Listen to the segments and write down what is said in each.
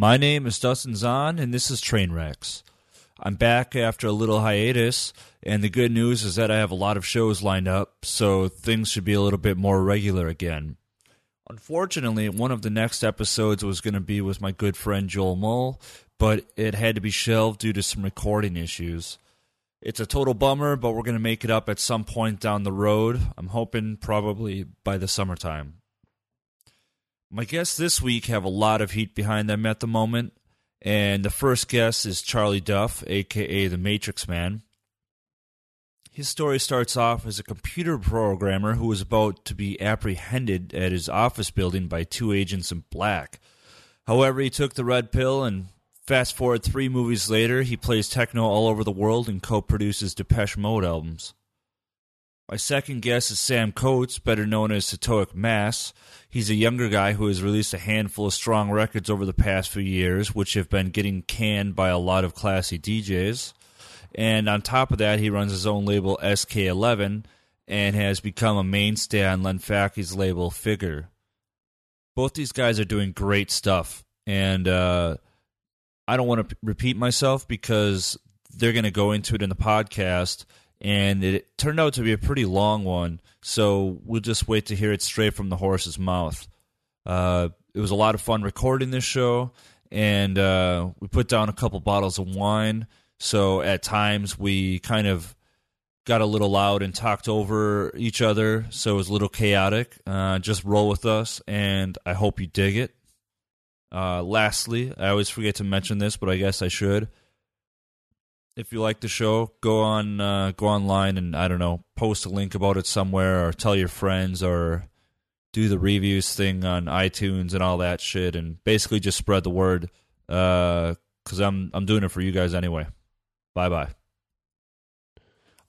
My name is Dustin Zahn, and this is Trainwrecks. I'm back after a little hiatus, and the good news is that I have a lot of shows lined up, so things should be a little bit more regular again. Unfortunately, one of the next episodes was going to be with my good friend Joel Mull, but it had to be shelved due to some recording issues. It's a total bummer, but we're going to make it up at some point down the road. I'm hoping probably by the summertime. My guests this week have a lot of heat behind them at the moment, and the first guest is Charlie Duff, aka the Matrix Man. His story starts off as a computer programmer who was about to be apprehended at his office building by two agents in black. However, he took the red pill, and fast forward three movies later, he plays techno all over the world and co produces Depeche Mode albums. My second guest is Sam Coates, better known as Setaoc Mass. He's a younger guy who has released a handful of strong records over the past few years, which have been getting canned by a lot of classy DJs. And on top of that, he runs his own label SK11 and has become a mainstay on Len Faki's label Figure. Both these guys are doing great stuff, and uh, I don't want to p- repeat myself because they're going to go into it in the podcast and it turned out to be a pretty long one. So we'll just wait to hear it straight from the horse's mouth. Uh, it was a lot of fun recording this show, and uh, we put down a couple bottles of wine. So at times we kind of got a little loud and talked over each other. So it was a little chaotic. Uh, just roll with us, and I hope you dig it. Uh, lastly, I always forget to mention this, but I guess I should if you like the show, go on uh, go online and I don't know, post a link about it somewhere or tell your friends or do the reviews thing on iTunes and all that shit and basically just spread the word uh, cuz I'm I'm doing it for you guys anyway. Bye-bye.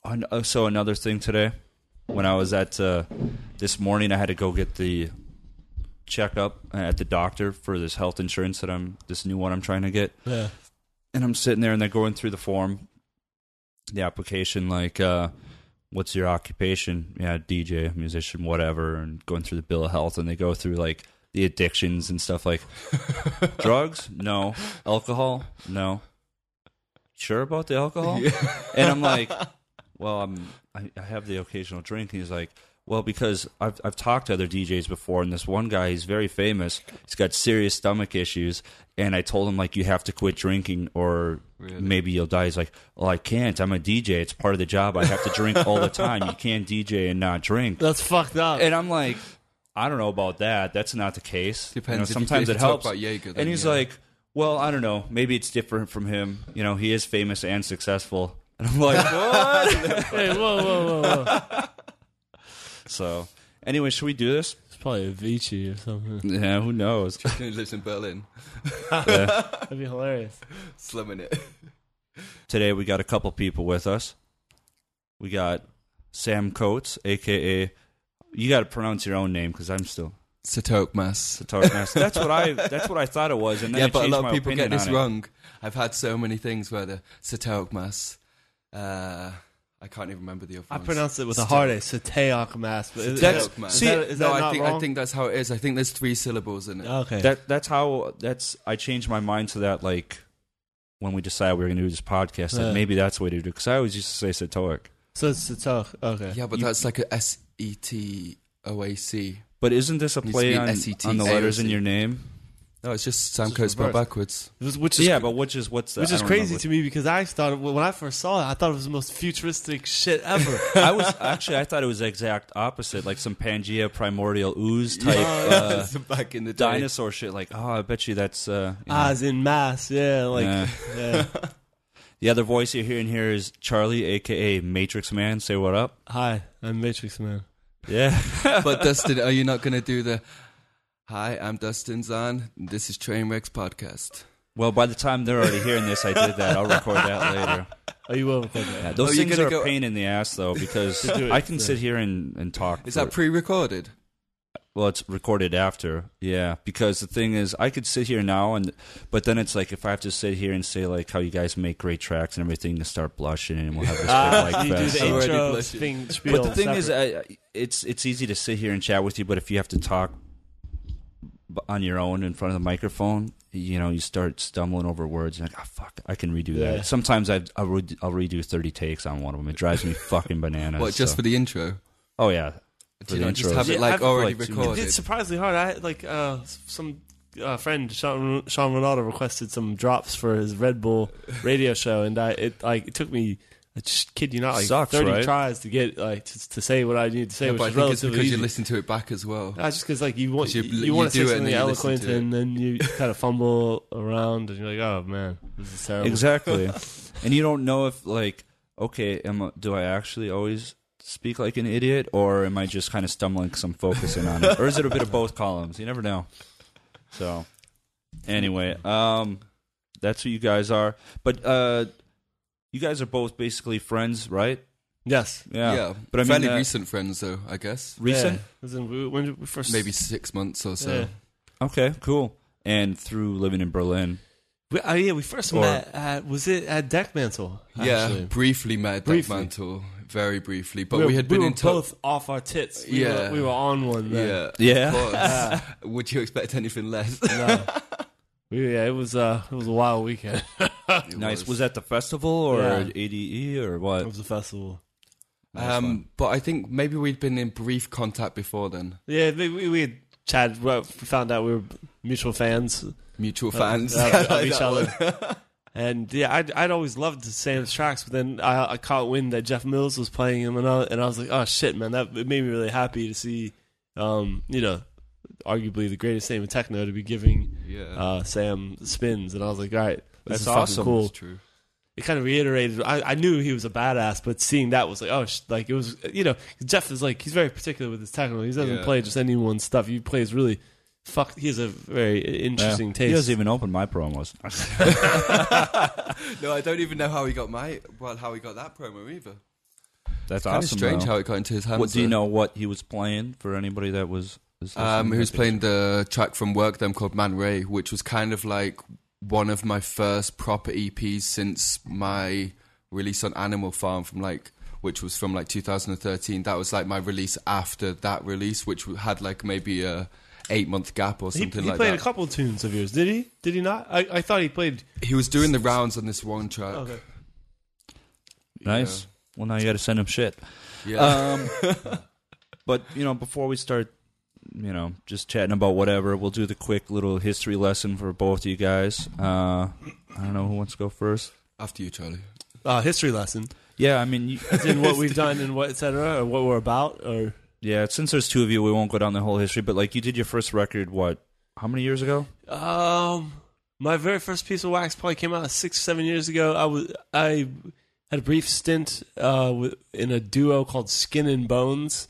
Uh, so another thing today when I was at uh, this morning I had to go get the checkup at the doctor for this health insurance that I'm this new one I'm trying to get Yeah. and I'm sitting there and they're going through the form, the application, like, uh, what's your occupation? Yeah, DJ, musician, whatever, and going through the bill of health, and they go through like the addictions and stuff like drugs, no, alcohol, no. Sure about the alcohol? And I'm like, well, I'm I, I have the occasional drink. And he's like, well, because I've I've talked to other DJs before, and this one guy, he's very famous. He's got serious stomach issues, and I told him like, you have to quit drinking, or maybe you'll die. He's like, well, I can't. I'm a DJ. It's part of the job. I have to drink all the time. You can't DJ and not drink. That's fucked up. And I'm like, I don't know about that. That's not the case. You know, Depends if you- sometimes if it you talk helps. about Jaeger, then and he's yeah. like, well, I don't know. Maybe it's different from him. You know, he is famous and successful. And I'm like, what? hey, whoa, whoa, whoa, whoa. So, anyway, should we do this? It's probably Avicii or something. Yeah, who knows? He lives in Berlin, That'd be hilarious. slumming it. Today we got a couple people with us. We got Sam Coates, aka you got to pronounce your own name because I'm still Satoke Mass. Tark Master. That's what I. That's what I thought it was, and then Yeah, I but a lot of people get this wrong. I've had so many things where the Satoke Mass. Uh, I can't even remember the other I ones. pronounced it with a Satoke. hard A, Sateok Mass. But is, That's- is, Satoke is see, that, is no, that I not think wrong? I think that's how it is. I think there's three syllables in it. okay. That that's how that's I changed my mind to that like when we decided we were going to do this podcast that Yeah. maybe that's the way to do it because I always used to say Satoic. so it's Sateok. Okay. yeah, but you- that's like a S E T O A C. But isn't this a play on, on the letters in your name? No, it's just Sam It's Coates but backwards. Which- Which is yeah, but which is what's the, which is crazy remember. to me because I thought when I first saw it, I thought it was the most futuristic shit ever. I was actually I thought it was the exact opposite, like some Pangea primordial ooze type uh, back in the day. dinosaur shit. Like, oh, I bet you that's uh, you know. ah, as in mass. Yeah, like Yeah. yeah. the other voice you're hearing here is Charlie, aka Matrix Man. Say what up? Hi, I'm Matrix Man. Yeah. but Dustin, are you not going to do the? Hi, I'm Dustin Zahn. This is Trainwrecks podcast. Well, by the time they're already hearing this, I did that. I'll record that later. Oh, you will record that. Yeah, those Oh, you're things gonna are go- a pain in the ass, though, because To do it, I can yeah. sit here and, and talk. Is for- that pre-recorded? well, it's recorded after. Yeah, because the thing is, I could sit here now, and but then it's like if I have to sit here and say like how you guys make great tracks and everything, to start blushing, and we'll have this Ah, like you do fest. the Already intro blushing. thing. Spiel But the thing is, separate. I, it's it's easy to sit here and chat with you, but if you have to talk b- on your own in front of the microphone, you know, you start stumbling over words and like, oh fuck, I can redo Yeah. that. Sometimes I I'll, re- I'll redo thirty takes on one of them. It drives me fucking bananas. What, just so- for the intro? oh yeah, Do you the not just have it like I've- already like, recorded? did surprisingly hard. I had like uh, some uh, friend Sean, Sean Ronaldo requested some drops for his Red Bull radio show, and I it like it took me. I just kid you not, like Sucks, thirty right? tries to get like to, to say what I need to say, Yeah, which but I is think it's because easy. you listen to it back as well. Just because like you want 'Cause you- you, you want to do say it and something then eloquent, and then you kind of fumble around, and you're like, oh man, this is terrible. exactly. and you don't know if like, okay, am do I actually always speak like an idiot, or am I just kind of stumbling because I'm focusing on it, or is it a bit of both columns? You never know. So, anyway, um, that's who you guys are. But uh, you guys are both basically friends, right? Yes, Yeah. yeah. but I mean, fairly uh, recent friends though, I guess. recent. Yeah. In, we- when did we first Maybe six months or so. Yeah. Okay, cool. And through living in Berlin. We, uh, yeah, we first Or- met at was it at Dekmantel? Yeah, briefly met at Briefly. Mantle, very briefly, but we, we, had been we were in touch. both off our tits. We Yeah. were, we were on one. Then. Yeah, Yeah. Yeah. Would you expect anything less? No. We, yeah, it was uh, it was a wild weekend. It Nice. Was that the festival or Yeah. ADE or what? it what? was a festival. Nice. Um, but I think maybe we'd been in brief contact before then. Yeah, we, we, we had chatted. well, We found out we were mutual fans Mutual fans of, of Like each other. And yeah, I'd, I'd always loved Sam's tracks, but then I, I caught wind that Jeff Mills was playing him, and I, and I was like, oh shit, man, that it made me really happy to see, um, you know, arguably the greatest name in techno to be giving Yeah, uh, Sam spins, and I was like, all right, this That's is awesome. cool. that's true. It kind of reiterated. I, I knew he was a badass, but seeing that was like, oh, sh- like it was, you know, Jeff is like he's very particular with his techno. He doesn't Yeah. play just anyone's stuff. He plays really, fuck. He has a very interesting Yeah. taste. He doesn't even open my promos. no, I don't even know how he got my well, how he got that promo either. That's Kind of awesome. strange though. how it got into his hands. What do you though. know? What he was playing for anybody that was? was Um, listening? he was playing the track from Work Them called Man Ray, which was kind of like one of my first proper EPs since my release on Animal Farm from like which was from like 2013. That was like my release after that release, which had like maybe a eight month gap or something he like that. He played a couple tunes of yours, did he? Did he not? I, I thought he played. he was doing the rounds on this one track. Okay. nice. Well, now you got to send him shit. Yeah. Um, but you know, before we start, you know, just chatting about whatever, we'll do the quick little history lesson for both of you guys. Uh, I don't know who wants to go first. After you, Charlie. Uh, history lesson. Yeah, I mean, you, As in what we've done and what, et cetera, or what we're about, or yeah. Since there's two of you, we won't go down the whole history. But like, you did your first record what? How many years ago? Um, my very first piece of wax probably came out six, seven years ago. I was I had a brief stint uh, in a duo called Skin and Bones,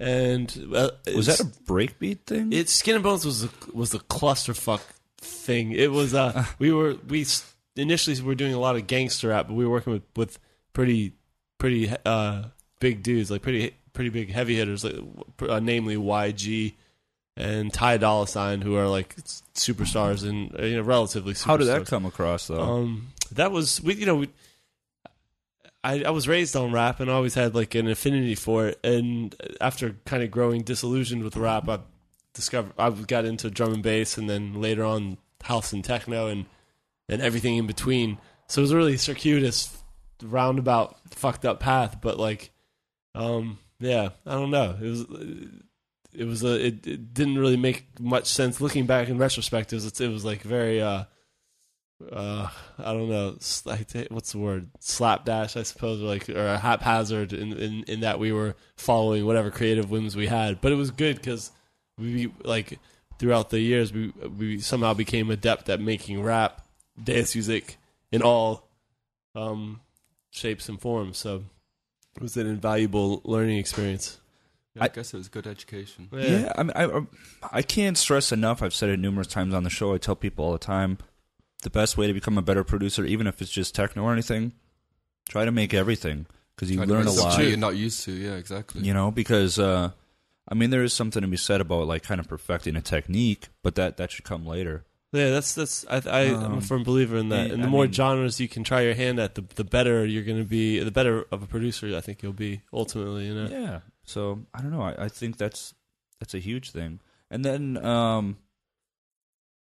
and uh, Was that a breakbeat thing? It Skin and Bones was a, was a clusterfuck thing. It was uh we were we initially were doing a lot of gangster rap, but we were working with with pretty pretty uh big dudes, like pretty pretty big heavy hitters, like uh, namely YG and Ty Dolla Sign, who are like superstars and uh, you know relatively. Superstars. How did that come across though? Um, that was we, you know, we, I I was raised on rap and always had like an affinity for it. And after kind of growing disillusioned with rap, I discovered I got into drum and bass, and then later on house and techno, and and everything in between. So it was a really circuitous, roundabout, fucked up path. But like, um, yeah, I don't know. It was. It was a. It, it didn't really make much sense looking back in retrospect. It was. It was like very. uh uh, I don't know, what's the word? Slapdash, I suppose, or like or haphazard in, in in that we were following whatever creative whims we had. But it was good because we like throughout the years we we somehow became adept at making rap, dance music in all um shapes and forms. So it was an invaluable learning experience. Yeah, I, I- guess it was good education. Yeah, I mean, I, I I can't stress enough. I've said it numerous times on the show. I tell people all the time, the best way to become a better producer, even if it's just techno or anything, try to make everything because you Trying learn a lot. that You're not used to. Yeah, exactly. You know, because uh, I mean, there is something to be said about like kind of perfecting a technique, but that that should come later. Yeah, that's that's I, I I'm a Um, firm believer in that. yeah, and the I more mean- genres you can try your hand at, the the better you're going to be. The better of a producer I think you'll be ultimately. You know. Yeah. So I don't know. I, I think that's that's a huge thing. And then um,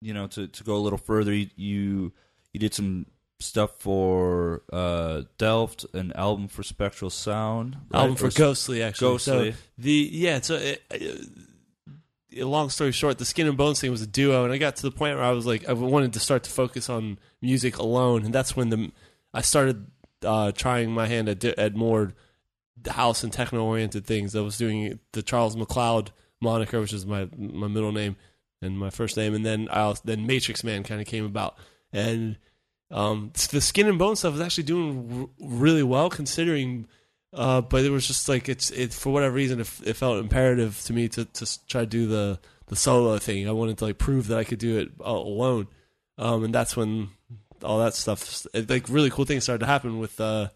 you know, to, to go a little further, you you, you did some stuff for uh, Delft, an album for Spectral Sound, right? album for Or Ghostly actually. Ghostly. So the yeah, so it, uh, long story short, the Skin and Bones thing was a duo, and I got to the point where I was like, I wanted to start to focus on music alone, and that's when the I started uh, trying my hand at at more house and techno oriented things. I was doing the Charles McLeod moniker, which is my my middle name and my first name, and then I then Matrix Man kind of came about, and um, the Skin and Bone stuff was actually doing r- really well considering. Uh, but it was just like it's it for whatever reason it, it felt imperative to me to to try to do the the solo thing. I wanted to like prove that I could do it alone, um, and that's when all that stuff it, like really cool things started to happen with uh,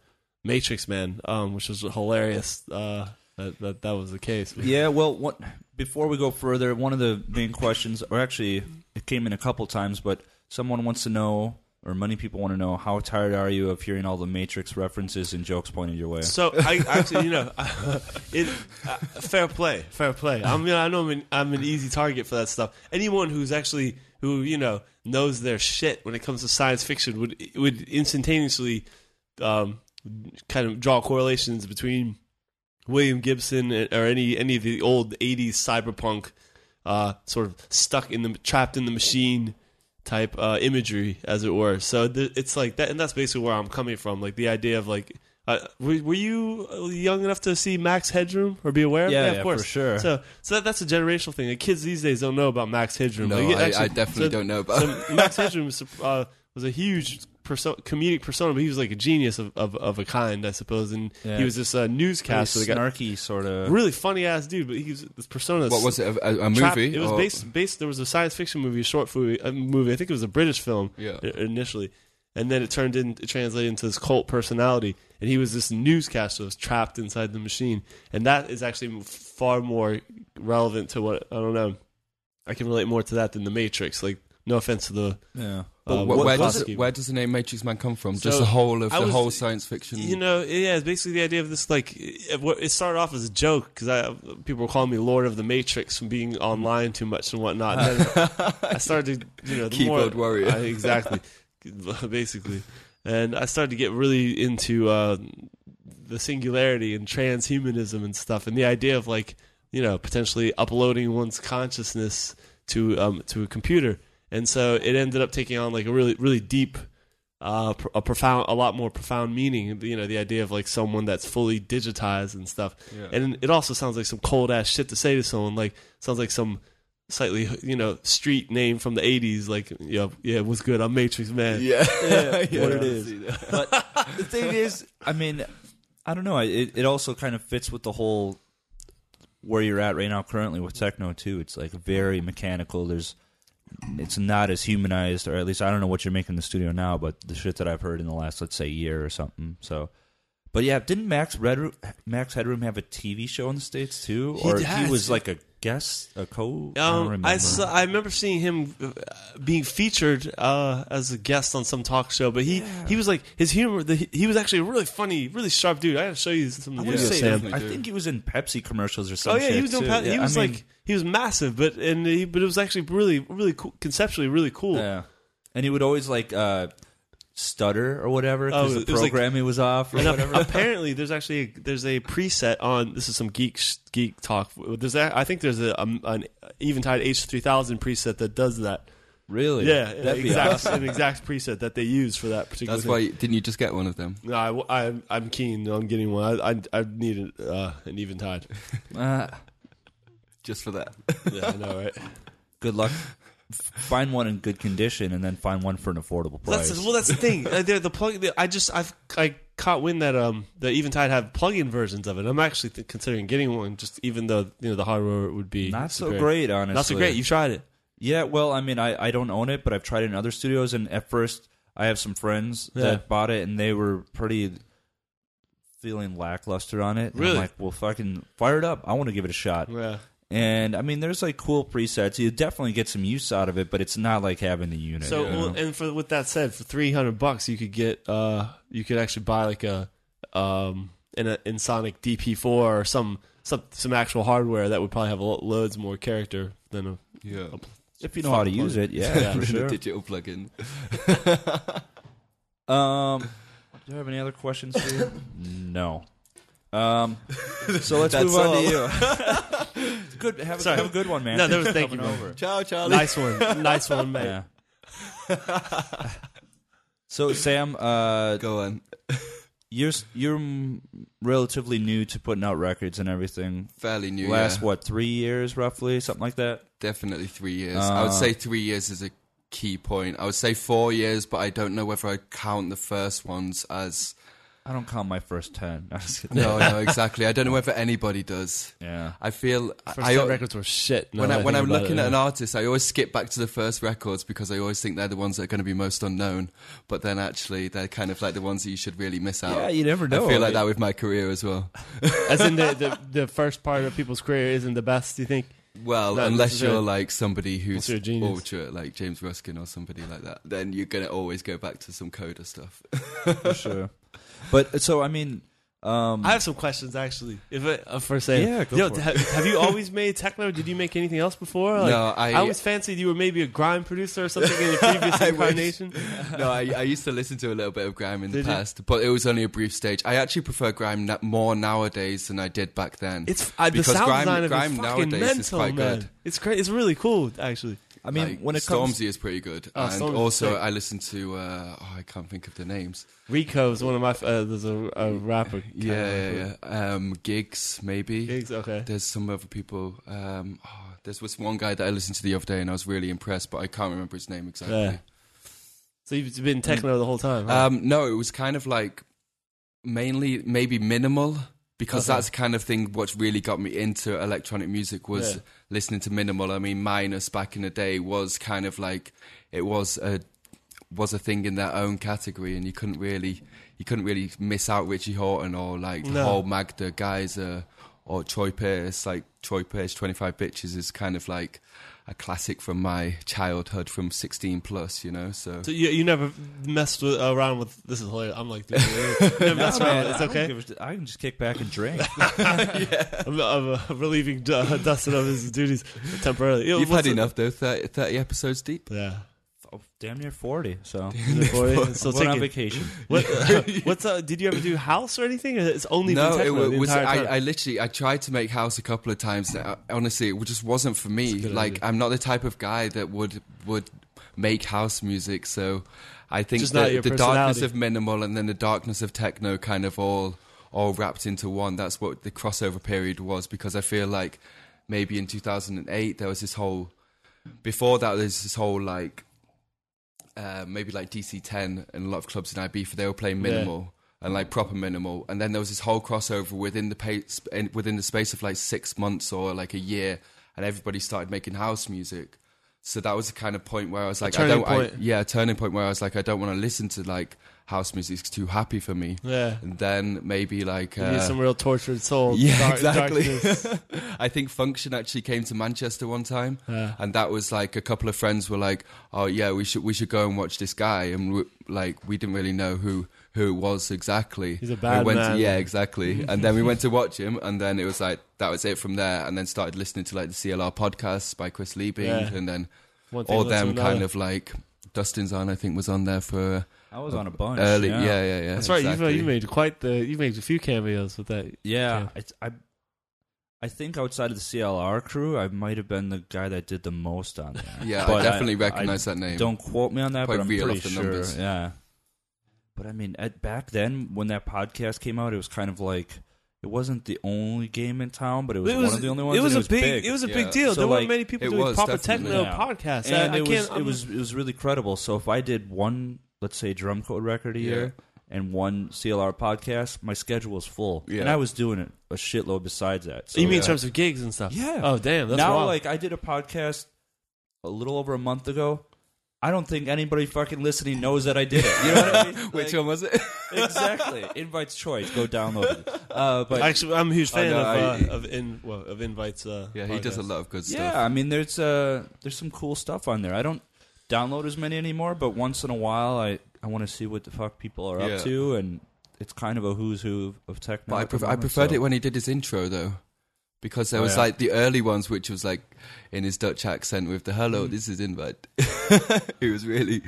Matrix Man, um, which was hilarious. Uh, that, that that was the case. Yeah, well, what, before we go further, one of the main questions, or actually, it came in a couple times, but someone wants to know, or many people want to know, how tired are you of hearing all the Matrix references and jokes pointed your way? So I actually, you know, it uh, fair play, fair play. I mean, I know I'm an, I'm an easy target for that stuff. Anyone who's actually who you know knows their shit when it comes to science fiction would would instantaneously um, kind of draw correlations between William Gibson or any any of the old '80s cyberpunk uh, sort of stuck in the trapped in the machine type uh, imagery, as it were. So th- it's like that, and that's basically where I'm coming from. Like the idea of like, uh, were, were you young enough to see Max Headroom or be aware? Yeah, of yeah, of course, for sure. So, so that, that's a generational thing. The kids these days don't know about Max Headroom. No, Like, I, actually- I definitely so- don't know about. so Max Headroom was, uh, was a huge perso- comedic persona, but he was like a genius of, of, of a kind, I suppose. And Yeah. he was this uh, newscaster. that got snarky, sort of. really funny ass dude, but he was this persona. what was it? A, a- a Trap- movie? It was or- based based. There was a science fiction movie, a short movie, a movie. I think it was a British film Yeah. i- initially, and then it turned in, it translated into this cult personality, and he was this newscaster that was trapped inside the machine, and that is actually far more relevant to what I don't know. I can relate more to that than the Matrix. Like, no offense to the, Yeah. But uh, wh- what- where, does it- it, where does the name Matrix Man come from? Just the whole of I the was- whole science fiction. you know, yeah, it's basically the idea of this. Like, it, it started off as a joke because I people were calling me Lord of the Matrix from being online too much and whatnot. And then I started to, you know, the Keyboard more, warrior. I- exactly, basically, and I started to get really into uh, the singularity and transhumanism and stuff, and the idea of like, you know, potentially uploading one's consciousness to um, to a computer, and so it ended up taking on like a really really deep uh, pr- a profound, a lot more profound meaning. You know, the idea of like someone that's fully digitized and stuff. Yeah. And it also sounds like some cold ass shit to say to someone. Like sounds like some slightly you know street name from the '80s. Like yeah, yeah, what's good? I'm Matrix Man. yeah, Yeah, what it I is. see that. But the thing is, I mean, I don't know. It it also kind of fits with the whole where you're at right now currently with techno too. It's like very mechanical. There's it's not as humanized, or at least I don't know what you're making in the studio now, but the shit that I've heard in the last let's say year or something. So. But yeah, didn't Max Red Max Headroom have a TV show in the states too, or does. he was like a guest, a co? I don't Um, remember. I, saw, I remember seeing him uh, being featured uh, as a guest on some talk show, but he, he was like his humor. The, he was actually a really funny, really sharp dude. I got to show you some I of would the say, videos, Sam. definitely I think he was in Pepsi commercials or something. Oh yeah, he was doing. pa- he was like he was massive, but and he, but it was actually really really cool, conceptually really cool. Yeah, and he would always like uh, stutter or whatever because Oh, the it was like- was off or whatever. ap- apparently, there's actually a, there's a preset on this is some geek geek talk. There's a, I think there's a um, an Eventide H3000 preset that does that. really? Yeah, that'd be exact, awesome. an exact preset that they use for that particular. That's thing. why. Didn't you just get one of them? No, I, am I'm keen on getting one. I I, I need an, uh, an Eventide. Uh, Just for that. Yeah, I know, right? good luck. Find one in good condition, and then find one for an affordable price. That's well, that's the thing. Uh, the plug. I just I've I caught wind that um the Eventide have plug-in versions of it. I'm actually th- considering getting one, just even though you know the hardware would be not so superior. great, honestly. Not so great. You tried it. Yeah, well, I mean, I, I don't own it, but I've tried it in other studios, and at first, I have some friends Yeah. that bought it, and they were pretty feeling lackluster on it. Really? I'm like, well, fucking fire it up. I want to give it a shot. Yeah. And I mean, there's like cool presets. You definitely get some use out of it, but it's not like having the unit. So you know? well, and for with that said, for three hundred bucks, you could get uh you could actually buy like a um in a Ensoniq DP4 or some some some actual hardware that would probably have lo- loads more character than a Yeah. If you know how to use it, yeah, Yeah. for sure. digital plugin. Um, do you have any other questions for you? no. Um, so let's That's move on all. to you. good. Have a, have a good one, man. No, that was- thank you, man. over. Ciao, Charlie. nice one, nice one, mate. Yeah. so Sam, uh, Go on. you're you're relatively new to putting out records and everything. Fairly new. Last yeah. what three years, roughly, something like that. Definitely three years. I would Uh, say three years is a key point. I would say four years, but I don't know whether I count the first ones as. I don't count my first ten. I'm just kidding. No, no, exactly. I don't know whether anybody does. Yeah. I feel First I, ten records were shit. now when that I, when think I'm looking it, at an artist, I always skip back to the first records because I always think they're the ones that are going to be most unknown. But then actually, they're kind of like the ones that you should really miss out. Yeah, you never know. I feel like that with my career as well. as in the, the the first part of people's career isn't the best. Do you think? Well, Not unless you're like somebody who's Unless you're a genius. ultra, like James Ruskin or somebody like that, then you're gonna always go back to some coda stuff. for sure. But so I mean, um, I have some questions actually. If it, uh, for saying, Yeah, go Yo, for it. have, have you always made techno? Did you make anything else before? Like, no, I, I always fancied you were maybe a grime producer or something in your previous incarnation. no, I, I used to listen to a little bit of grime in Did the you? past, but it was only a brief stage. I actually prefer grime na- more nowadays than I did back then. It's uh, the Because sound grime- design of grime it's nowadays mental, is quite man. good. It's great. It's really cool, actually. I mean, Like, when it comes, Stormzy is pretty good, Oh, and Stormzy's also sick. I listen to uh, oh, I can't think of the names. Rico is one of my. f- Uh, there's a, a rapper. Yeah, yeah, yeah. Um, Giggs maybe. Giggs, okay. There's some other people. Um, oh, there's this one guy that I listened to the other day, and I was really impressed, but I can't remember his name exactly. Yeah. So you've been techno the whole time. Huh? Um, no, it was kind of like mainly maybe minimal because Okay. that's the kind of thing what really got me into electronic music was Yeah. listening to minimal. I mean, Minus back in the day was kind of like it was a was a thing in their own category, and you couldn't really you couldn't really miss out Richie Hawtin or like the No. whole Magda Gaiser or Troy Pierce. Like Troy Pierce, Twenty Five Bitches is kind of like a classic from my childhood from 16 plus, you know. So so you, you never messed with, around with. This is hilarious. I'm like, dude, you never messed around. with it. It's I okay. give a- I can just kick back and drink. I'm, I'm uh, relieving D- Dustin of his duties temporarily. Yo, You've what's had the- enough though, 30, 30 episodes deep. Yeah. Oh, damn near forty. So Before you- so went on vacation. What, what's uh, did you ever do house or anything? It's only no, been it techno wa- the was. I. I literally I tried to make house a couple of times. and, uh, Honestly, it just wasn't for me. That's a good Like idea. I'm not the type of guy that would would make house music. So I think that the darkness of minimal and then the darkness of techno kind of all all wrapped into one. That's what the crossover period was because I feel like maybe in 2008 there was this whole. Before that, there's this whole like uh, maybe like DC10 and a lot of clubs in Ibiza, they were playing Yeah. minimal and like proper minimal. And then there was this whole crossover within the pace, within the space of like six months or like a year, and everybody started making house music. So that was the kind of point where I was like, I don't, I, yeah, turning point where I was like, I don't want to listen to like house music; it's too happy for me. yeah. And then maybe like, uh, some real tortured soul. yeah, dark- exactly. I think Function actually came to Manchester one time, Yeah. and that was like a couple of friends were like, "Oh yeah, we should we should go and watch this guy," and we, like we didn't really know who who it was exactly. He's a we bad went man. To, yeah, exactly. and then we went to watch him, and then it was like that was it from there. And then started listening to like the CLR podcasts by Chris Liebing, Yeah. and then all them kind of like Dustin's on. I think was on there for I was on a bunch. early. yeah. Yeah, yeah, yeah. That's right. You've, uh, exactly. you made quite the. You made a few cameos with that. Yeah, I, I, I think outside of the CLR crew, I might have been the guy that did the most on there. Yeah, But I definitely I- recognize that name. Don't quote me on that, Quite but I'm real pretty off the sure. numbers. Yeah, but I mean, at, back then when that podcast came out, it was kind of like it wasn't the only game in town, but it was, one of the only ones. It was and a big, It was a Yeah. big deal. So, there weren't many people doing was, proper definitely. techno Yeah. podcasts. and I, I it can't. was I'm- it was it was really credible. So if I did one, let's say Drumcode record a year and one CLR podcast, my schedule was full, Yeah. and I was doing it a shitload besides that. So you mean in terms of gigs and stuff? Yeah. Oh damn. That's now, wild. like I did a podcast a little over a month ago. I don't think anybody fucking listening knows that I did it. You know what I mean? Which Like, one was it? exactly? Invite's Choice. Go download it. Uh, but Actually, I'm a huge fan no, of I- uh, of in well, of Invite's. Uh, yeah, he does a podcasts. lot of good stuff. yeah, I mean, there's uh, there's some cool stuff on there. I don't download as many anymore, but once in a while, I I want to see what the fuck people are Yeah. up to, and it's kind of a who's who of techno. But I, at the prefer, I moment, preferred so- it when he did his intro though. because there Oh, was yeah. like the early ones, which was like in his Dutch accent with the "Hello, Mm. this is Invite." it was really.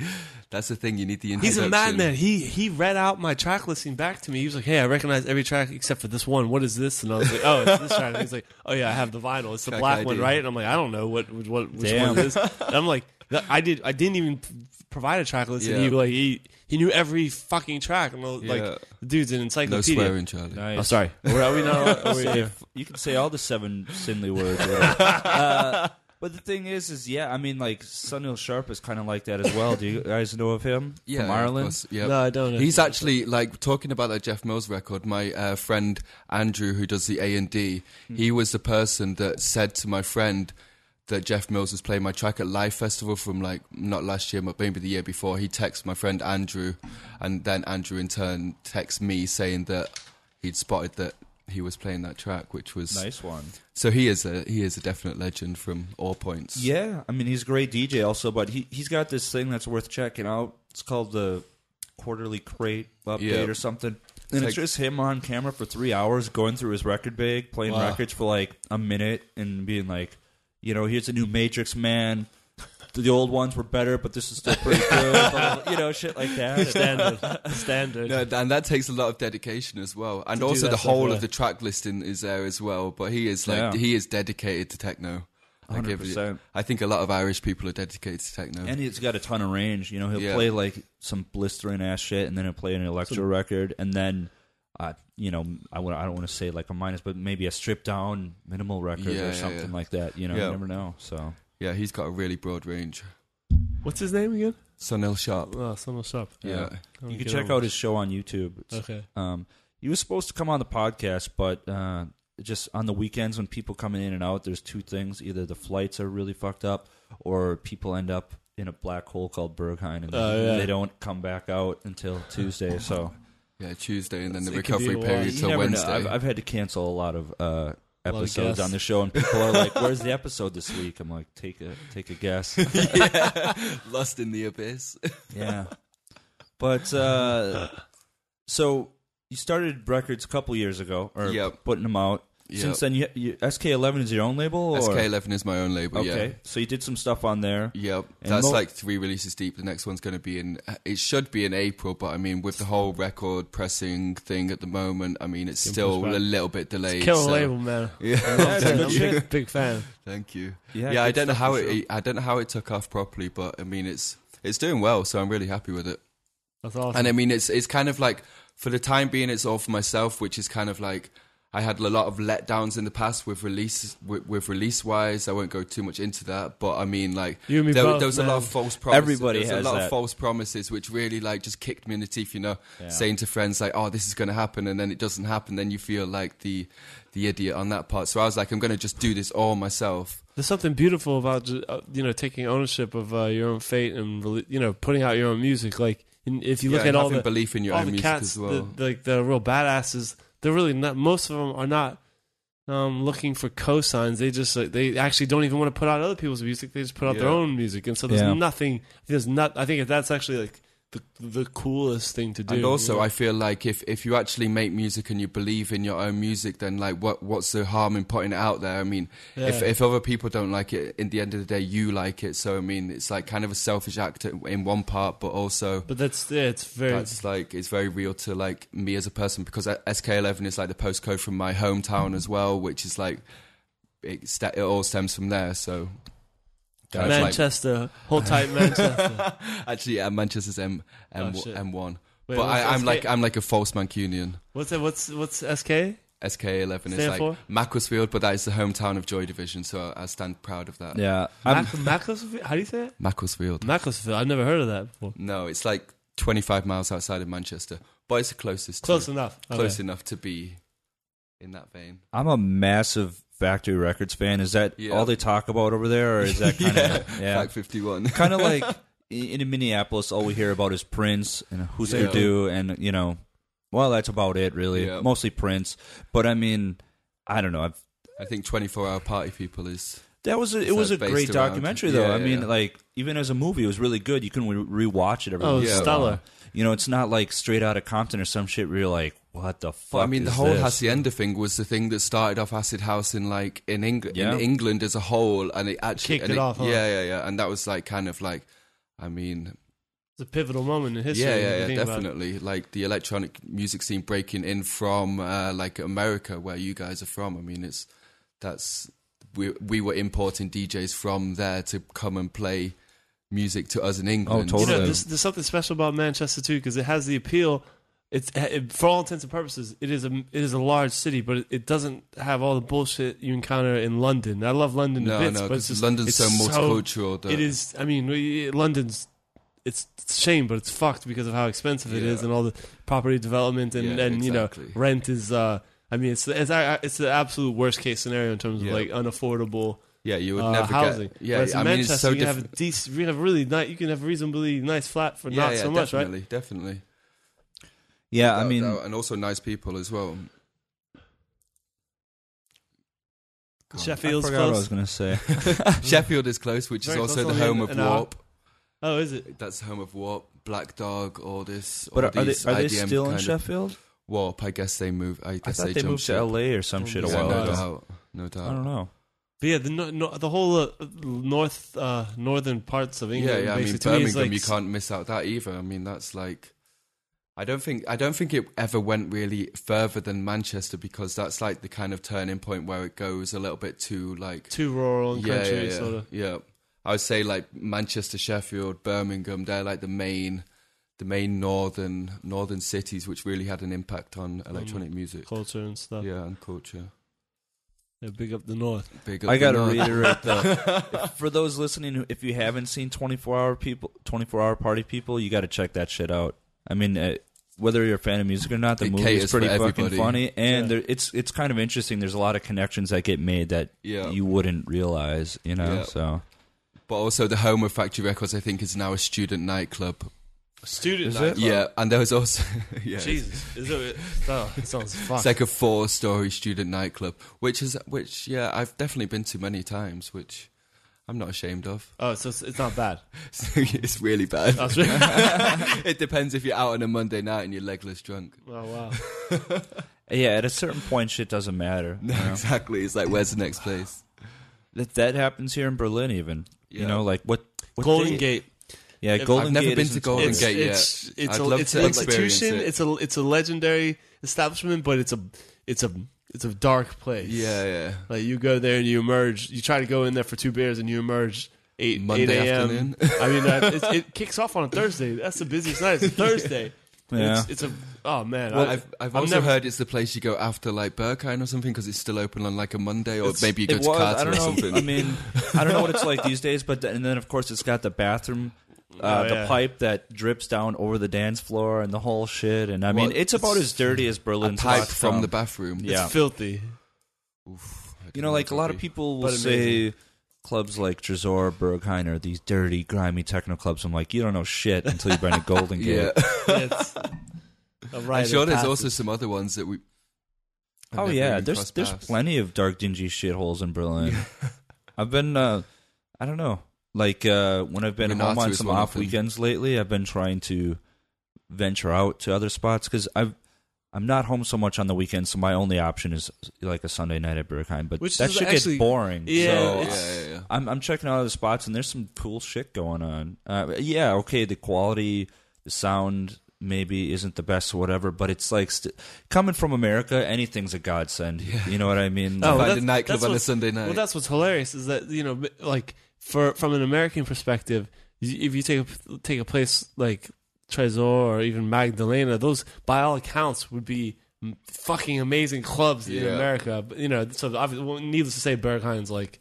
That's the thing. You need the He's introduction. a madman. He he read out my track listing back to me. He was like, "Hey, I recognize every track except for this one. What is this?" And I was like, "Oh, it's this track." And he's like, "Oh yeah, I have the vinyl. It's the Track black one, right?" And I'm like, "I don't know what what, what which Damn. one it is." And I'm like, "I did. I didn't even provide a track list." And he Yeah. like he he knew every fucking track. And I was Yeah. like, the dude's an encyclopedia. No encyclopedia. swearing, Charlie. Nice. Oh, sorry. Are we not? Are we, Say- you can say all the seven sinly words. whatever. uh, but the thing is, is yeah, I mean, like Sunil Sharp is kind of like that as well. Do you guys know of him Yeah, from Ireland? course, yeah. No, I don't. He's actually like talking about that Jeff Mills record. My uh, friend Andrew, who does the A and D, Hmm. he was the person that said to my friend that Jeff Mills was playing my track at Live Festival from like not last year, but maybe the year before. He texted my friend Andrew, and then Andrew in turn texts me saying that he'd spotted that he was playing that track, which was Nice one. so he is a he is a definite legend from all points. Yeah, I mean, he's a great DJ also, but he he's got this thing that's worth checking out. It's called the Quarterly Crate update Yeah. or something. And it's like- just him on camera for three hours going through his record bag, playing Wow. records for like a minute, and being like, you know, here's a new Matrix Man. The old ones were better, but this is still pretty good. You know, shit like that. standard. standard. No, and that takes a lot of dedication as well, and To do also that the stuff, whole yeah. of the track listing is there as well. But he is like Yeah. he is dedicated to techno. I Hundred give it- percent. I think a lot of Irish people are dedicated to techno. And he's got a ton of range. You know, he'll Yeah. play like some blistering ass shit, and then he'll play an electro record, and then, uh, you know, I, would, I don't want to say like a minus, but maybe a stripped down minimal record Yeah, or yeah, something yeah. like that. You know, Yeah. you never know. So yeah, he's got a really broad range. What's his name again? Sunil Sharp. Oh, someone shop. Yeah. you can check out his show on YouTube. It's, Okay. Um, he was supposed to come on the podcast, but uh, just on the weekends when people coming in and out, there's two things: either the flights are really fucked up, or people end up in a black hole called Berghain, and Oh, yeah. they don't come back out until Tuesday. So Yeah, Tuesday, and then the It be recovery a while. period you till never know. Wednesday. I've, I've had to cancel a lot of uh, episodes guests. on the show, and people are like, "Where's the episode this week?" I'm like, "Take a take a guess." Lost in the abyss. yeah, but uh, so you started records a couple years ago, or Yep. putting them out. Yep. Since then, you, you SK11 is your own label, or? SK11 is my own label. Okay, Yeah. so you did some stuff on there. Yep, And that's mo- like three releases deep. The next one's going to be in. It should be in April, but I mean, with the whole record pressing thing at the moment, I mean, it's Getting still a little bit delayed. Killer so- label, man. Yeah, it's I'm good a shit. big, big fan. thank you. Yeah, Yeah, I don't know how for it. sure. I don't know how it took off properly, but I mean, it's it's doing well, so I'm really happy with it. That's awesome. And I mean, it's it's kind of like for the time being, it's all for myself, which is kind of like I had a lot of letdowns in the past with release with, with release wise. I won't go too much into that, but I mean, like You and me there, both, there was a lot of false promises. Everybody there was has a lot that. of false promises, which really like just kicked me in the teeth. You know, Yeah. saying to friends like, "Oh, this is going to happen," and then it doesn't happen. Then you feel like the the idiot on that part. So I was like, I'm going to just do this all myself. There's something beautiful about uh, you know taking ownership of uh, your own fate and you know putting out your own music. Like if you look Yeah, at all having the belief in your all own the music cats, as well. the, like the real badasses, they're really not. Most of them are not um, looking for cosigns. They just like, they actually don't even want to put out other people's music. They just put out their own music, and so there's Yeah. nothing. There's not. I think that's actually like the the coolest thing to do. And also, know? I feel like if, if you actually make music and you believe in your own music, then like what what's the harm in putting it out there? I mean, if Yeah. if other people don't like it, in the end of the day, you like it. So I mean, it's like kind of a selfish act in one part, but also but that's yeah, it's very that's like it's very real to like me as a person because SK11 is like the postcode from my hometown as well, which is like it, st- it all stems from there. So kind of like- Manchester. Hold tight, Manchester. actually, yeah, Manchester's M oh, M oh, M one. Wait, but I, I'm SK? like I'm like a false Mancunian. What's that? What's what's SK? SK11 is like? Macclesfield, but that is the hometown of Joy Division, so I stand proud of that. Yeah, Mac- Macclesfield? How do you say it? Macclesfield. Macclesfield. I've never heard of that before. No, it's like 25 miles outside of Manchester, but it's the closest. Close to, enough. Okay. Close enough to be in that vein. I'm a massive Factory Records fan. Is that Yeah. all they talk about over there, or is that kind of yeah, Fact 51. kind of like in, in Minneapolis? All we hear about is Prince and who's Yeah. do, and you know, well, that's about it, really. Yeah. Mostly Prince, but I mean, I don't know. I've, I think 24 Hour Party People is. that was a, it was a great around- documentary, though. Yeah, I mean, yeah. like even as a movie, it was really good. You can re- rewatch it every Oh, once in a Yeah. stellar. You know, it's not like straight out of Compton or some shit where you're like, what the fuck? But I mean, the whole this? hacienda thing was the thing that started off acid house in like in England, Yeah. in England as a whole, and it actually Kicked and it off, huh? Yeah, yeah, yeah, and that was like kind of like, I mean, It's a pivotal moment in history. yeah, yeah, yeah, think about it. definitely. Like the electronic music scene breaking in from uh, like America, where you guys are from. I mean, it's that's we we were importing DJs from there to come and play music to us in England. Oh, You know, Totally. there's, there's something special about Manchester too because it has the appeal. It's it, for all intents and purposes, it is a it is a large city, but it, it doesn't have all the bullshit you encounter in London. I love London No, to bits, no, but it's just London's it's so multicultural. that It is. I mean, we, London's. It's, it's a shame, but it's fucked because of how expensive it is Yeah. and all the property development and, Yeah, and you know rent is. uh I mean, it's it's it's the absolute worst case scenario in terms of Yeah. like unaffordable Yeah, you would uh, never housing. get. Yeah, Whereas I in mean, Manchester, it's so you can have a decent, you have really nice, you can have reasonably nice flat for Yeah, not yeah, so much, right? definitely, definitely. Yeah, I mean, doubt, and also nice people as well. I Sheffield's forgot what I was gonna say. Sheffield is close, which Very is also the home an of hour. Warp. Oh, is it? That's the home of Warp, Black Dog, all this. But all are, are they are they still in Sheffield? Warp, I guess they moved. I I guess thought they, jumped moved to. L.A. or some shit a Yeah, Yeah, while no ago. doubt, no doubt. I don't know. But yeah, the no, no, the whole uh, north uh, northern parts of England. yeah. yeah. I mean, basically, to me, is Birmingham, like, you can't miss out that either. I mean, that's like. I don't think I don't think it ever went really further than Manchester because that's like the kind of turning point where it goes a little bit too like too rural and yeah, country, yeah, yeah, sort of. yeah. I would say like Manchester, Sheffield, Birmingham. They're like the main, the main northern northern cities which really had an impact on mm. electronic music. culture and stuff. Yeah, and culture. Yeah, big up the north. Big up I the gotta north. reiterate though, for those listening, if you haven't seen Twenty Four Hour People, Twenty Four Hour Party People, you got to check that shit out. I mean, uh, whether you're a fan of music or not, the movie is pretty fucking everybody. funny, and Yeah. there, it's it's kind of interesting. There's a lot of connections that get made that Yeah. you wouldn't realize, you know. Yeah. So But also the home of Factory Records, I think, is now a student nightclub. Student Is night it? Yeah, and there was also yeah, Jesus, is it? Oh, it sounds fucked. it's like a four-story student nightclub, which is which yeah, I've definitely been to many times, which I'm not ashamed of. oh, so it's, it's not bad. it's really bad. That's really. it depends if you're out on a Monday night and you're legless drunk. oh wow. yeah, at a certain point, shit doesn't matter. No, you know? exactly. It's like, where's the next place? That that happens here in Berlin, even. You know, like what, what Golden day- Gate. Yeah, If- Golden I've never Gate been to Golden it's, Gate yet. It's, it's, I'd a, love it's to an experience institution. it. It's a it's a legendary establishment, but it's a it's a it's a dark place. Yeah, yeah. Like you go there and you emerge. You try to go in there for two beers and you emerge eight Monday eight a.m. afternoon. I mean, it's, it kicks off on a Thursday. That's the busiest night. It's a Thursday. Yeah. It's, it's a oh man. Well, I, I've, I've also never- heard it's the place you go after like Berghain or something because it's still open on like a Monday, or maybe you go it to was. Carter I don't or something. I mean, I don't know what it's like these days, but th- and then of course it's got the bathroom, uh, Oh, the yeah. pipe that drips down over the dance floor and the whole shit. And I mean, Well, it's about as dirty as a Berlin. pipe from the bathroom. Yeah. it's filthy. Oof, You know, like a lot of people will But say clubs like Tresor, Berghain are these dirty, grimy techno clubs. I'm like, you don't know shit until you've been to Golden it'd. Gate. Yeah, It's I'm sure there's passage. also some other ones that we. I've Oh yeah, there's there's paths. plenty of dark, dingy shitholes in Berlin. I've been, uh, I don't know, like uh, when I've been home on some off them. weekends lately, I've been trying to venture out to other spots because I've I'm not home so much on the weekends, so my only option is like a Sunday night at Berghain. But Which that is should actually- get boring. yeah, so Yeah, yeah, yeah. I'm I'm checking out other spots, and there's some cool shit going on. Uh, yeah, okay, the quality, the sound maybe isn't the best or whatever, but it's like st- coming from America, anything's a godsend. You know what I mean? Oh, Find a that's- nightclub that's on a Sunday night. Well, that's what's hilarious is that you know, like for from an American perspective, if you take a, take a place like Tresor or even Magdalena, those by all accounts would be fucking amazing clubs in Yeah. America. But you know, so obviously, well, needless to say, Berghain's like.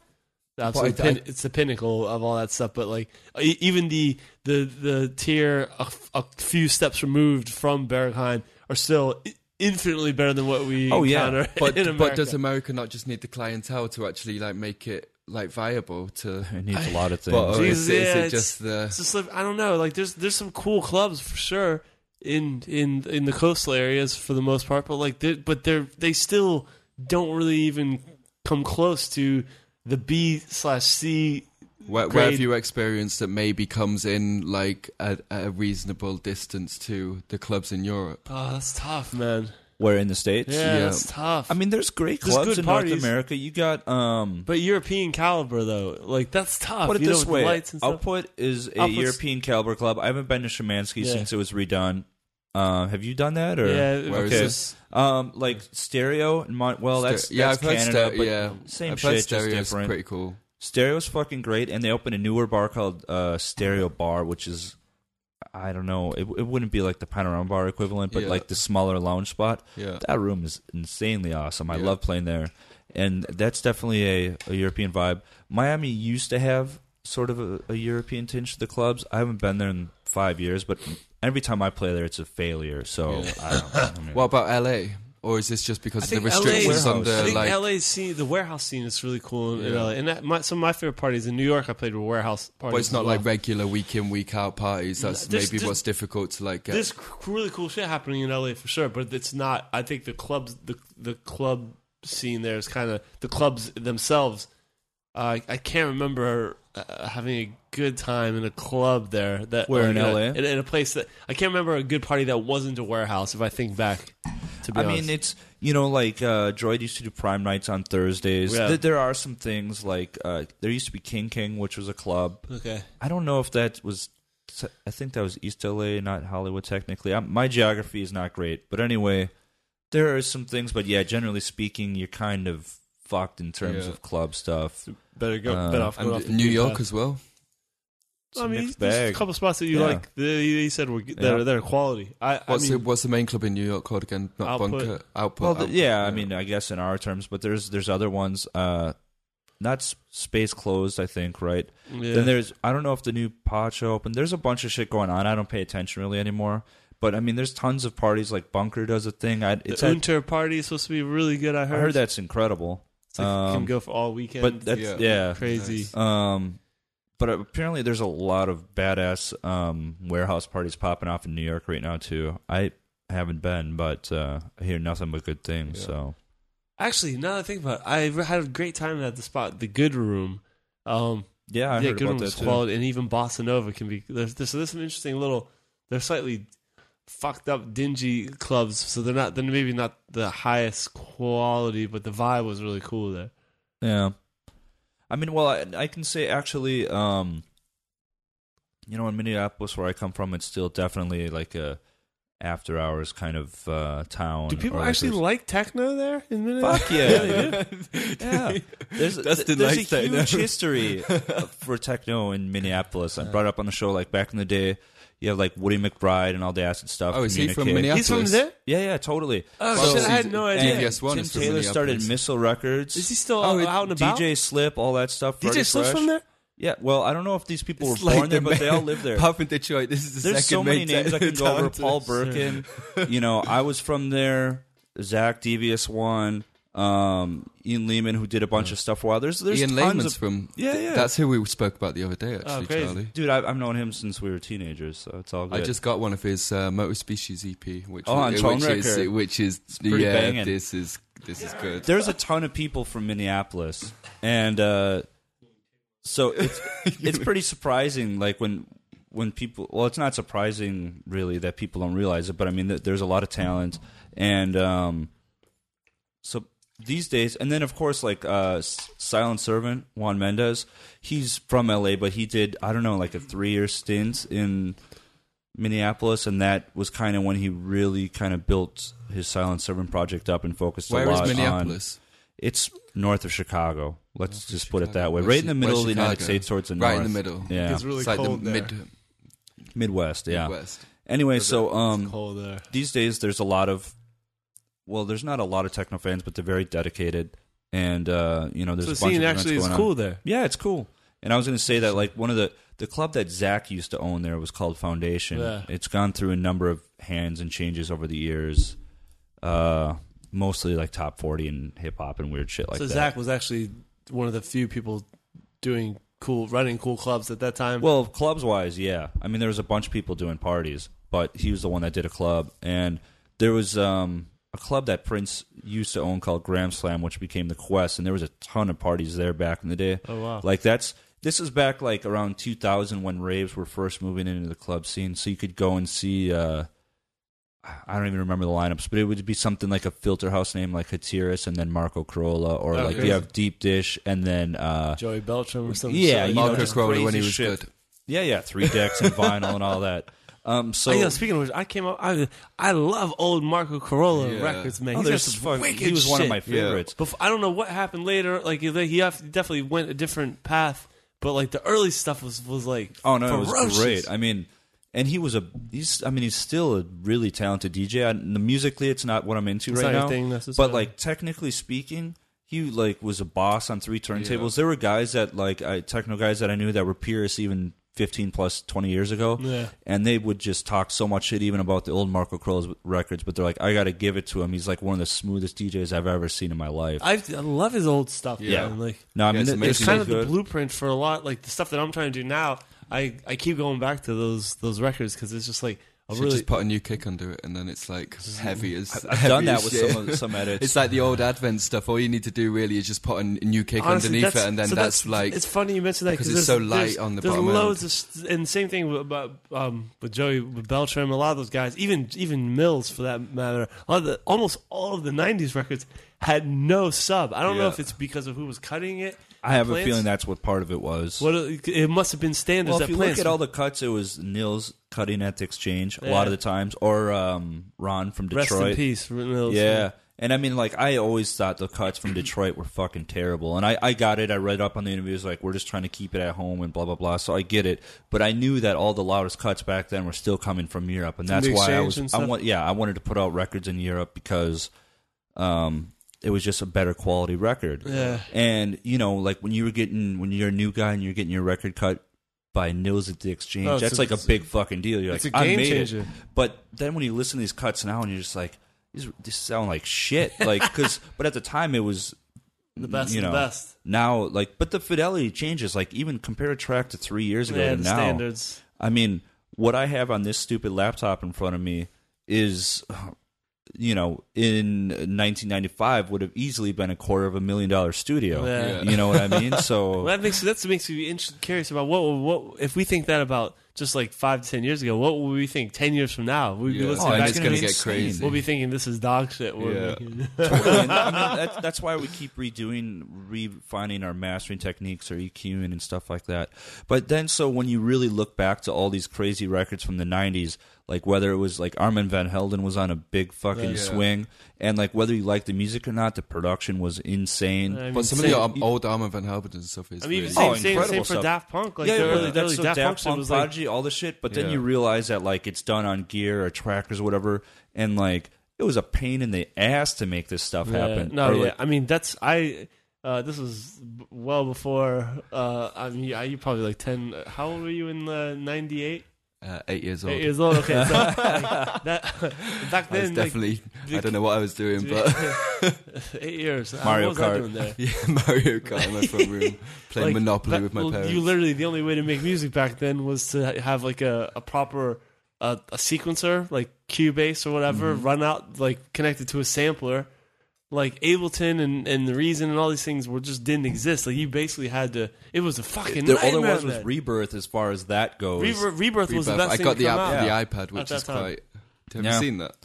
the absolute But I- pin, it's the pinnacle of all that stuff, but like e- even the the the tier a, f- a few steps removed from Berghain are still i- infinitely better than what we Oh, yeah. encounter but in America. but does America not just need the clientele to actually like make it like viable to? it needs a lot of things. But Jesus, is, it- is yeah, it it's- just the? It's just like I don't know. Like there's there's some cool clubs for sure in in in the coastal areas for the most part, but like they but they're they still don't really even come close to the B slash C. Where, where grade- have you experienced that maybe comes in like at, at a reasonable distance to the clubs in Europe? Oh, that's tough, man. Where in the states? Yeah, Yeah. that's tough. I mean, there's great There's clubs good in parties. North America. You got um. but European caliber though, like that's tough. Put it you know, this with way: lights and stuff. Output is a Output's- European caliber club. I haven't been to Schimanski Yeah. since it was redone. Uh, have you done that? Or yeah, Where is Okay. this? Um, like stereo and Mon- well, that's Ster- yeah, that's I've heard Canada, stereo. but Yeah, same I've shit, heard just stereo is different. pretty cool. Stereo's fucking great, and they opened a newer bar called uh, Stereo Bar, which is I don't know, it, it wouldn't be like the Panorama Bar equivalent, but Yeah. like the smaller lounge spot. Yeah, That room is insanely awesome. I Yeah. love playing there, and that's definitely a, a European vibe. Miami used to have sort of a, a European tinge to the clubs. I haven't been there in five years, but every time I play there, it's a failure. So. I don't know. I mean- What about LA? Or is this just because of the restrictions LA on the I think like? LA scene, the warehouse scene is really cool in, in Yeah. LA. And that, my, some of my favorite parties in New York, I played with warehouse parties. But it's not well. like regular week in week out parties. That's There's- maybe there's- what's difficult to like get. There's really cool shit happening in LA for sure, but it's not. I think the clubs, the the club scene there is kind of the clubs themselves. Uh, I can't remember uh, having a good time in a club there. That Where, in LA? In, in a place that I can't remember a good party that wasn't a warehouse. If I think back, to be I honest. mean, it's you know like uh, Droid used to do Prime Nights on Thursdays. Yeah. Th- there are some things like uh, there used to be King King, which was a club. okay. I don't know if that was. I think that was East LA, not Hollywood. Technically, i my geography is not great, but anyway, there are some things. But yeah, generally speaking, you're kind of fucked in terms Yeah. of club stuff. Better go. Uh, better off going and off the New beaten York path. as well. It's I a mean, mixed there's bag. a couple spots that you Yeah. like. The, you said were that Yeah. are that are quality. I, I What's mean, the what's the main club in New York called again? Not Output. Bunker. Output. Well, th- Output, yeah, I mean, I guess in our terms, but there's there's other ones. Uh, not s- space closed, I think, right? yeah. Then there's I don't know if the new Pacha opened. There's a bunch of shit going on. I don't pay attention really anymore. But I mean, there's tons of parties. Like Bunker does a thing. I, the it's at- Unter party is supposed to be really good. I I heard. heard that's incredible. It's like you can um, go for all weekend. But that's Yeah. yeah. crazy. Nice. Um, but apparently there's a lot of badass um warehouse parties popping off in New York right now too. I haven't been, but uh, I hear nothing but good things. Yeah. So Actually, now that I think about it, I had a great time at the spot, the Good Room. Um, yeah, I yeah, heard Good about Room that is too. quality, and even Bossa Nova can be. There's, there's, there's some interesting little. They're slightly fucked up, dingy clubs, so they're not. They're maybe not the highest quality, but the vibe was really cool there. Yeah. I mean, well, I, I can say actually, um, you know, in Minneapolis, where I come from, it's still definitely like a after hours kind of uh, town. Do people or like actually there's- like techno there in Minneapolis? Fuck yeah, yeah. There's, Dustin there's likes a techno. huge history for techno in Minneapolis. I brought up on the show like back in the day. You have like Woody McBride and all the acid stuff. Oh, is he from Communique. He's from Minneapolis? there. Yeah, yeah, totally. Oh Well, shit! I had he's- no and idea. DVS1 Tim is from Taylor started Minneapolis. Missile Records. Is he still Oh, it- out and about? DJ Slip, all that stuff. Freddie DJ Slip's Fresh. from there. Yeah, well, I don't know if these people It's were born like there, the but they all live there. Apart from Detroit, this is the There's second so many main names I can go over. Paul Birken. you know, I was from there. Zach Devious one. Um, Ian Lehman, who did a bunch of stuff. While there's there's Ian tons Lehman's of from. yeah yeah. That's who we spoke about the other day, actually, Oh. Charlie. dude. I, I've known him since we were teenagers, so it's all good. I just got one of his uh, Motor Species EP, which, Oh, on which Tone is Record. which is pretty yeah, banging. this is this is good. there's a ton of people from Minneapolis, and uh, so it's it's pretty surprising. Like when when people, well, it's not surprising really that people don't realize it, but I mean, there's a lot of talent, and um, so these days, and then of course, like uh, Silent Servant Juan Mendez, he's from LA, but he did I don't know like a three year stint in Minneapolis, and that was kind of when he really kind of built his Silent Servant project up and focused Where a is lot on Minneapolis? it's north of Chicago. Let's North just put it that way. Where's Right in the middle where's of the United States towards the Right north. in the middle. Yeah. It's really it's like cold the there. mid Midwest, yeah. Midwest. Anyway, so um there. these days there's a lot of well, there's not a lot of techno fans, but they're very dedicated and uh, you know, there's So a bunch scene of actually is going on. cool there. Yeah, it's cool. And I was going to say that like one of the the club that Zach used to own there was called Foundation. Yeah. It's gone through a number of hands and changes over the years. Uh mostly like top 40 and hip hop and weird shit like so that. So Zach was actually one of the few people doing cool, running cool clubs at that time. Well, clubs wise, yeah. I mean, there was a bunch of people doing parties, but he was the one that did a club, and there was um, a club that Prince used to own called Glam Slam, which became the Quest, and there was a ton of parties there back in the day. oh wow. Like that's this is back like around 2000 when raves were first moving into the club scene, so you could go and see. Uh, I don't even remember the lineups, but it would be something like a filter house name like Hatiras and then Marco Carola, or Oh, like crazy. you have Deep Dish and then uh, Joey Beltram or something. Yeah, you know, Marco Carola when he was shit. good. yeah, yeah, three decks and vinyl and all that. Um, so Oh, yeah, speaking of which, I came up. I I love old Marco Carola Yeah. records, man. oh, He's there's got some wicked he was one of shit. my favorites. Bef- I don't know what happened later. Like he definitely went a different path, but like the early stuff was was like Oh no, it ferocious. was great. I mean, and he was a he's. I mean, he's still a really talented DJ. I, the musically, it's not what I'm into It's right not your now. thing necessarily. but like technically speaking, he like was a boss on three turntables. There were guys that like I, techno guys that I knew that were peers even 15 plus 20 years ago, Yeah. and they would just talk so much shit even about the old Marco Carola's records. But they're like, I got to give it to him. He's like one of the smoothest DJs I've ever seen in my life. I, I love his old stuff. Yeah. man. like no, I mean it's it's it's kind so of the blueprint for a lot. Like the stuff that I'm trying to do now. I I keep going back to those those records because it's just like a Should really just put a new kick under it, and then it's like heavy as. I've heavy done that with shit. some some edits. It's like the old Advent stuff. All you need to do really is just put a new kick Honestly, underneath it, and then so that's, like it's funny you mentioned that because it's so light on the there's bottom loads end. of st- and same thing with, about um, with Joey with Beltram. A lot of those guys, even even Mills for that matter, a lot of the, almost all of the '90s records had no sub. I don't know if it's because of who was cutting it. I have a feeling that's what part of it was. What it it must have been standards Well, that if you Plants. look at all the cuts, it was Nils cutting at the exchange a lot of the times, or um, Ron from Detroit. rest in peace, Mills. Yeah, and I mean, like I always thought the cuts from Detroit were fucking terrible, and I, I got it. I read up on the interviews, like we're just trying to keep it at home and blah blah blah. So I get it, but I knew that all the loudest cuts back then were still coming from Europe, and that's why I was. I stuff? want, yeah, I wanted to put out records in Europe because, um, it was just a better quality record. Yeah. And you know, like when you were getting when you're a new guy and you're getting your record cut by Nils at the Exchange, Oh, that's a- like a big fucking deal. You're it's like, a I game made changer. it. But then when you listen to these cuts now, and you're just like, these these sound like shit. Like, because but at the time it was the best, you know, the best. Now, like, but the fidelity changes. Like, even compare a track to three years ago Yeah, to now. standards. I mean, what I have on this stupid laptop in front of me is, you know, in 1995 would have easily been a quarter of a million dollar studio. Yeah. You know what I mean? So Well, that makes that makes me inter- curious about what what if we think that about just like five to ten years ago. What would we think ten years from now? We'd be Yeah. listening Oh, and back it's to gonna get crazy. We'll be thinking this is dog shit. We're Yeah. totally. And, I mean, that's, that's why we keep redoing, refining our mastering techniques or EQing and stuff like that. But then, so when you really look back to all these crazy records from the '90s, like whether it was like Armand van Helden was on a big fucking Yeah. swing, and like whether you liked the music or not, the production was insane. I mean, But some of same- the um, old Armand Van Helden and stuff is I mean, really same, Oh, same, incredible same for stuff. Daft Punk. Like yeah, the yeah, early, but the early so Daft, Daft Punk shit was like Prodigy, all the shit. But then Yeah. you realize that like it's done on gear or trackers or whatever, and like it was a pain in the ass to make this stuff Yeah. happen. No, Or, yeah. like, I mean, that's I. Uh, this was b- well before. Uh, I mean, yeah, you probably like ten. How old were you in uh, '98? Uh, eight years old. Eight years old. Okay, so like, that back I was then, like, definitely. I don't know what I was doing, but eight years. Uh, Mario what was I Kart. doing there? yeah, Mario Kart in my front room, playing Like, Monopoly that- with my well, parents. You literally the only way to make music back then was to have like a, a proper uh, a sequencer like Cubase or whatever Mm-hmm. run out like connected to a sampler. Like Ableton and, and the Reason and all these things were just didn't exist. Like you basically had to. It was a fucking there, all there was was. Rebirth as far as that goes. Rebirth, Rebirth was the Rebirth. best I thing got to the app for Yeah. the iPad, which is time. quite. Have Yeah. you seen that?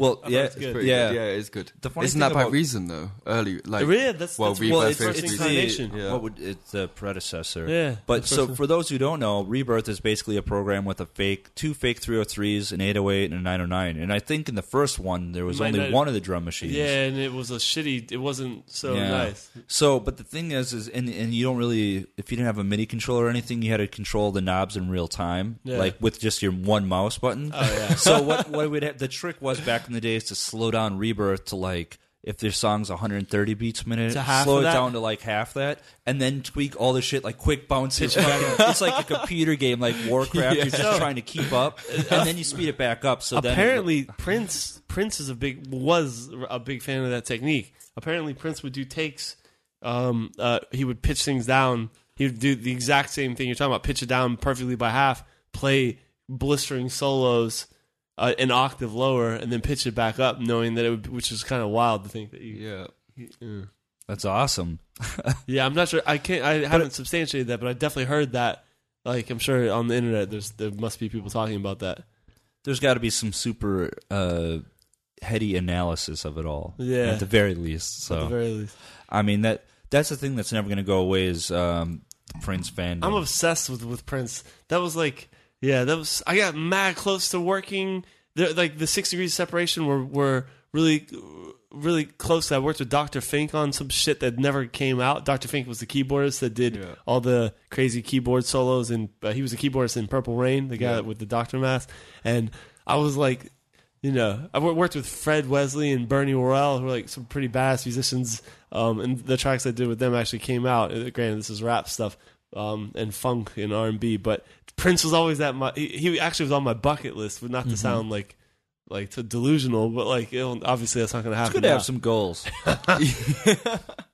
Well, oh, yeah, it's good. Yeah. good. yeah, it is good. The funny Isn't thing that by Reason though? Early, like Yeah, that's- well, that's- Rebirth Well, it's, first it's incarnation. the Yeah. what would it's the predecessor. Yeah, But so for those who don't know, Rebirth is basically a program with a fake two fake 303s, an 808 and a 909. And I think in the first one there was Might only not- one of the drum machines. Yeah, and it was a shitty. It wasn't so Yeah. nice. So, but the thing is, is and and you don't really, if you didn't have a MIDI controller or anything, you had to control the knobs in real time, Yeah. like with just your one mouse button. Oh yeah. so what what would have, the trick was back in the days to slow down Rebirth to like if their song's 130 beats a minute, To half slow of it that? down to like half that, and then tweak all the shit like quick bounces. fucking- it's like a computer game, like Warcraft. You're just trying to keep up, and then you speed it back up. So then it- apparently Prince Prince is a big was a big fan of that technique. Apparently Prince would do takes. Um, uh, he would pitch things down. He would do the exact same thing you're talking about. Pitch it down perfectly by half. Play blistering solos. Uh, an octave lower, and then pitch it back up, knowing that it would, which is kind of wild to think that you. Yeah. Yeah. that's awesome. Yeah, I'm not sure. I can't. I haven't substantiated that, but I definitely heard that. Like, I'm sure on the internet, there's there must be people talking about that. there's got to be some super uh, heady analysis of it all. Yeah. at the very least. So At the very least. I mean that that's the thing that's never going to go away is um, Prince fandom. I'm obsessed with with Prince. That was like, yeah, that was. I got mad close to working. There, like the six degrees of separation were were really really close. I worked with Dr. Fink on some shit that never came out. Dr. Fink was the keyboardist that did Yeah. all the crazy keyboard solos, and uh, he was the keyboardist in Purple Rain, the guy Yeah. with the Doctor mask. And I was like, you know, I worked with Fred Wesley and Bernie Worrell, who are like some pretty badass musicians. Um, and the tracks I did with them actually came out. Uh, Granted, this is rap stuff um, and funk and R and B, but Prince was always that. My he, he actually was on my bucket list, but not to sound like like to delusional, but like obviously that's not going to it's happen. good to have some goals.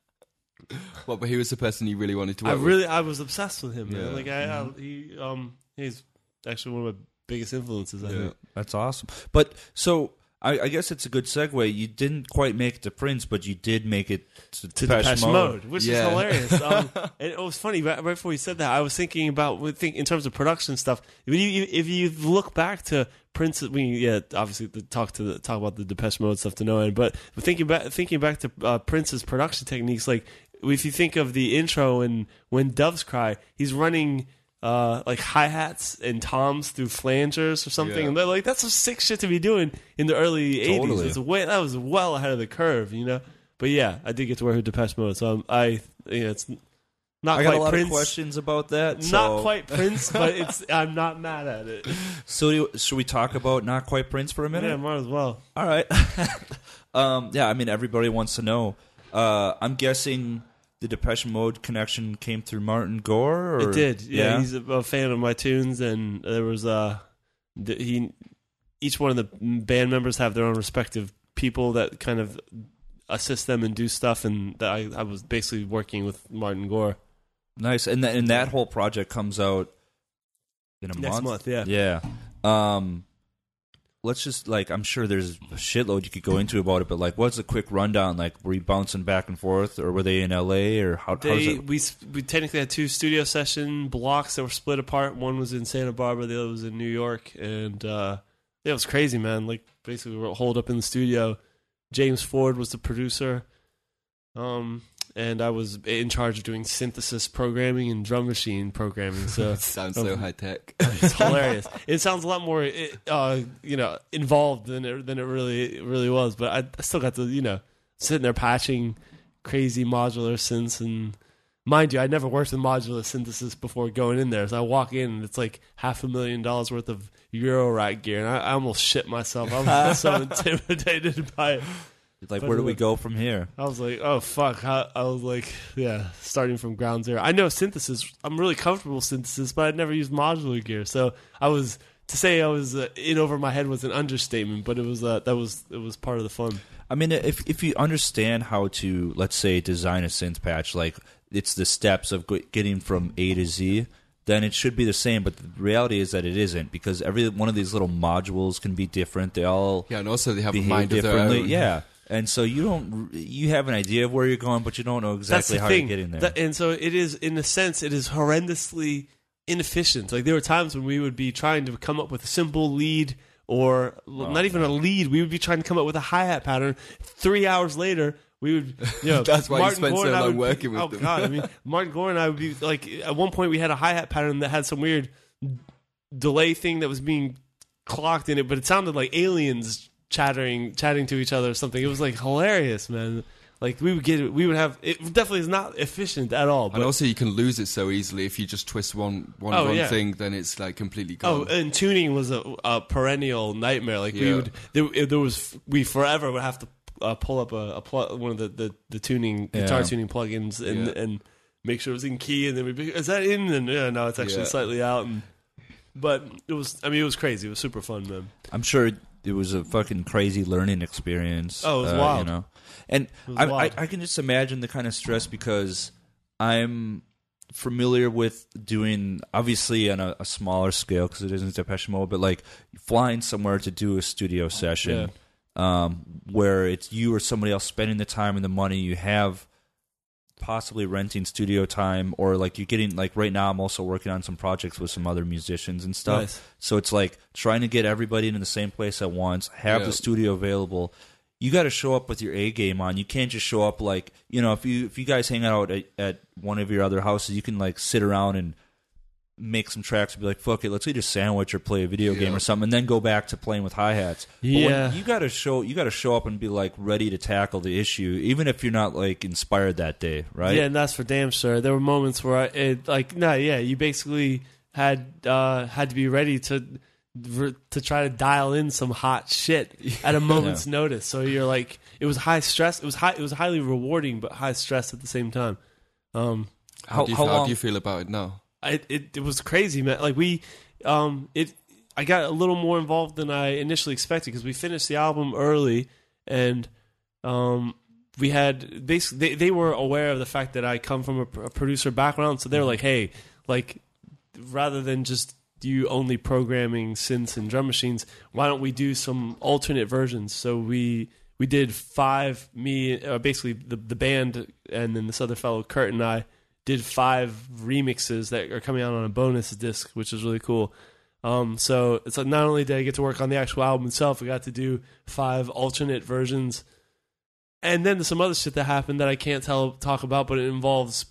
Well, but he was the person you really wanted to I work really I was obsessed with him. Man. Yeah. Like I, I he um he's actually one of my biggest influences. I. Yeah. think. That's awesome. But so I, I guess it's a good segue. You didn't quite make it to Prince, but you did make it to, to Depeche Depeche Mode. Mode, which Yeah. is hilarious. Um, and it was funny right, right before you said that. I was thinking about think in terms of production stuff. If you if you look back to Prince, we yeah obviously the, talk to the, talk about the Depeche Mode stuff to no end. But thinking back thinking back to uh, Prince's production techniques, like if you think of the intro and when doves cry, he's running. Uh, like hi hats and toms through flangers or something, Yeah. and they're like, "That's some sick shit to be doing in the early '80s." Totally. It's way that was well ahead of the curve, you know. But yeah, I did get to with Depeche Mode, so I'm, I yeah, it's not I got quite a lot Prince, of questions about that. not quite Prince, but it's I'm not mad at it. So do you- should we talk about not quite Prince for a minute? Yeah, might as well. All right. um, yeah, I mean everybody wants to know. Uh, I'm guessing the Depeche Mode connection came through Martin Gore. Or, It did. Yeah, he's a, a fan of my tunes, and there was uh, he each one of the band members have their own respective people that kind of assist them and do stuff, and that I, I was basically working with Martin Gore nice. And that and that whole project comes out in a next month. month. Yeah. Yeah. Um, let's just like I'm sure there's a shitload you could go into about it, but like, what's a quick rundown? Like, were you bouncing back and forth, or were they in L.A. or how? They it? we we technically had two studio session blocks that were split apart. One was in Santa Barbara, the other was in New York, and uh, it was crazy, man. Like basically, we were holed up in the studio. James Ford was the producer, um, and I was in charge of doing synthesis programming and drum machine programming. So it Sounds so Um, high tech. it's hilarious. It sounds a lot more, uh, you know, involved than it than it really it really was. But I, I still got to, you know, sitting there patching crazy modular synths and. Mind you, I never worked with modular synthesis before going in there. So I walk in and it's like half a million dollars worth of Euro rack gear, and I, I almost shit myself. I was so intimidated by it. Like, but where do we go from here? I was like, oh fuck! I, I was like, yeah, starting from ground zero. I know synthesis. I'm really comfortable with synthesis, but I'd never used modular gear, so I was to say I was uh, in over my head was an understatement. But it was uh, that was it was part of the fun. I mean, if if you understand how to, let's say, design a synth patch, like it's the steps of getting from A to Z, then it should be the same. But the reality is that it isn't because every one of these little modules can be different. They all Yeah, and also they have a behave mind of their differently. own. Yeah, and so you don't you have an idea of where you're going, but you don't know That's exactly the how thing. you're getting there. That- and so it is, in a sense, it is horrendously inefficient. Like there were times when we would be trying to come up with a simple lead. Or Oh, not even a lead. We would be trying to come up with a hi hat pattern. Three hours later, we would. You know, That's why you Martin spent Gore so long would be- working with oh, them. God, I mean, Martin Gore and I would be like. At one point, we had a hi hat pattern that had some weird delay thing that was being clocked in it, but it sounded like aliens chattering, chatting to each other or something. It was like hilarious, man. Like we would get, it, we would have. It definitely is not efficient at all. And But also, you can lose it so easily if you just twist one one Oh, wrong yeah. thing. Then it's like completely gone. Oh, gone. and tuning was a, a perennial nightmare. Like we Yeah. would, there, there was we forever would have to uh, pull up a, a pl- one of the, the, the tuning guitar Yeah. tuning plugins and Yeah. and make sure it was in key, and then we'd be, is that in? And yeah, no, it's actually Yeah. slightly out. And but it was, I mean, it was crazy. It was super fun, man. I'm sure it was a fucking crazy learning experience. Oh, it was uh, wild. You know, and I, I. I can just imagine the kind of stress because I'm familiar with doing obviously on a, a smaller scale because it isn't Depeche Mode, but like flying somewhere to do a studio session um, where it's you or somebody else spending the time and the money. You have possibly renting studio time or like you're getting like right now I'm also working on some projects with some other musicians and stuff. Nice. So it's like trying to get everybody in the same place at once, have Yeah. the studio available. You got to show up with your A game on. You can't just show up like you know if you if you guys hang out at, at one of your other houses, you can like sit around and make some tracks and be like, fuck it, let's eat a sandwich or play a video game or something, and then go back to playing with hi hats. Yeah. you got to show you got to show up and be like ready to tackle the issue, even if you're not like inspired that day, right? Yeah, and that's for damn sure. There were moments where I, it, like, no, yeah, you basically had uh, had to be ready to to try to dial in some hot shit at a moment's notice. So you're like, it was high stress. It was high. It was highly rewarding, but high stress at the same time. Um, How, How- do you, how how long- do you feel about it now? It, it it was crazy, man. Like we, um, it I got a little more involved than I initially expected because we finished the album early, and um, we had basically they, they were aware of the fact that I come from a, a producer background, so they were like, hey, like rather than just you only programming synths and drum machines, why don't we do some alternate versions? So we we did five me uh, basically the the band and then this other fellow Kurt and I did five remixes that are coming out on a bonus disc, which is really cool. Um, so it's like not only did I get to work on the actual album itself, I got to do five alternate versions, and then there's some other shit that happened that I can't tell talk about, but it involves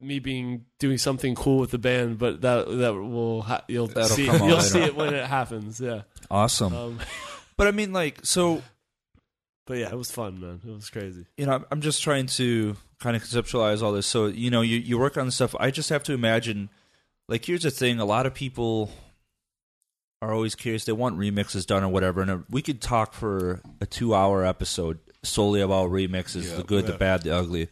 me being doing something cool with the band. But that that will ha- you'll That'll see come you'll later. see it when it happens. Yeah. awesome. Um, but I mean, like, so but yeah, it was fun, man. It was crazy. you know, I'm- I'm just trying to kind of conceptualize all this. So, you know, you, you work on stuff. I just have to imagine, like, here's the thing: a lot of people are always curious. They want remixes done or whatever, and uh, we could talk for a two-hour episode solely about remixes, Yeah. the good, the bad, the ugly.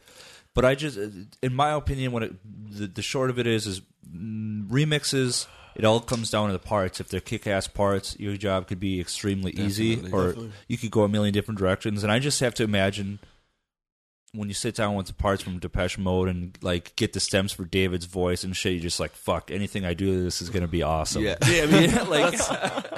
But I just, in my opinion, what it, the, the short of it is, is mm, remixes. It all comes down to the parts. If they're kick-ass parts, your job could be extremely easy, Definitely. or Definitely. you could go a million different directions. And I just have to imagine when you sit down with the parts from Depeche Mode and like get the stems for David's voice and shit, you're just like, fuck, anything I do this is gonna be awesome. Yeah. Yeah, I mean, like that's,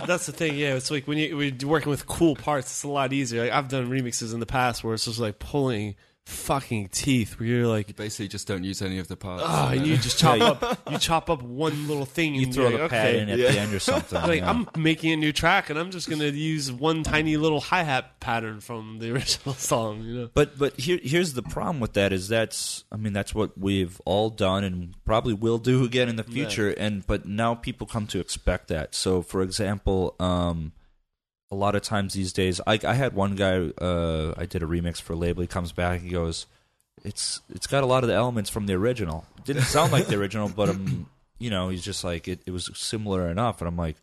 that's the thing. Yeah, it's like when you when you're working with cool parts, it's a lot easier. Like, I've done remixes in the past where it's just like pulling fucking teeth, where you're like, You basically just don't use any of the parts. oh, and you just chop up, you chop up one little thing, you and throw you're the like, pad okay. in at Yeah. the end or something. Like yeah. I'm making a new track, and I'm just gonna use one tiny little hi hat pattern from the original song. You know, But but here here's the problem with that is that's I mean that's what we've all done and probably will do again in the future and but now people come to expect that. So for example, um a lot of times these days I I had one guy uh I did a remix for label. He comes back he goes it's it's got a lot of the elements from the original. Didn't sound like the original but um you know he's just like it, it was similar enough. And I'm like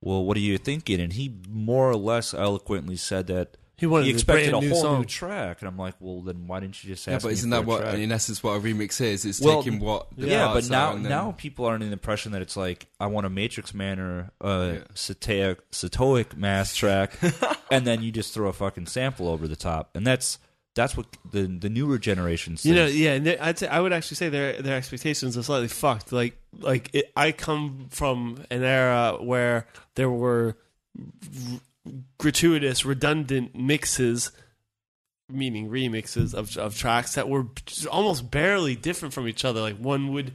well what are you thinking? And he more or less eloquently said that he wanted he a expected brand a new whole song. new track, and I'm like, well, then why didn't you just Yeah, ask but isn't for that a what, track? in essence, what a remix is? It's Well, taking what the yeah, but now then- now people are under the impression that it's like I want a Matrix Manor, uh, Yeah. Sataic, Setaoc mass track, and then you just throw a fucking sample over the top, and that's that's what the the newer generations. You know, yeah, and I'd say I would actually say their their expectations are slightly fucked. Like like it, I come from an era where there were r- gratuitous, redundant mixes, meaning remixes of of tracks that were almost barely different from each other. Like one would.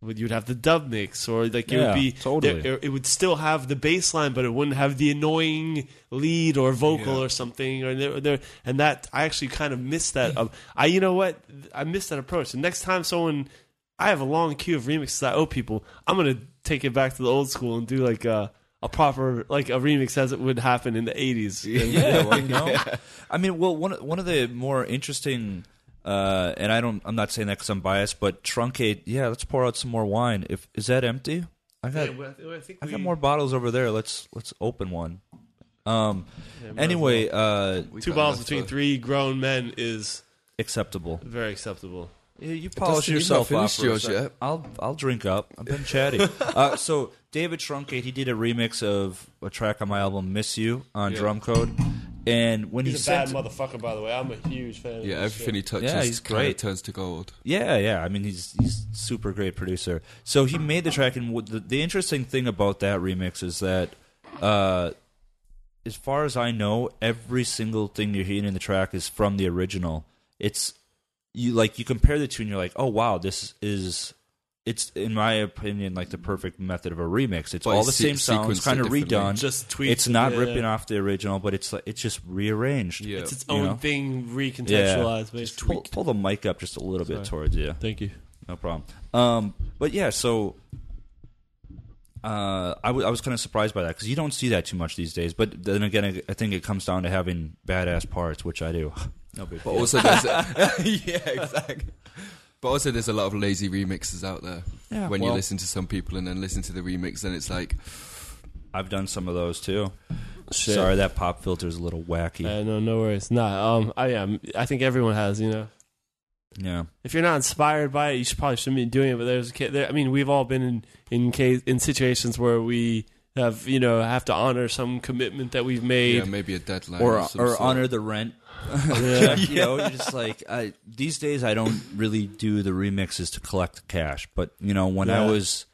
would You'd have the dub mix, or like it Yeah, would be totally. there- it would still have the bass line, but it wouldn't have the annoying lead or vocal Yeah. or something. Or there, there, and that I actually kind of missed that. Um, I, you know what, I missed that approach. and next time someone, I have a long queue of remixes I owe people. I'm gonna take it back to the old school and do like a, a proper like a remix as it would happen in the '80s. yeah, well, you know, I mean, well, one one of the more interesting, uh, and I don't, I'm not saying that because I'm biased, but truncate. Yeah, let's pour out some more wine. If is that empty? I got I think I got more bottles over there. Let's let's open one. Um. yeah, might as Anyway, uh, two bottles between for- three grown men is acceptable. very acceptable. Yeah, you polish yourself not off. for a yours sec. yet. I'll I'll drink up. I've been chatty. uh, so David Truncate, he did a remix of a track on my album "Miss You" on Yeah. Drumcode, and when he He's a bad motherfucker, by the way. I'm a huge fan. of Yeah, this everything he touches Yeah, he's kind of great. turns to gold. yeah, yeah, I mean he's he's super great producer. So he made the track, and what the, the interesting thing about that remix is that, uh, as far as I know, every single thing you're hearing in the track is from the original. It's you like you compare the two and you're like, oh wow, this is it's in my opinion like the perfect method of a remix. It's But all the se- same sounds, sequenced kind of redone. Just tweaks. it's not yeah. ripping off the original, but it's like it's just rearranged. Yeah. It's its own know? thing Yeah. recontextualized. Just basically. pull, pull the mic up just a little bit towards you. Thank you. No problem. Um, but yeah, so uh, I, w- I was kind of surprised by that because you don't see that too much these days. But then again, I, I think it comes down to having badass parts, which I do. No big But deal. also, there's a, yeah, exactly. But also, there's a lot of lazy remixes out there. Yeah, when you listen to some people and then listen to the remix, then it's like, I've done some of those too. Shit. Sorry, that pop filter's a little wacky. Uh, no, no worries. Nah, um, I am. I think everyone has. You know, yeah, if you're not inspired by it, you should probably shouldn't be doing it. But there's, a kid- there, I mean, we've all been in in case in situations where we have, you know, have to honor some commitment that we've made, yeah, made. maybe a deadline or of some or honor the rent. Yeah. you know, you're just like I, these days. I don't really do the remixes to collect cash, but you know, when I was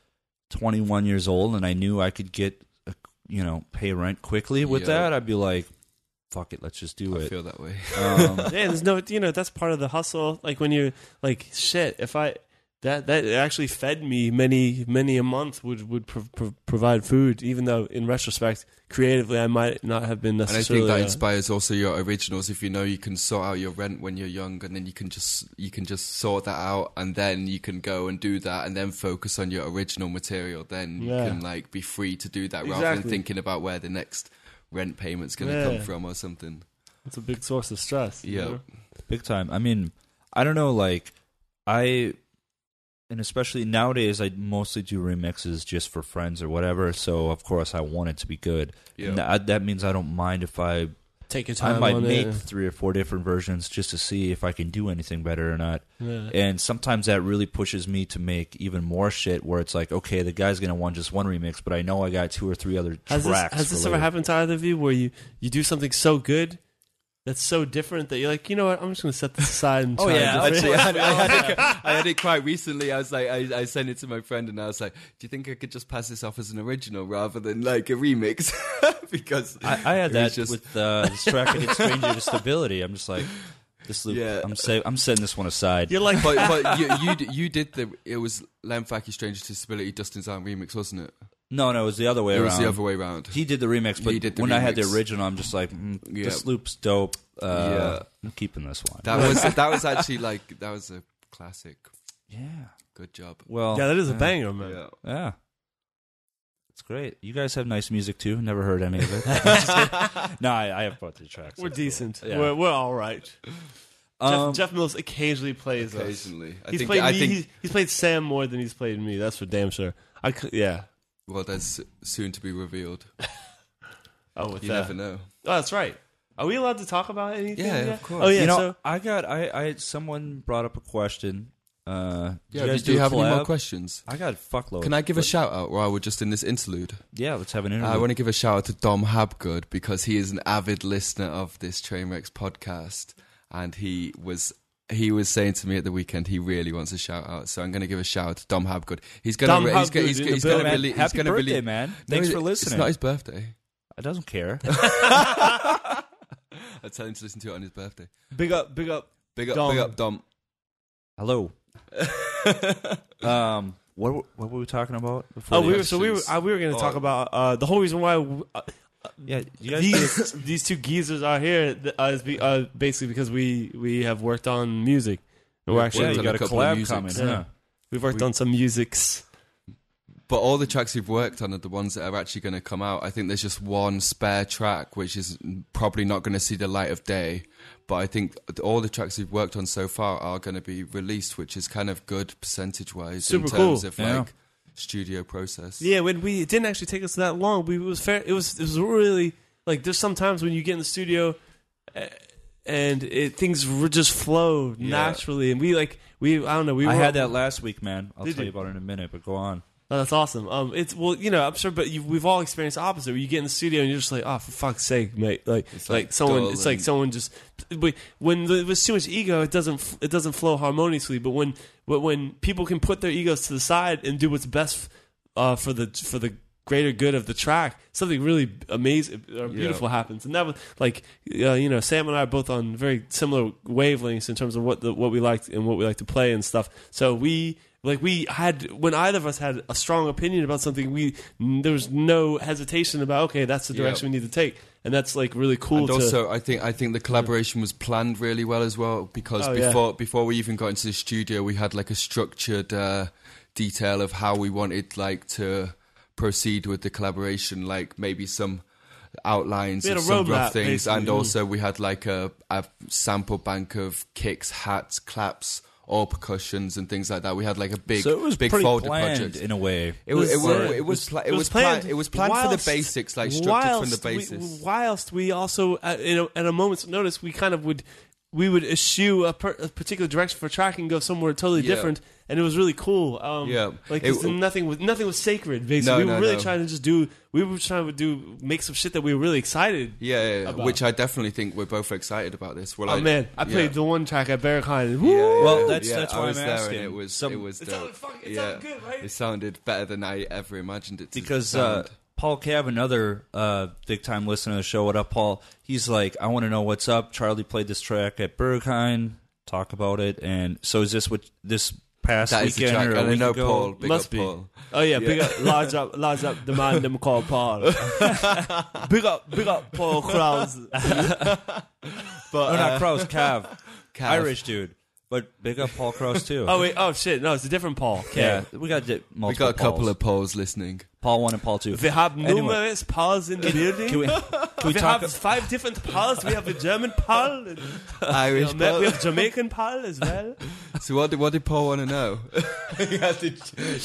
21 years old and I knew I could get, uh, you know, pay rent quickly with Yeah. that, I'd be like, "Fuck it, let's just do it. I it." feel that way. Um, yeah, there's no, you know, that's part of the hustle. Like when you're like, shit, if I that that actually fed me many many a month would would pro- pro- provide food, even though in retrospect, creatively, I might not have been necessarily And I think necessarily. that uh, inspires also your originals. If you know you can sort out your rent when you're young, and then you can just you can just sort that out, and then you can go and do that, and then focus on your original material. Then you can like be free to do that rather than thinking about where the next rent payment's going to Yeah. come from or something. it's a big source of stress. you Yeah. know? big time. I mean, I don't know, like I, and especially nowadays, I mostly do remixes just for friends or whatever. So of course, I want it to be good. Yeah. And that, that means I don't mind if I Take your time I might on make it. three or four different versions just to see if I can do anything better or not. Yeah. And sometimes that really pushes me to make even more shit where it's like, okay, the guy's gonna want just one remix, but I know I got two or three other Has this, tracks. has this for ever happened to either of you where you, you do something so good that's so different that you're like, you know what, I'm just going to set this aside and Oh, yeah, Actually, I had, I, had it, I had it quite recently. I was like, I, I sent it to my friend, and I was like, "Do you think I could just pass this off as an original rather than like a remix?" because I, I had that just- with uh, this track and did Stranger to Stability. I'm just like, this loop, Yeah. I'm, sa- I'm setting this one aside. You're like, but but you, you you did the it was Len Faki Stranger to Stability Dustin's own remix, wasn't it? No, no, it was the other way it around. was the other way around. He did the remix, but He did the when I had the remix. original, I'm just like, mm, Yeah. this loop's dope. Uh, Yeah. I'm keeping this one. That was that was actually like that was a classic. yeah. Good job. Well, yeah, that is a banger, man. Yeah. Yeah. It's great. You guys have nice music too. Never heard any of it. no, I, I have brought the tracks. We're decent. Yeah. We're, we're all right. Um, Jeff, Jeff Mills occasionally plays us. Occasionally, I He's think played I me. think he's, he's played Sam more than he's played me. That's for damn sure. I c- yeah. Well, that's soon to be revealed. Oh, with You that. never know. Oh, that's right. Are we allowed to talk about anything? Yeah, yet? of course. Oh yeah. you know, so I got I, I someone brought up a question. Uh, Yeah. you guys do you a have any more questions? I got a fuckload. Can I give a shout out while we're just in this interlude? Yeah, let's have an interview. I want to give a shout out to Dom Habgood because he is an avid listener of this Trainwrecks podcast, and he was he was saying to me at the weekend he really wants a shout out. So I'm going to give a shout out to Dom Habgood. He's going to he's, Habgood he's, he's going to really Happy birthday, really man! No, Thanks for listening. It's not his birthday. I doesn't care. I tell him to listen to it on his birthday. big up, big up. Big up, Dom. big up, Dom. Hello. um, what were- what were we talking about? Before Oh, we were, so we were uh, we were going to Oh. talk about uh, the whole reason why uh, yeah, you guys. these these two geezers are here uh, is be, uh, basically because we we have worked on music. We're Yeah, actually yeah, done got a a collab coming. Yeah. huh? we've worked we- on some musics. But all the tracks we've worked on are the ones that are actually going to come out. I think there's just one spare track which is probably not going to see the light of day. But I think all the tracks we've worked on so far are going to be released, which is kind of good percentage wise in Super terms cool. of Yeah. like studio process. Yeah, when we it didn't actually take us that long. We it was fair. It was it was really like there's sometimes when you get in the studio. Uh, and it, things r- just flow Yeah. naturally, and we like we I don't know we I were, had that last week, man. I'll Did tell you? you about it in a minute, but go on. Oh, that's awesome. Um, it's well, you know, I'm sure, but you, we've all experienced the opposite. Where you get in the studio and you're just like, oh, for fuck's sake, mate! Like, It's like, like someone, dull it's like and- someone just but when there's too much ego, it doesn't it doesn't flow harmoniously. But when but when people can put their egos to the side and do what's best uh, for the for the greater good of the track, something really amazing or beautiful happens. And that was like, uh, you know, Sam and I are both on very similar wavelengths in terms of what the what we like and what we like to play and stuff. So we like we had when either of us had a strong opinion about something, we there was no hesitation about okay, that's the direction we need to take, and that's like really cool. and to, also, I think I think the collaboration was planned really well as well because Oh, yeah. before before we even got into the studio, we had like a structured uh, detail of how we wanted like to proceed with the collaboration, like maybe some outlines of some rough things, and also we had like a, a sample bank of kicks, hats, claps. All percussions and things like that. We had like a big, so it was big folder planned project. in a way. It was, it was, uh, it was, pla- it was planned planned. It was planned for the basics, like structured from the whilst we- whilst we also, at, at a moment's notice, we kind of would we would eschew a, per, a particular direction for a track and go somewhere totally Yeah. different, and it was really cool. Um, Yeah. like It- nothing was nothing was sacred. Basically, No, we were no, really no. trying to just do. We were trying to do make some shit that we were really excited. Yeah, yeah, yeah. about. which I definitely think we're both excited about this. We're oh man, I played yeah. the one track at Berghain. Yeah, yeah, Well, yeah. that's- Yeah, that's I why was I'm there asking. And it was Some- it was It dope. sounded fucking- it yeah, sounded good, right? It sounded better than I ever imagined it to because uh, sound. Paul Cav, another uh, big time listener of the show, what up, Paul? He's like, I want to know what's up. Charlie played this track at Berghain. Talk about it. And so is this what this past that is the weekend track. or a And I week know ago? Paul. Big Must up be. Paul. Oh yeah, big up, large up, large up the man them called Paul. big up, big up Paul Krause. Oh, not Kraus, Cav. Cav. Irish dude. But big up Paul Kraus too. Oh wait, oh shit, no, it's a different Paul. yeah, we got di- We got a couple of Pauls listening. Paul one and Paul two. We have Anyway. numerous Pauls in the building. Can we, can we we talk? have five different Pauls. We have a German Paul. and Irish we Paul. have Jamaican Paul as well. So what did what did Paul want to know? he had the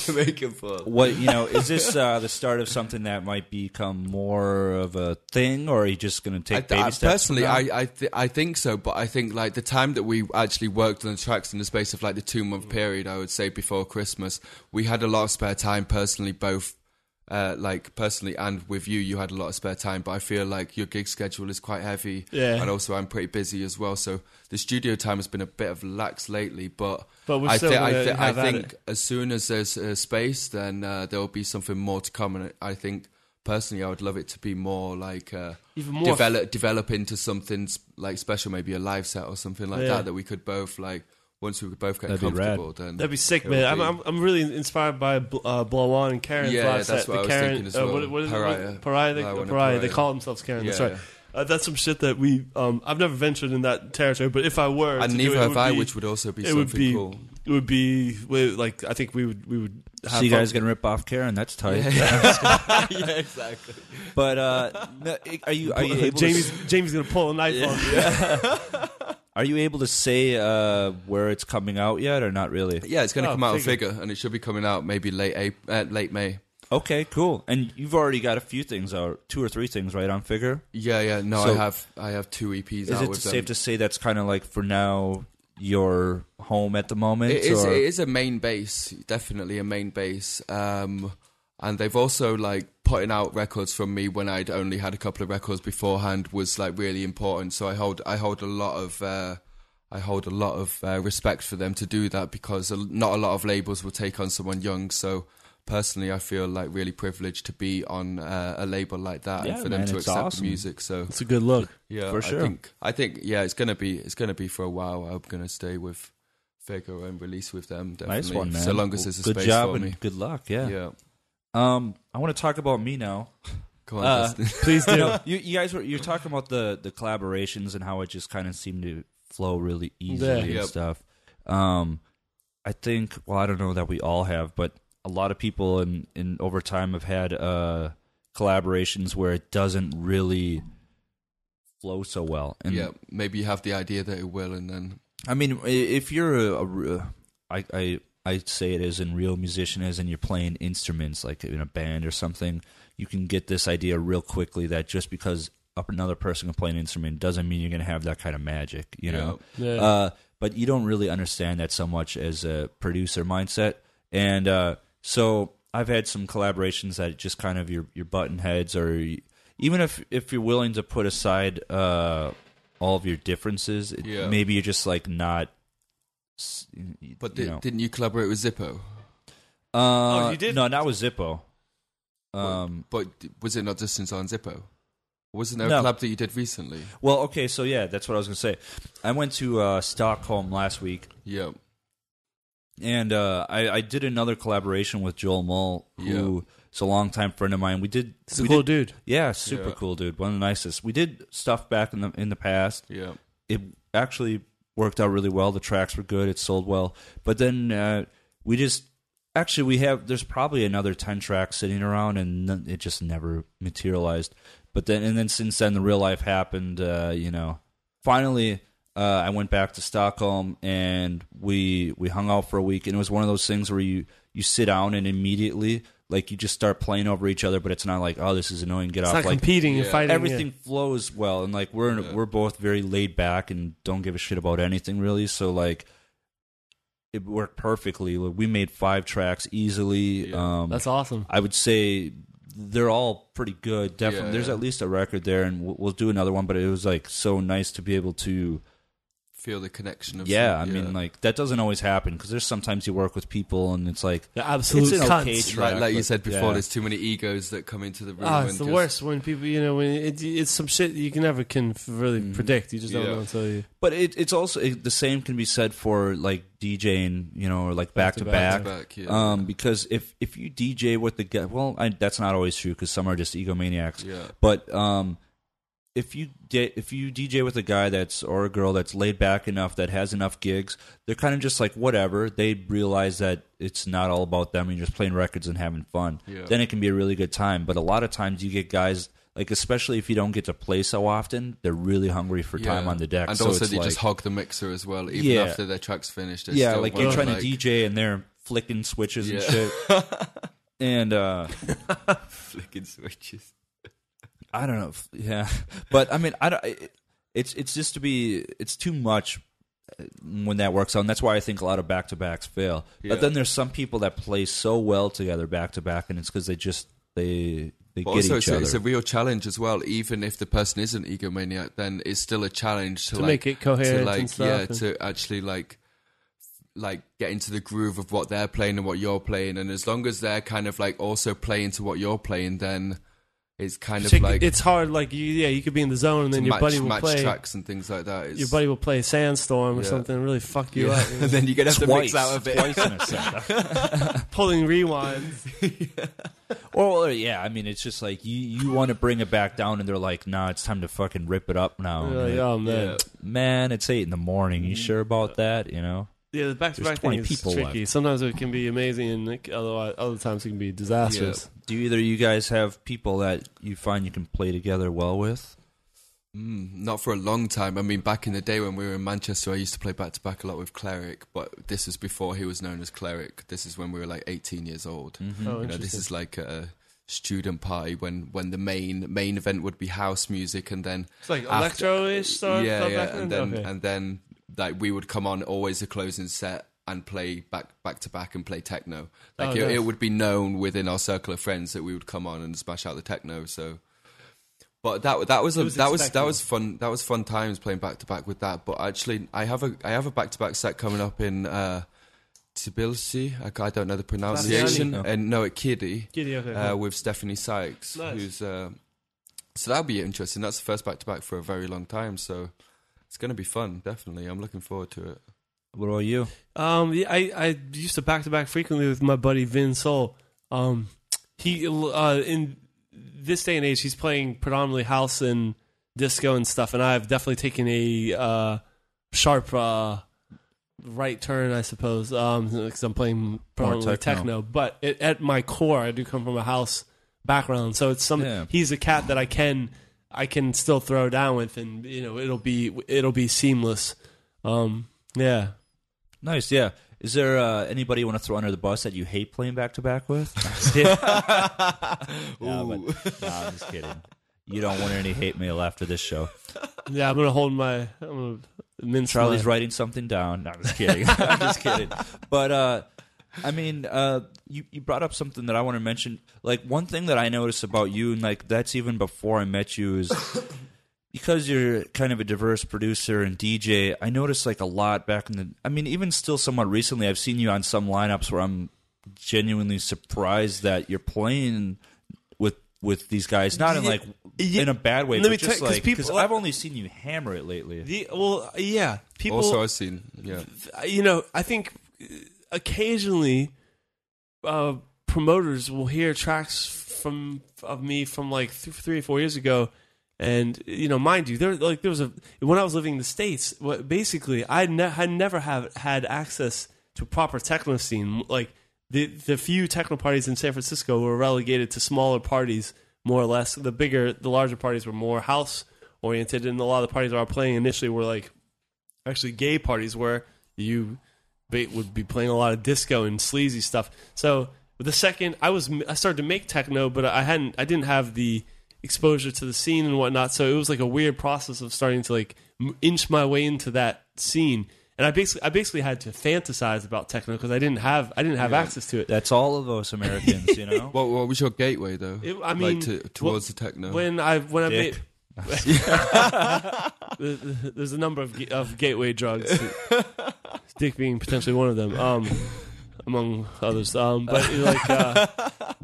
Jamaican Paul. What you know is this uh, the start of something that might become more of a thing, or are you just going to I, take baby I, steps? personally. I I, th- I think so, but I think like the time that we actually worked on the tracks in the space of like the two month period, I would say before Christmas, we had a lot of spare time. Personally, both uh, like personally and with you, you had a lot of spare time. But I feel like your gig schedule is quite heavy, Yeah. and also I'm pretty busy as well. So the studio time has been a bit of lax lately, but. But I, thi- I, thi- I think as soon as there's uh, space, then uh, there will be something more to come. And I think personally, I would love it to be more like uh, Even more develop develop into something s- like special, maybe a live set or something like Yeah. that that we could both like. Once we both get That'd be rad. comfortable, then That'd be sick, man. would I'm, I'm I'm really inspired by uh, Blawan and Karenn's Yeah, live that's set. what the I was Karenn, thinking as uh, well. what, what is Pariah. it? Pariah. They, I want a Pariah. They Pariah. call themselves Karenn. That's Yeah, right. Uh, that's some shit that we. Um, I've never ventured in that territory, but if I were, and to do neither it, it have would I, be- which would also be it something would be cool. it would be we- like I think we would we would. Have so you guys gonna rip off Karenn? That's tight. yeah, exactly. But uh, no, are you are you able Jamie's to, Jamie's gonna pull a knife on me. Are you able to say uh, where it's coming out yet, or not really? Yeah, it's going to Oh, come out figure. of figure, and it should be coming out maybe late April, uh, late May. Okay, cool. And you've already got a few things out, two or three things, right, on Figure. Yeah, yeah. No, So- I have I have two EPs Is out it with safe them. to say that's kind of like for now your home at the moment? It is. or- It is a main base, definitely a main base. Um, and they've also like putting out records from me when I'd only had a couple of records beforehand was like really important. So I hold I hold a lot of uh, I hold a lot of uh, respect for them to do that because not a lot of labels will take on someone young. So personally, I feel like really privileged to be on uh, a label like that Yeah, and for them to accept awesome. the music. So It's a good look. yeah, For I sure. think I think yeah, it's gonna be it's gonna be for a while. I'm gonna stay with Figure and release with them. Definitely, nice one, man. So long as there's a good space job for and me. good luck. Yeah. Yeah, Um, I want to talk about me now. come on, Uh, Please do. you, you, you guys were you're talking about the the collaborations and how it just kind of seemed to flow really easily Yeah. and Yep. stuff. Um, I think well, I don't know that we all have, but a lot of people in in over time have had uh collaborations where it doesn't really flow so well. And yeah, maybe you have the idea that it will, and then I mean, if you're a, a re- I, I, I say it as in real musician, as in you're playing instruments, like in a band or something, you can get this idea real quickly that just because another person can play an instrument doesn't mean you're going to have that kind of magic, you know. Yeah. Uh, but you don't really understand that so much as a producer mindset, and uh, so I've had some collaborations that just kind of your your button heads, or even if if you're willing to put aside uh, all of your differences, Yeah. maybe you're just like not. S- y- But you know. didn't you collaborate with Zippo? uh, you did? No, not with Zippo. Um, But was it not just in Zon Zippo? Wasn't there a No. collab that you did recently? well, okay, so yeah, that's what I was gonna say. I went to uh, Stockholm last week, Yeah. and uh, I, I did another collaboration with Joel Mull, who is a longtime friend of mine. We did, He's a cool did- dude. yeah, super Yeah. cool dude, one of the nicest. We did stuff back in the in the past. Yeah. It actually worked out really well. The tracks were good. It sold well, but then uh, we just actually we have there's probably another 10 tracks sitting around and it just never materialized but then and then since then the real life happened uh, you know finally uh, i went back to stockholm and we we hung out for a week and it was one of those things where you you sit down and immediately like you just start playing over each other but it's not like oh this is annoying get It's off not like competing and yeah. fighting. everything flows well and like we're Yeah. we're both very laid back and don't give a shit about anything really so like it worked perfectly like, we made five tracks easily Yeah. um That's awesome. i would say they're all pretty good definitely Yeah, there's yeah. at least a record there and we'll, we'll do another one but it was like so nice to be able to Feel the connection of yeah i some- mean like that doesn't always happen because there's sometimes you work with people and it's like The absolute It's an cunts. okay track. like, like you but- said before, yeah. there's too many egos that come into the room. Ah, and it's the just- worst when people, you know, when it, it's some shit you can never can f- really Mhm. predict. You just don't Yeah. know until you. but it, it's also it, the same can be said for like djing you know or like back to back Back, yeah. Um, because if if you DJ with the guy, well, I, that's not always true because some are just egomaniacs. yeah. But um, if you di- if you DJ with a guy that's or a girl that's laid back enough that has enough gigs, they're kind of just like whatever. They realize that it's not all about them and you're just playing records and having fun. Yeah. Then it can be a really good time. But a lot of times you get guys. Like especially if you don't get to play so often, they're really hungry for time on the deck. And so also, they like, just hog the mixer as well, even Yeah. after their track's finished. yeah, still like you're trying like, to DJ and they're flicking switches and shit. and uh, flicking switches. I don't know. if- Yeah, but I mean, I don't. It, it's it's just to be. It's too much uh, when that works out. And that's why I think a lot of back to backs fail. Yeah. But then there's some people that play so well together back to back, and it's because they just they they But get also, each it's a, other. it's a real challenge as well. Even if the person is an egomaniac, then it's still a challenge to, To like, make it coherent to like and stuff yeah, and- to actually like like get into the groove of what they're playing and what you're playing. And as long as they're kind of like also playing to what you're playing, then it's kind of Check- like it's hard. Like you, yeah, you could be in the zone and then your match, buddy will match play. tracks and things like that. It's, Your buddy will play Sandstorm or Yeah. something and really fuck you yeah. up. and then you get have to twice, mix out of it. twice in a set. Pulling rewinds. or yeah, I mean, it's just like you you want to bring it back down, and they're like, "Nah, it's time to fucking rip it up now." You're And like, you're oh man, Yeah. Man, it's eight in the morning. You mm-hmm. sure about that? You know. yeah. The back to There's back thing 20 is people tricky. left. Sometimes it can be amazing, and like, otherwise, other times it can be disastrous. Do either of you guys have people that you find you can play together well with? Mm, not for a long time. I mean, back in the day when we were in Manchester, I used to play back to back a lot with Cleric, but this is before he was known as Cleric. This is when we were like 18 years old. Mm-hmm. Oh, you know, this is like a student party when when the main main event would be house music, and then It's like After- electro-ish stuff. yeah, yeah, and then? then Okay. and then like we would come on always a closing set and play back back to back and play techno. Like Oh, it, nice. it would be known within our circle of friends that we would come on and smash out the techno. So, but that that was, a, was that was that was fun. That was fun times playing back to back with that. But actually, I have a I have a back to back set coming up in. uh Tbilisi, I, I don't know the pronunciation, Tbilisi? and no, at Kiddy, Giddy, okay. uh, with Stephanie Sykes, Nice. who's uh, so that'll be interesting. That's the first back to back for a very long time, so it's going to be fun. Definitely, I'm looking forward to it. What about you? Um, yeah, I I used to back to back frequently with my buddy Vin Sol. Um, he uh in this day and age, he's playing predominantly house and disco and stuff, and I've definitely taken a uh sharp uh right turn, I suppose, um, because I'm playing predominantly techno. techno. But it, at my core, I do come from a house background, so it's some. Yeah. He's a cat that I can I can still throw down with, and you know it'll be it'll be seamless. Um, yeah. Nice, yeah. Is there uh, anybody you want to throw under the bus that you hate playing back to back with? no, but, no, I'm just kidding. You don't want any hate mail after this show. Yeah, I'm gonna hold my. I'm gonna mince Charlie's my, writing something down. No, I'm just kidding. I'm just kidding. But uh, I mean, uh, you you brought up something that I want to mention. Like one thing that I noticed about you, and like that's even before I met you, is because you're kind of a diverse producer and DJ. I noticed like a lot back in the. I mean, even still, somewhat recently, I've seen you on some lineups where I'm genuinely surprised that you're playing with with these guys, not in like yeah. in a bad way, Let but me just tell- 'cause like people- because I've only seen you hammer it lately. The well, yeah, people. also, I've seen. Yeah. you know, I think uh, occasionally uh, promoters will hear tracks from of me from like th- three or four years ago, and you know, mind you, there like there was a when I was living in the states. What basically, I ne- had never have had access to proper techno scene. Like the the few techno parties in San Francisco were relegated to smaller parties, more or less. The bigger, the larger parties were more house oriented, and a lot of the parties I was playing initially were like actually gay parties where you would be playing a lot of disco and sleazy stuff. So the second I was, I started to make techno, but I hadn't, I didn't have the exposure to the scene and whatnot. So it was like a weird process of starting to like inch my way into that scene. And I basically, I basically had to fantasize about techno because I didn't have, I didn't have access to it. That's all of us Americans, you know. What, what was your gateway though? It- I mean, like to, towards the techno. When I when I Dick. made there's a number of of gateway drugs, dick being potentially one of them, um, among others. Um, but like, uh, what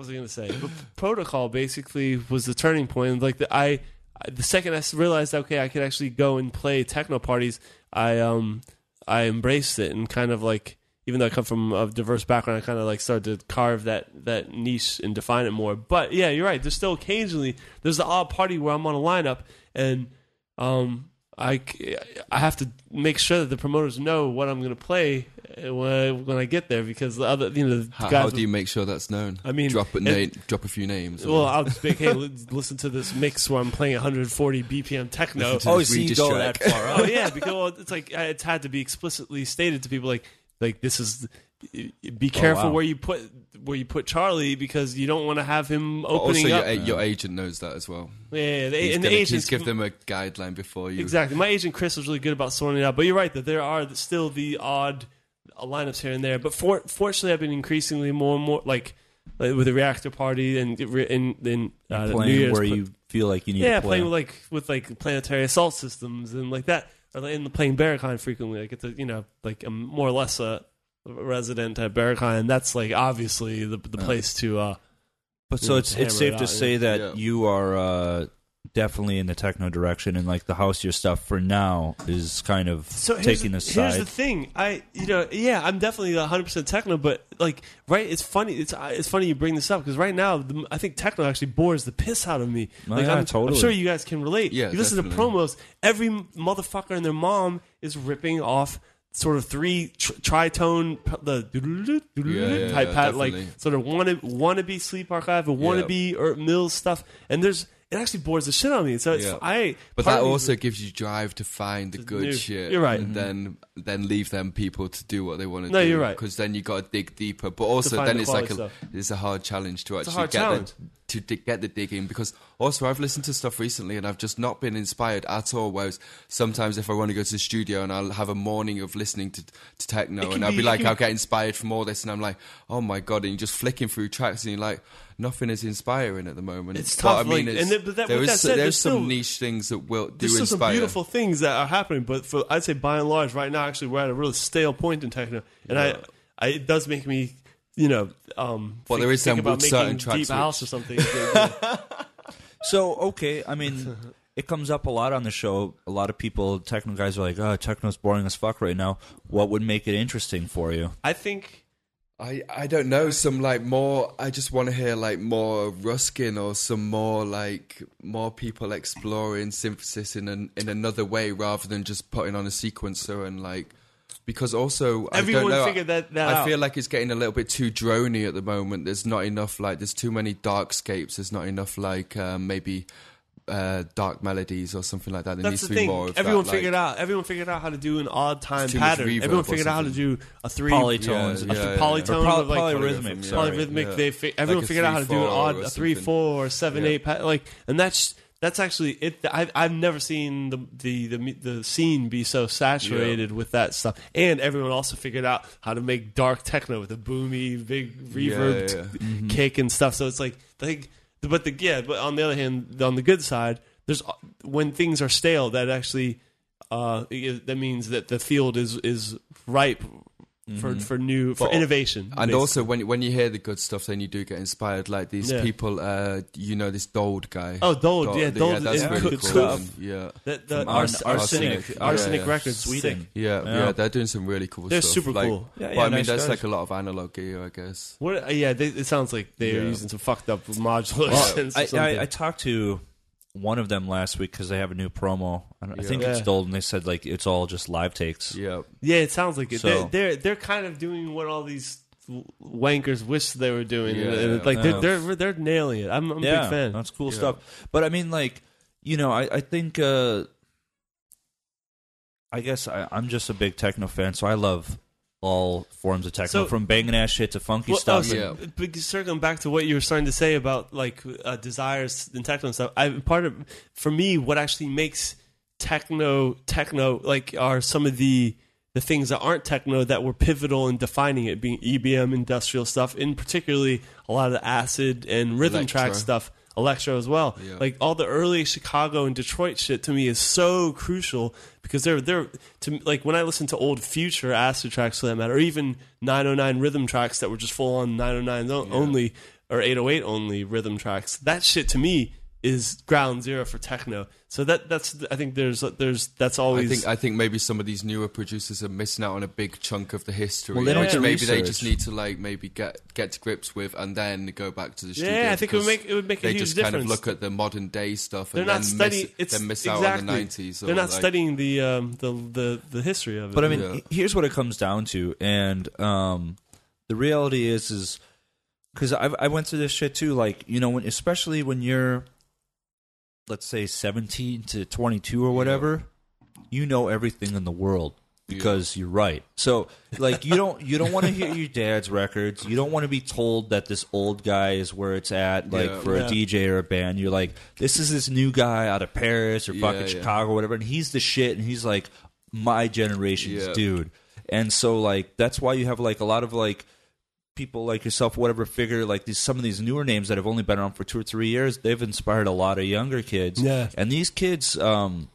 was I going to say? But protocol basically was the turning point. Like the, I, the second I realized, okay, I could actually go and play techno parties. I um I embraced it and kind of like even though I come from a diverse background, I kind of like started to carve that that niche and define it more. But yeah, you're right. There's still occasionally there's the odd party where I'm on a lineup and um I, I have to make sure that the promoters know what I'm going to play when I, when I get there because the other you know the how, guys how do you make sure that's known? I mean, drop a it- name, drop a few names. or- well, I'll just be, hey, li- listen to this mix where I'm playing 140 BPM techno. Listen to oh, this so you go track. that far oh yeah, because well, it's like uh, it's had to be explicitly stated to people like like this is be careful wow. where you put where you put Charlie because you don't want to have him But also, opening your, up. a- your agent knows that as well. yeah, they, He's and gonna, the he's agents give them a guideline before you. Exactly. My agent Chris was really good about sorting it out. But you're right that there are still the odd lineups here and there. But for, fortunately, I've been increasingly more and more like, like with the reactor party and in in uh, New playing Year's where pla- you feel like you need yeah to play. playing with like with like planetary assault systems and like that. Or like, in playing Barracuda frequently. like it's to you know like I'm more or less a resident at Barracuda, and that's like obviously the the place to. uh but so it's it's safe it to say that Yeah. you are uh, definitely in the techno direction, and like the house your stuff for now is kind of so taking the, this here's the thing. I you know yeah i'm definitely 100% techno but like right it's funny it's uh, it's funny you bring this up because right now the, i think techno actually bores the piss out of me. Oh, like yeah, I'm, I'm sure you guys can relate. Yeah, you listen to promos every motherfucker and their mom is ripping off sort of three tr- tritone the doodle-doo, doodle-doo Yeah, yeah, type yeah, pat like sort of wanna wannabe Sleeparchive and wannabe or mills stuff and there's it actually bores the shit out of me so it's Yeah. i But that also gives you drive to find the good new- shit. you're right. And mm-hmm. then then leave them people to do what they want to No, do. you're right. Because then you got to dig deeper. But also then the it's like a it's a hard challenge to a actually hard get challenge. the, to dig, get the digging. Because also I've listened to stuff recently and I've just not been inspired at all. Whereas sometimes if I want to go to the studio and I'll have a morning of listening to to techno and I'll be- be like I'll get inspired from all this and I'm like oh my god and you're just flicking through tracks and you're like. Nothing is inspiring at the moment. It's But, tough, I mean, like- it's, and that- there is said, there's there's some still- niche things that will do There's still some inspire. beautiful things that are happening, but for I'd say by and large, right now, actually, we're at a really stale point in techno, and I, I, it does make me, you know, um, Well, think, there is think some about with certain making tracks deep which- house or something. So okay, I mean, it comes up a lot on the show. A lot of people, techno guys, are like, "Oh, techno's boring as fuck right now." What would make it interesting for you? I think I, I don't know some like more I just want to hear like more Ruskin or some more like more people exploring synthesis in an, in another way rather than just putting on a sequencer and like because also I Everyone don't know, figured that- that I out. feel like it's getting a little bit too drony at the moment. There's not enough like there's too many darkscapes. There's not enough like um, maybe uh, dark melodies or something like that. There that's needs the to be thing. more of Everyone that, figured like, out. Everyone figured out how to do an odd time pattern. Everyone figured out how to do a three Polytones Yeah, and a yeah, th- yeah. polytone Or poly- with like polyrhythmic, sorry. polyrhythmic. Yeah. They fi- everyone Like a figured out how to do an odd a three something. four or seven Yeah. eight pa- like, and that's that's actually it. I've I've never seen the the the, the scene be so saturated with that stuff. And everyone also figured out how to make dark techno with a boomy big reverb yeah, t- kick and stuff. So it's like like but the yeah. But on the other hand, on the good side, there's when things are stale, that actually uh, that means that the field is is ripe for for new for But- innovation. And basically. also, when when you hear the good stuff, then you do get inspired. Like these Yeah. people, uh, you know, this Dold guy. Oh, Dold, yeah, Dold that's and really cool. Koof. Yeah, the, the Ars- arsenic Arsenic. arsenic Yeah, yeah. records Sweden. yeah, Yeah. yeah, They're doing some really cool They're stuff. super Like, cool. Yeah, but yeah, I mean, nice there's guys. like a lot of analog gear, I guess. What? uh, Yeah, they, it sounds like they're Yeah. using some fucked up modular Well, I. I, I talked to one of them last week because they have a new promo. I, don't- I think it's Yeah. Dold, and they said like it's all just live takes. Yeah, yeah, it sounds like it. So- they're, they're they're kind of doing what all these wankers wish they were doing. Yeah. Like Yeah. they're, they're they're nailing it. I'm, I'm a big fan. That's cool Yeah. stuff. But I mean, like, you know, I, I think, uh, I guess I, I'm just a big techno fan, so I love all forms of techno, So- from banging ass shit to funky Well, stuff. oh, Yeah. so- but circling back to what you were starting to say about like uh, desires and techno and stuff, I part of for me what actually makes techno techno like are some of the the things that aren't techno that were pivotal in defining it, being EBM industrial stuff, in particularly a lot of the acid and rhythm track stuff. Electro as well, Yeah. like all the early Chicago and Detroit shit to me is so crucial because they're they're to like when I listen to old Phuture acid tracks for that matter, or even 909 rhythm tracks that were just full on 909 o- only or 808 only rhythm tracks. That shit to me is ground zero for techno. So that that's I think there's there's that's always. I think I think maybe some of these newer producers are missing out on a big chunk of the history, Well, they don't which do maybe they just need to like maybe get get to grips with, and then go back to the studio. yeah, I think it would make it would make a huge difference. they just kind of look at the modern day stuff they're and not then studying. miss, it's then miss exactly, out on the nineties. They're not studying the um the the the history of it. But I mean, Yeah. here's what it comes down to, and um, the reality is, is because I I went through this shit too. Like you know, when especially when you're, let's say, 17 to 22 or whatever, you know everything in the world because you're right. So like you don't you don't want to hear your dad's records. You don't want to be told that this old guy is where it's at. Like Yeah. for Yeah. a DJ or a band, you're like, this is this new guy out of Paris or Yeah, fucking yeah. Chicago or whatever, and he's the shit, and he's like my generation's Yeah. dude. And so like that's why you have like a lot of like people like yourself, whatever figure like these some of these newer names that have only been around for two or three years, they've inspired a lot of younger kids. Yeah. And these kids, um,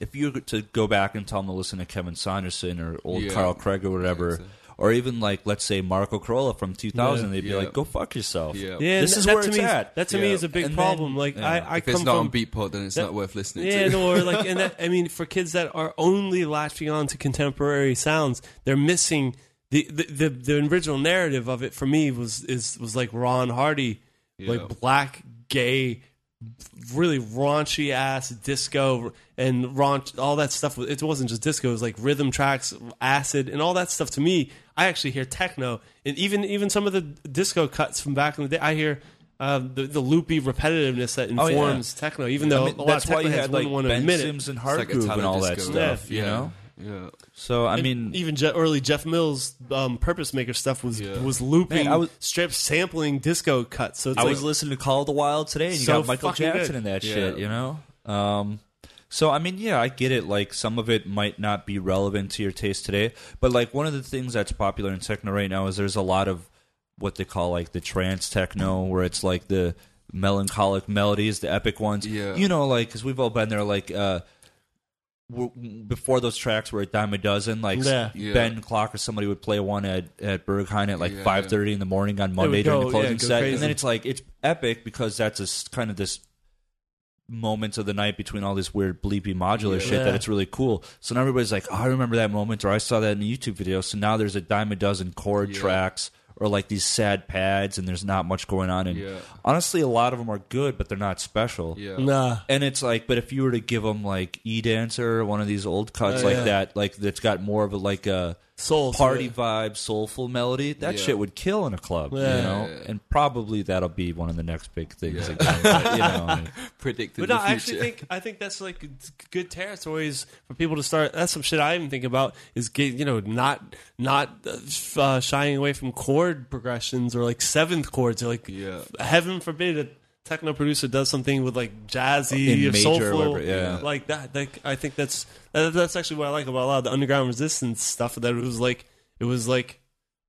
if you were to go back and tell them to listen to Kevin Saunderson or old Yeah. Carl Craig or whatever, Exactly. or even like let's say Marco Carola from 2000, Yeah. they'd be Yeah. like, "Go fuck yourself." Yeah. yeah, this is that where to it's me at. That to me is a big And problem. then- like yeah. I I If come it's not from on Beatport, then it's that- not worth listening Yeah, to. or like, and that, I mean, for kids that are only latching on to contemporary sounds, they're missing the the, the, the original narrative of it. For me, was is was like Ron Hardy, Yeah. like black, gay, really raunchy ass disco and raunch, all that stuff. It wasn't just disco; it was like rhythm tracks, acid, and all that stuff. To me, I actually hear techno, and even even some of the disco cuts from back in the day, I hear. Uh, the, the loopy repetitiveness that Oh, yeah. informs techno, even though I mean, a lot that's of why techno you had like wouldn't want to Ben admit it. Sims and It's Hard like Groove and all that stuff. Yeah. You know. Yeah. So I And mean, even Je- early Jeff Mills um, Purpose Maker stuff was Yeah. was looping, Man, I was- strip sampling disco cuts. So it's I like, was listening to Call of the Wild today, and you So got Michael Jackson good. in that Yeah. shit. You know. Um, so I mean, yeah, I get it. Like some of it might not be relevant to your taste today, but like one of the things that's popular in techno right now is there's a lot of what they call like the trance techno, where it's like the melancholic melodies, the epic ones. Yeah. You know, like because we've all been there. Like uh, w- before those tracks were a dime a dozen. Like Yeah. Yeah. Ben Klock or somebody would play one at at Berghain at like Yeah, five thirty in the morning on Monday would during the closing yeah, set, crazy. and then it's like it's epic because that's a s kind of this moments of the night between all this weird bleepy modular Yeah. shit Yeah. that it's really cool. So now everybody's like, oh, I remember that moment, or I saw that in a YouTube video. So now there's a dime a dozen chord Yeah. tracks or like these sad pads, and there's not much going on. And Yeah. honestly, a lot of them are good, but they're not special. Yeah. nah. And it's like, but if you were to give them like E Dancer, one of these old cuts Oh, like yeah. that, like that's got more of a like a Soul party to vibe, soulful melody, that Yeah. shit would kill in a club, Yeah. you know. Yeah, yeah. And probably that'll be one of the next big things Yeah. again. but, you know, Predicted But the no, I future. actually think I think that's like it's good territories for people to start. That's some shit I even think about is get you know not not uh, shying away from chord progressions or like seventh chords or like Yeah. heaven forbid a techno producer does something with like jazzy In or major or soulful whatever, yeah. like that. Like I think that's that, that's actually what I like about a lot of the underground resistance stuff. That it was like it was like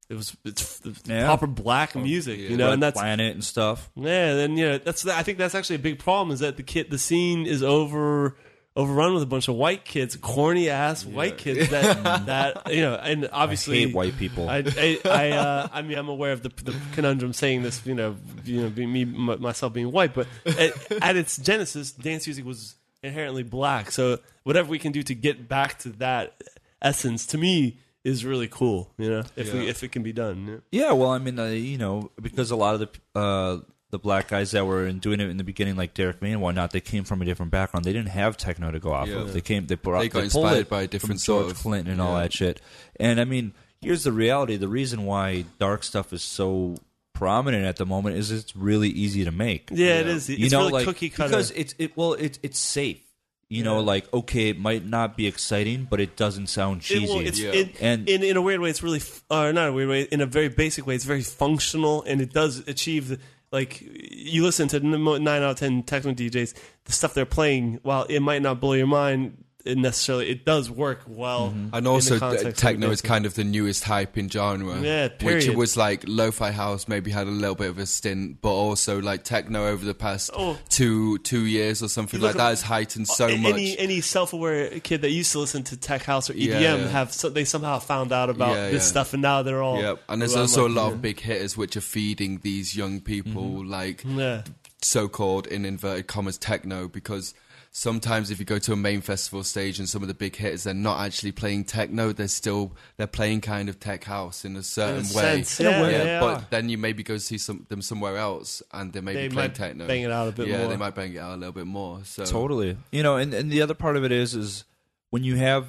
it was it's Yeah. proper black oh, music, yeah. you know, Red and that's Planet and stuff. yeah, then you know that's I think that's actually a big problem is that the kid the scene is over overrun with a bunch of white kids, corny ass white kids that that you know, and obviously I hate white people. I I I, uh, I mean I'm aware of the, the conundrum saying this, you know, you know, being me m- myself being white, but at, at its genesis, dance music was inherently black. So whatever we can do to get back to that essence, to me, is really cool. You know, if we if it can be done. yeah. Yeah, well, I mean, uh, you know, because a lot of the uh, the black guys that were in doing it in the beginning, like Derrick May and whatnot, they came from a different background. They didn't have techno to go off Yeah. of. They came, they brought, They got pulled inspired it by a from different George sort of- Clinton and all that shit. And I mean, here's the reality: the reason why dark stuff is so prominent at the moment is it's really easy to make. Yeah, it is. It's you know, really like cookie cutter. because it's it well, it's it's safe. You know, Yeah. like okay, it might not be exciting, but it doesn't sound It- cheesy. well, it's Yeah. in, And- in in a weird way, it's really, f- or not a weird way, in a very basic way, it's very functional, and it does achieve. The, like you listen to nine out of ten techno DJs, the stuff they're playing, while it might not blow your mind it necessarily, it does work well. And also, the uh, techno is kind of the newest hype in genre. Yeah, Which period. it was like lo-fi house maybe had a little bit of a stint, but also like techno over the past Oh. two two years or something You look like that at- has heightened so A- much. Any any self aware kid that used to listen to tech house or EDM Yeah, yeah. have so, they somehow found out about Yeah, this yeah. stuff and now they're all yeah, and there's around also like- a lot of big hitters which are feeding these young people like yeah. so-called in inverted commas techno because sometimes if you go to a main festival stage and some of the big hitters they're not actually playing techno they're still they're playing kind of tech house in a certain In a way. sense, yeah, way, they but then you maybe go see some them somewhere else and they may They be playing might techno. bang it out a bit yeah more. they might bang it out a little bit more so. Totally. You know, and, and the other part of it is is when you have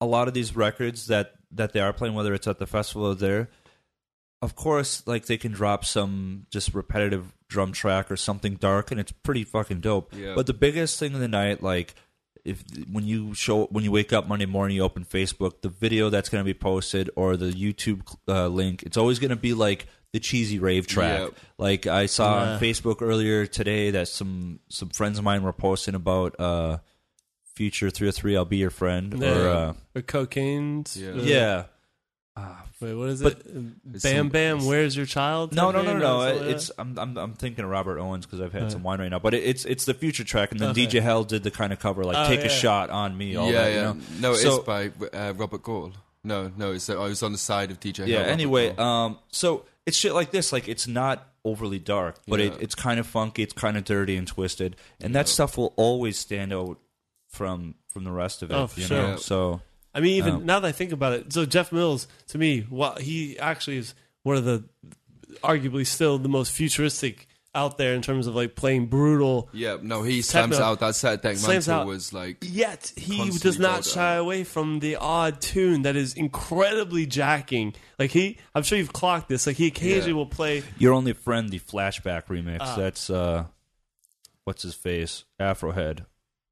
a lot of these records that that they are playing, whether it's at the festival or there, of course, like they can drop some just repetitive drum track or something dark, and it's pretty fucking dope. Yeah. But the biggest thing of the night, like if when you show when you wake up Monday morning, you open Facebook, the video that's going to be posted or the YouTube uh, link, it's always going to be like the cheesy rave track. Yeah. Like I saw Yeah. on Facebook earlier today that some some friends of mine were posting about uh Phuture 303 I'll be your friend or Yeah. uh or cocaine. Yeah. uh, yeah. Ah, Wait, what is But- it? It's Bam some- Bam, where's your child? no, no, no, no, no. It's I'm I'm I'm thinking of Robert Owens because I've had Yeah. some wine right now. But it, it's it's the Phuture track, and then Okay. DJ Hell did the kind of cover like Oh, "Take yeah. a shot on me." All yeah that, you yeah know? no it is So- by uh, Robert Gall no no it's I was on the side of DJ yeah Hell, anyway Gall. um so it's shit like this like it's not overly dark but it, it's kind of funky it's kind of dirty and twisted and that stuff will always stand out from from the rest of it Oh, you sure. know Yeah. so I mean, even Um, now that I think about it, so Jeff Mills to me, what he actually is one of the arguably still the most futuristic out there in terms of like playing brutal. yeah no he slams Techno- out that set deck slams out- was like Yet he does not shy out. away from the odd tune that is incredibly jacking. Like he, I'm sure you've clocked this. Like he occasionally Yeah. will play. your only friend the flashback remix Ah. that's uh what's his face afrohead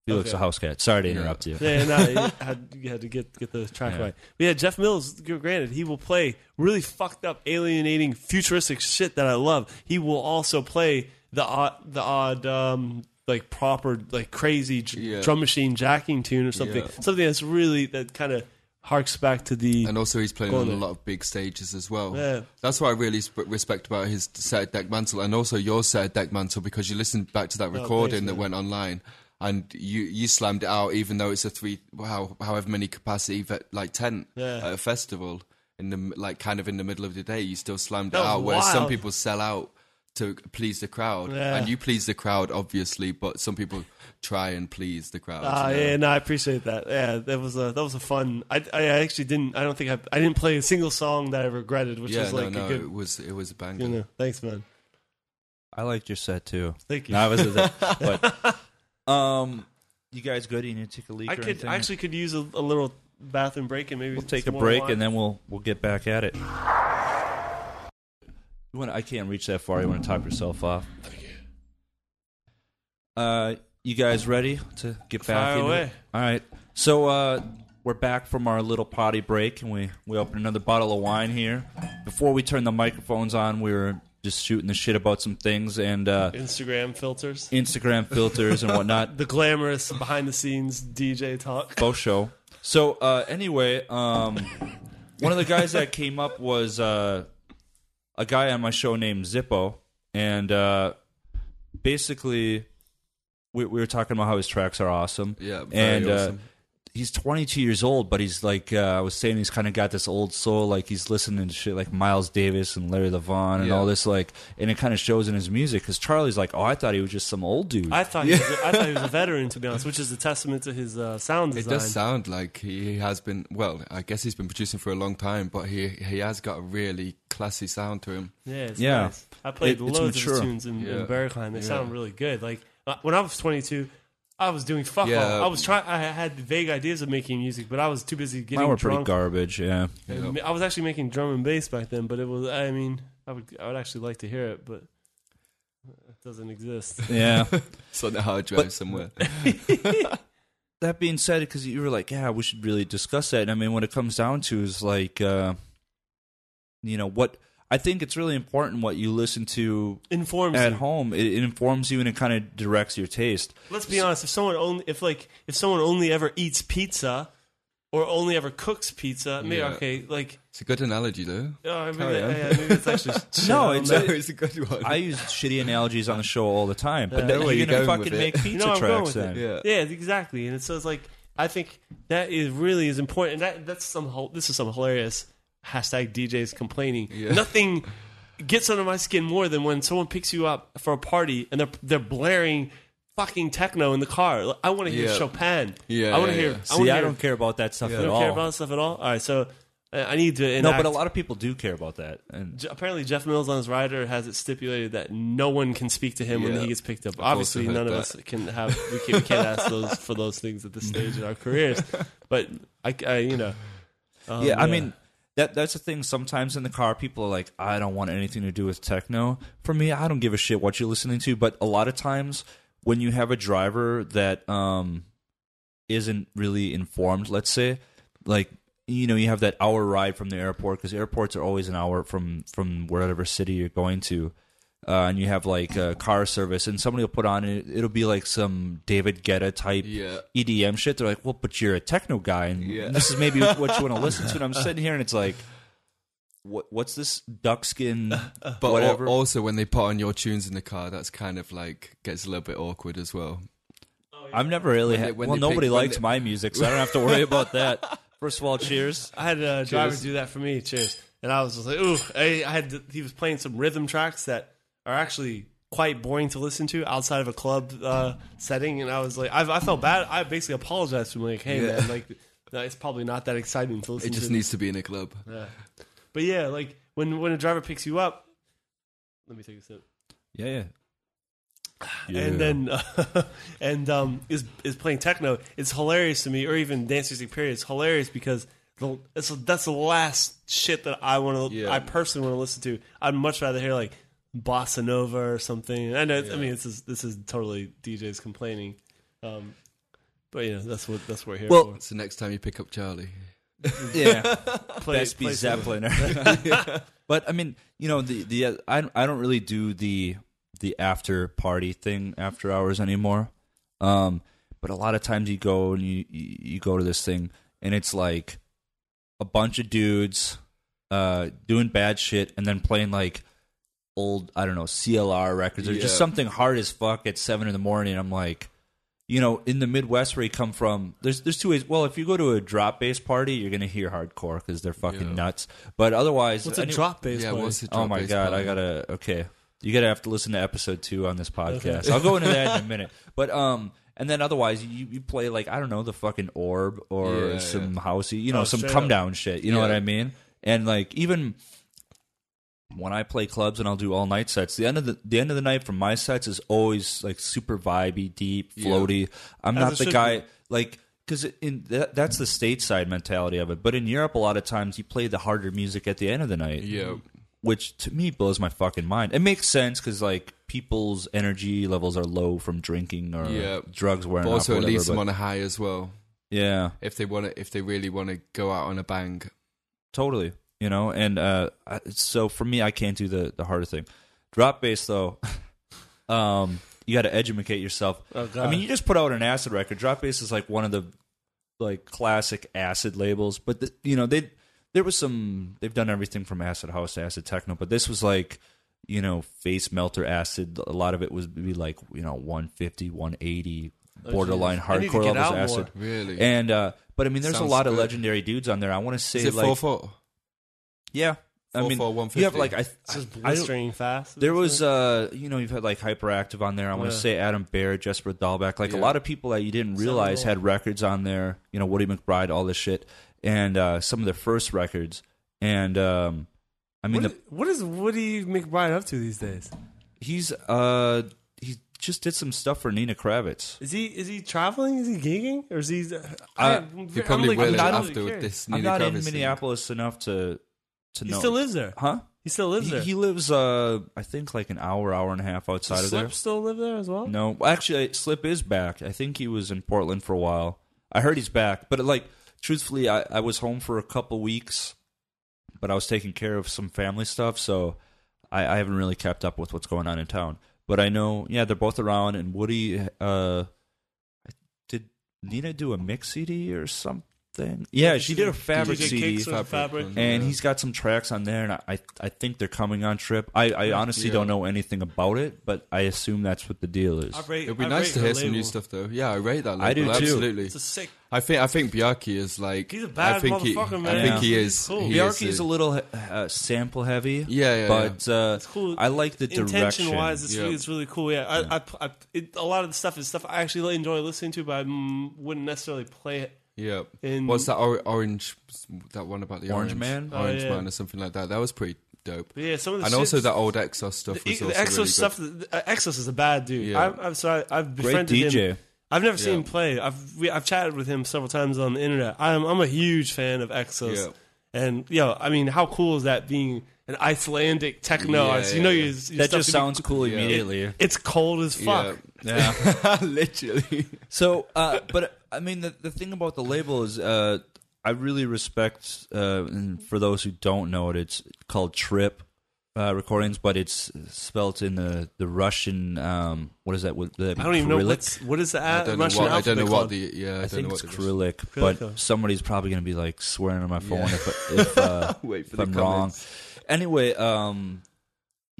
felix Okay. a house cat sorry to Yeah. interrupt you Yeah, no, you had, you had to get get the track Yeah. right. But yeah, Jeff Mills, granted, he will play really fucked up, alienating, futuristic shit that I love. He will also play the odd, the odd, um, like proper, like crazy j- Yeah. drum machine jacking tune or something. Yeah. Something that's really that kind of harks back to the. and also he's playing on on a lot of big stages as well. Yeah. That's what I really sp- respect about his set Dekmantel, and also your set Dekmantel because you listened back to that recording Oh, thanks, that went online, and you you slammed it out, even though it's a three how however many capacity ve- like tent Yeah. at a festival in the like kind of in the middle of the day, you still slammed it That was out. Whereas some people sell out to please the crowd, Yeah. and you please the crowd obviously, but some people try and please the crowd. Ah, you know? yeah, no, I appreciate that. Yeah, that was a that was a fun. I, I actually didn't. I don't think I I didn't play a single song that I regretted, which yeah, is like no, no, a good. it was it was a banger. You know, thanks, man. i liked your set too Thank you. no, I was but um you guys good you need to take a leak I or could anything? I actually could use a, a little bathroom break and maybe We'll take a break wine. and then we'll we'll get back at it. You want? I can't reach that far. You want to top yourself off? Uh, you guys ready to get back Fire away. it? All right. So uh, we're back from our little potty break, and we we opened another bottle of wine here. Before we turned the microphones on, we were just shooting the shit about some things and uh, Instagram filters, Instagram filters and whatnot. the glamorous behind the scenes DJ talk. Faux show. So uh, anyway, um, one of the guys that came up was uh, a guy on my show named Zippo, and uh, basically we, we were talking about how his tracks are awesome. Yeah, very and uh, awesome. He's 22 years old, but he's like uh, I was saying, he's kind of got this old soul. Like he's listening to shit like Miles Davis and Larry Levan and Yeah. all this. Like, and it kind of shows in his music. Because Charlie's like, oh, I thought he was just some old dude. I thought he was, I thought he was a veteran to be honest, which is a testament to his uh, sound It does sound like he has been. Well, I guess he's been producing for a long time, but he he has got a really classy sound to him. Yeah, it's Yeah. nice. I played It- loads of his tunes in, Yeah. in Berghain. They Yeah. sound really good. Like uh, when I was 22, I was doing fuck Yeah. all. I was trying. I had vague ideas of making music, but I was too busy getting Mine were pretty garbage. Yeah. And I was actually making drum and bass back then, but it was. I mean, I would. I would actually like to hear it, but it doesn't exist. Yeah. It's on the hard drive But- somewhere. that being said, because you were like, yeah, we should really discuss that. And I mean, what it comes down to is like, uh, you know, what I think it's really important what you listen to Informs at you. home. It, it informs you and it kind of directs your taste. Let's be honest. If someone only, if like, if someone only ever eats pizza, or only ever cooks pizza, maybe Yeah. okay, like, It's a good analogy, though. oh, maybe, Carry on. yeah, maybe it's actually No, I it's know. a- it's a good one. I use shitty analogies on the show all the time, but Yeah, then where you're you're gonna fucking make pizza You know where I'm going tracks then. yeah. Yeah, exactly. And so it's like I think that is really is important. And that that's some this is some hilarious hashtag DJs complaining. Yeah. Nothing gets under my skin more than when someone picks you up for a party and they're they're blaring fucking techno in the car. I want to hear Yeah. Chopin. Yeah, I want to yeah, hear. yeah. I See, want to I don't care about that stuff Yeah. you at don't care about that stuff at all. All right, so uh, I need to. no, but a lot of people do care about that. And Apparently, Jeff Mills on his rider has it stipulated that no one can speak to him when he gets picked up. I've Obviously, none of that. us can have we, can, we can't ask those for those things at this stage in our careers. But I, I you know, um, yeah, I mean that that's the thing. Sometimes in the car, people are like, "I don't want anything to do with techno." For me, I don't give a shit what you're listening to. But a lot of times, when you have a driver that um isn't really informed, let's say, like you know, you have that hour ride from the airport because airports are always an hour from from wherever city you're going to. Uh, and you have like a car service, and somebody will put on it. It'll be like some David Guetta type Yeah. EDM shit. They're like, well, but you're a techno guy, and Yeah. this is maybe what you want to listen to. And I'm sitting here, and it's like, what? What's this duck skin? But whatever. also, when they put on your tunes in the car, that's kind of like gets a little bit awkward as well. I've never really When had. they- well, nobody pick- likes they- my music, so I don't have to worry about that. First of all, cheers. I had a driver Cheers. do that for me. Cheers. And I was just like, ooh, I, I had. To, he was playing some rhythm tracks that are actually quite boring to listen to outside of a club uh, setting, and I was like, I, I felt bad. I basically apologized to him, like, hey Yeah. man, like, no, it's probably not that exciting to listen to. It just to. needs to be in a club. Yeah. But yeah, like when when a driver picks you up, let me take a sip. Yeah, yeah. and then uh, and um is is playing techno. It's hilarious to me, or even dance music. Period. It's hilarious because the it's, that's the last shit that I want to. Yeah. I personally want to listen to. I'd much rather hear like bossa nova or something. I know. I mean, this is this is totally DJs complaining. Um, but you know that's what that's what we're here Well, So next time you pick up Charlie, yeah. for. Play, Best be play some- Zeppelin. but I mean, you know, the the I I don't really do the the after party thing after hours anymore. Um, but a lot of times you go and you you you go to this thing and it's like a bunch of dudes uh doing bad shit and then playing like old I don't know CLR records or just Yeah. something hard as fuck at seven in the morning. I'm like. You know, in the Midwest where you come from, there's there's two ways. Well, if you go to a drop bass party, you're gonna hear hardcore because they're fucking Yeah. nuts. But otherwise, What's a any- drop bass? yeah, play? what's the Oh my drop-bass god, I party? gotta okay. You gotta have to listen to episode two on this podcast. Okay. I'll go into that in a minute. But um, and then otherwise you, you play like I don't know the fucking orb or Yeah, some housey, you know, Oh, some straight come up. down shit. You know Yeah. what I mean? And like even when I play clubs and I'll do all night sets, the end of the the end of the night from my sets is always like super vibey, deep, Yeah. floaty. I'm As not the guy be. like because in that, that's the stateside mentality of it. But in Europe, a lot of times you play the harder music at the end of the night yeah, which to me blows my fucking mind. It makes sense because like people's energy levels are low from drinking or Yeah. drugs wearing but off. also or it whatever, leaves them on a high as well. yeah, If they want to, if they really want to go out on a bang, totally. You know, and uh, so for me, I can't do the the harder thing. Drop bass though, um, you got to educate yourself. Oh, I mean, you just put out an acid record. Drop bass is like one of the like classic acid labels, but the, you know they there was some they've done everything from acid house to acid techno, but this was like you know face melter acid. A lot of it was be like you know 150, 180, borderline geez. I need to hardcore levels acid. more. Really? And uh, but I mean, there's Sounds a lot of legendary dudes on there. I want to say Is it like four four? Yeah. I mean, you have like I, It's just I don't- blistering fast. there was uh you know you've had like hyperactive on there. I want to Yeah. say Adam Beyer, Jesper Dahlback, like a lot of people that you didn't realize more. had records on there. You know Woody McBride, all this shit, and uh some of their first records. And um I mean, what, the, what is Woody McBride up to these days? he's uh he just did some stuff for Nina Kraviz. Is he is he traveling? Is he gigging? Or is he? Uh, He probably like, will I'm not after really with curious. this I'm Nina not Kraviz in thing. Minneapolis enough to to He know. still lives there. huh? He still lives He, there. he lives uh I think like an hour, hour and a half outside Does of there. Slip still live there as well? No, actually, Slip is back. I think he was in Portland for a while. I heard he's back, but like, truthfully, I, I was home for a couple weeks, but I was taking care of some family stuff, so I, I haven't really kept up with what's going on in town. But I know, yeah, they're both around, and Woody, uh, did Nina do a mix CD or something? Yeah, she did a fabric Did CD cakes or fabric? and Yeah. he's got some tracks on there, and I I think they're coming on Trip. I, I honestly Yeah. don't know anything about it, but I assume that's what the deal is. Rate, It'd be I nice to her hear some new stuff though. Yeah, I rate that. Label. I do too. Absolutely. It's a sick. I think I think Bjarki is like He's a bad I think he, motherfucker, I man. think he is. He's cool. he Bjarki is a- a little uh, sample heavy. Yeah, yeah, but uh, It's cool. I like the direction. Intention wise, it's, Yeah. really, it's really cool. Yeah, I, I, I, it, a lot of the stuff is stuff I actually enjoy listening to, but I mm, wouldn't necessarily play it. Yeah. In What's that or- orange? That one about the Orange orange, Man? Oh, Orange yeah. Man, or something like that. That was pretty dope. But yeah, some of the And shit- also that old Exos stuff the, was the also Exos really stuff. The, uh, Exos is a bad dude. Yeah. I'm, I'm sorry. I've Great befriended DJ. him. I've never seen him play. I've we, I've chatted with him several times on the internet. I'm I'm a huge fan of Exos. Yeah. And yo, I mean, how cool is that being an Icelandic techno Yeah, artist? You yeah, know, yeah. your, your That just to be- sounds cool Yeah. immediately. It's cold as fuck. Yeah. Yeah. Literally. so, uh, but I mean, the the thing about the label is, uh, I really respect. Uh, and for those who don't know it, it's called Trip uh, Recordings, but it's spelt in the the Russian. Um, what is that? What, the I don't even know Cyrillic? what's what is the I a- don't know Russian what I don't know alphabet what called? the yeah. I, I, don't think know it's it is. Cyrillic, Cyrillic. but somebody's probably going to be like swearing on my phone Yeah. if if, uh, Wait for if the I'm wrong. comments. Anyway, um,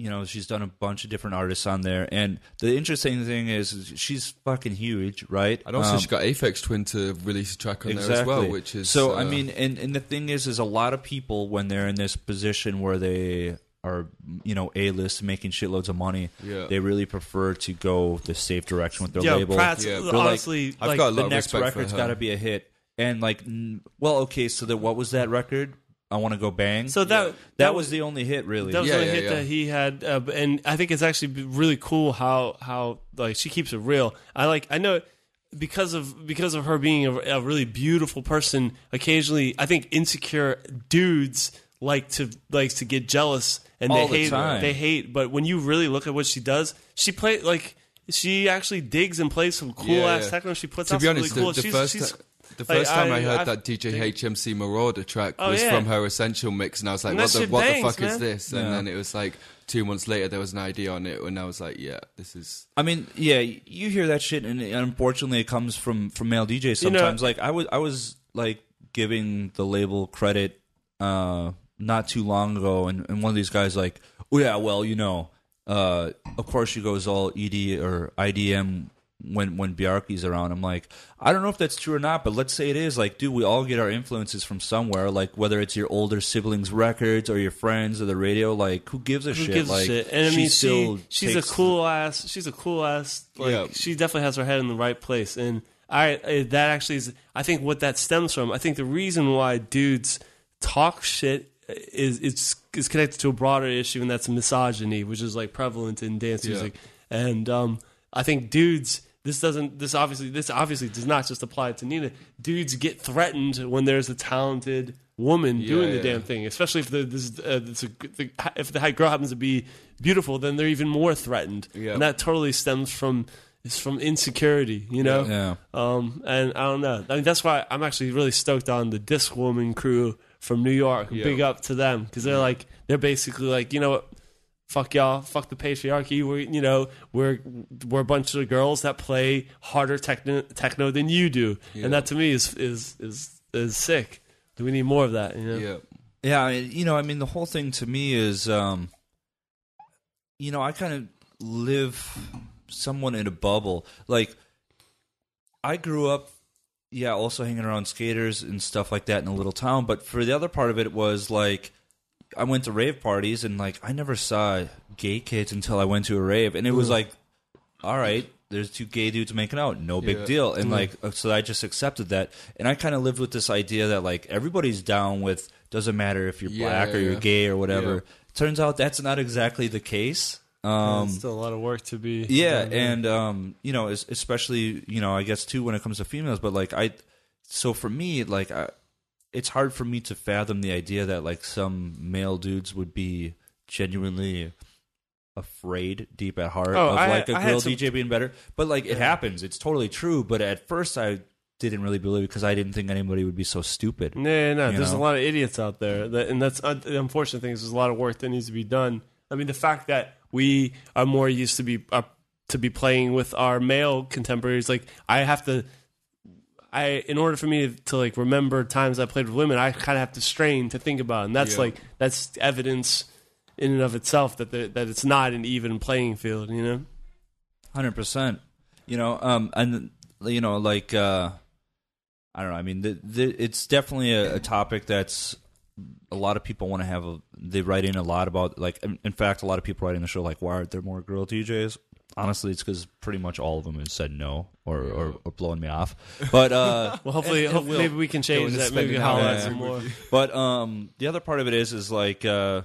you know, she's done a bunch of different artists on there, and the interesting thing is, is she's fucking huge, right? And also, Um, she got Aphex Twin to release a track on exactly. there as well, which is so. uh, I mean, and and the thing is, is a lot of people when they're in this position where they are, you know, a list making shitloads of money, Yeah. they really prefer to go the safe direction with their Yo, label. Pratt's Yeah. They're like, honestly I've like, got a the lot of next respect for record's got to be a hit, and like, well, okay, so that what was that record? I want to go bang. so that that, was the only hit, really. That was Yeah, the yeah, hit yeah. that he had, uh, and I think it's actually really cool how how like she keeps it real. I like I know because of because of her being a, a really beautiful person. Occasionally, I think insecure dudes like to likes to get jealous and All they the hate time. they hate. But when you really look at what she does, she play like she actually digs and plays some cool Yeah, ass yeah. techno. She puts to out be some honest, really cool. the, the she's, first she's, ti- the like, first time I, I- heard I that DJ think- HMC Marauder track Oh, was yeah. from her Essential mix, and I was like, And "What the what bangs, the fuck is this?" And Yeah. then it was like two months later, there was an idea on it, and I was like, "Yeah, this is." I mean, yeah, you hear that shit, and unfortunately, it comes from from male DJs You know- sometimes. like I was, I was like giving the label credit uh, not too long ago, and, and one of these guys like, oh yeah, well, you know, uh, of course she goes all ED or IDM when when Bjarki's around. I'm like, I don't know if that's true or not, but let's say it is. Like, dude, we all get our influences from somewhere. Like, whether it's your older siblings' records or your friends or the radio. Like, who gives a Who shit? gives like, a shit? And I mean, she, she's a cool ass. She's a cool ass. Like Yeah. she definitely has her head in the right place. And I I- that actually is. I think what that stems from. I think the reason why dudes talk shit is it's is connected to a broader issue, and that's misogyny, which is like prevalent in dance Yeah. music. And um, I think dudes. This doesn't. This obviously. This obviously does not just apply to Nina. Dudes get threatened when there's a talented woman doing the yeah. damn thing, especially if the this, uh, it's a, the, if the girl happens to be beautiful, then they're even more threatened, Yeah. and that totally stems from is from insecurity, you know. Yeah. Um, and I don't know. I mean, that's why I'm actually really stoked on the Disc Woman crew from New York. Yeah. Big up to them because they're like they're basically like you know what. Fuck y'all, fuck the patriarchy. We're you know we're we're a bunch of girls that play harder techno, techno than you do, Yeah. and that to me is is is is sick. Do we need more of that? You know? Yeah, Yeah, I mean, you know, I mean, the whole thing to me is, um, you know, I kind of live someone in a bubble. Like, I grew up, yeah, also hanging around skaters and stuff like that in a little town. But for the other part of it, it was like I went to rave parties and like I never saw gay kids until I went to a rave, and it was like, all right, there's two gay dudes making out, no big Yeah. deal, and like uh, so I just accepted that, and I kind of lived with this idea that like everybody's down with doesn't matter if you're Yeah, black or you're yeah. gay or whatever. Turns out that's not exactly the case. Um, There's still a lot of work to be. yeah, done. and um, you know, es- especially you know, I guess too when it comes to females, but like I, so for me, like I, it's hard for me to fathom the idea that like some male dudes would be genuinely afraid deep at heart Oh, of I- like a I girl some- DJ being better. But like it happens, it's totally true. But at first, I didn't really believe it because I didn't think anybody would be so stupid. No, no, You there's know? a lot of idiots out there, that, and that's uh, the unfortunate thing. Is there's a lot of work that needs to be done. I mean, the fact that we are more used to be uh, to be playing with our male contemporaries, like I have to, I in order for me to like remember times I played with women, I kind of have to strain to think about, it. and that's Yeah. like that's evidence in and of itself that the, that it's not an even playing field. You know, Hundred percent. You know, um, and you know, like uh, I don't know. I mean, the, the, it's definitely a, a topic that's a lot of people want to have. A, they write in a lot about. Like, in, in fact, a lot of people writing the show like, why aren't there more girl DJs? Honestly, it's because pretty much all of them have said no or, or, or blowing me off. But uh, well, hopefully, and- and hopefully we'll- maybe we can change that. Maybe we an can hour highlight some more. but um, the other part of it is is like uh,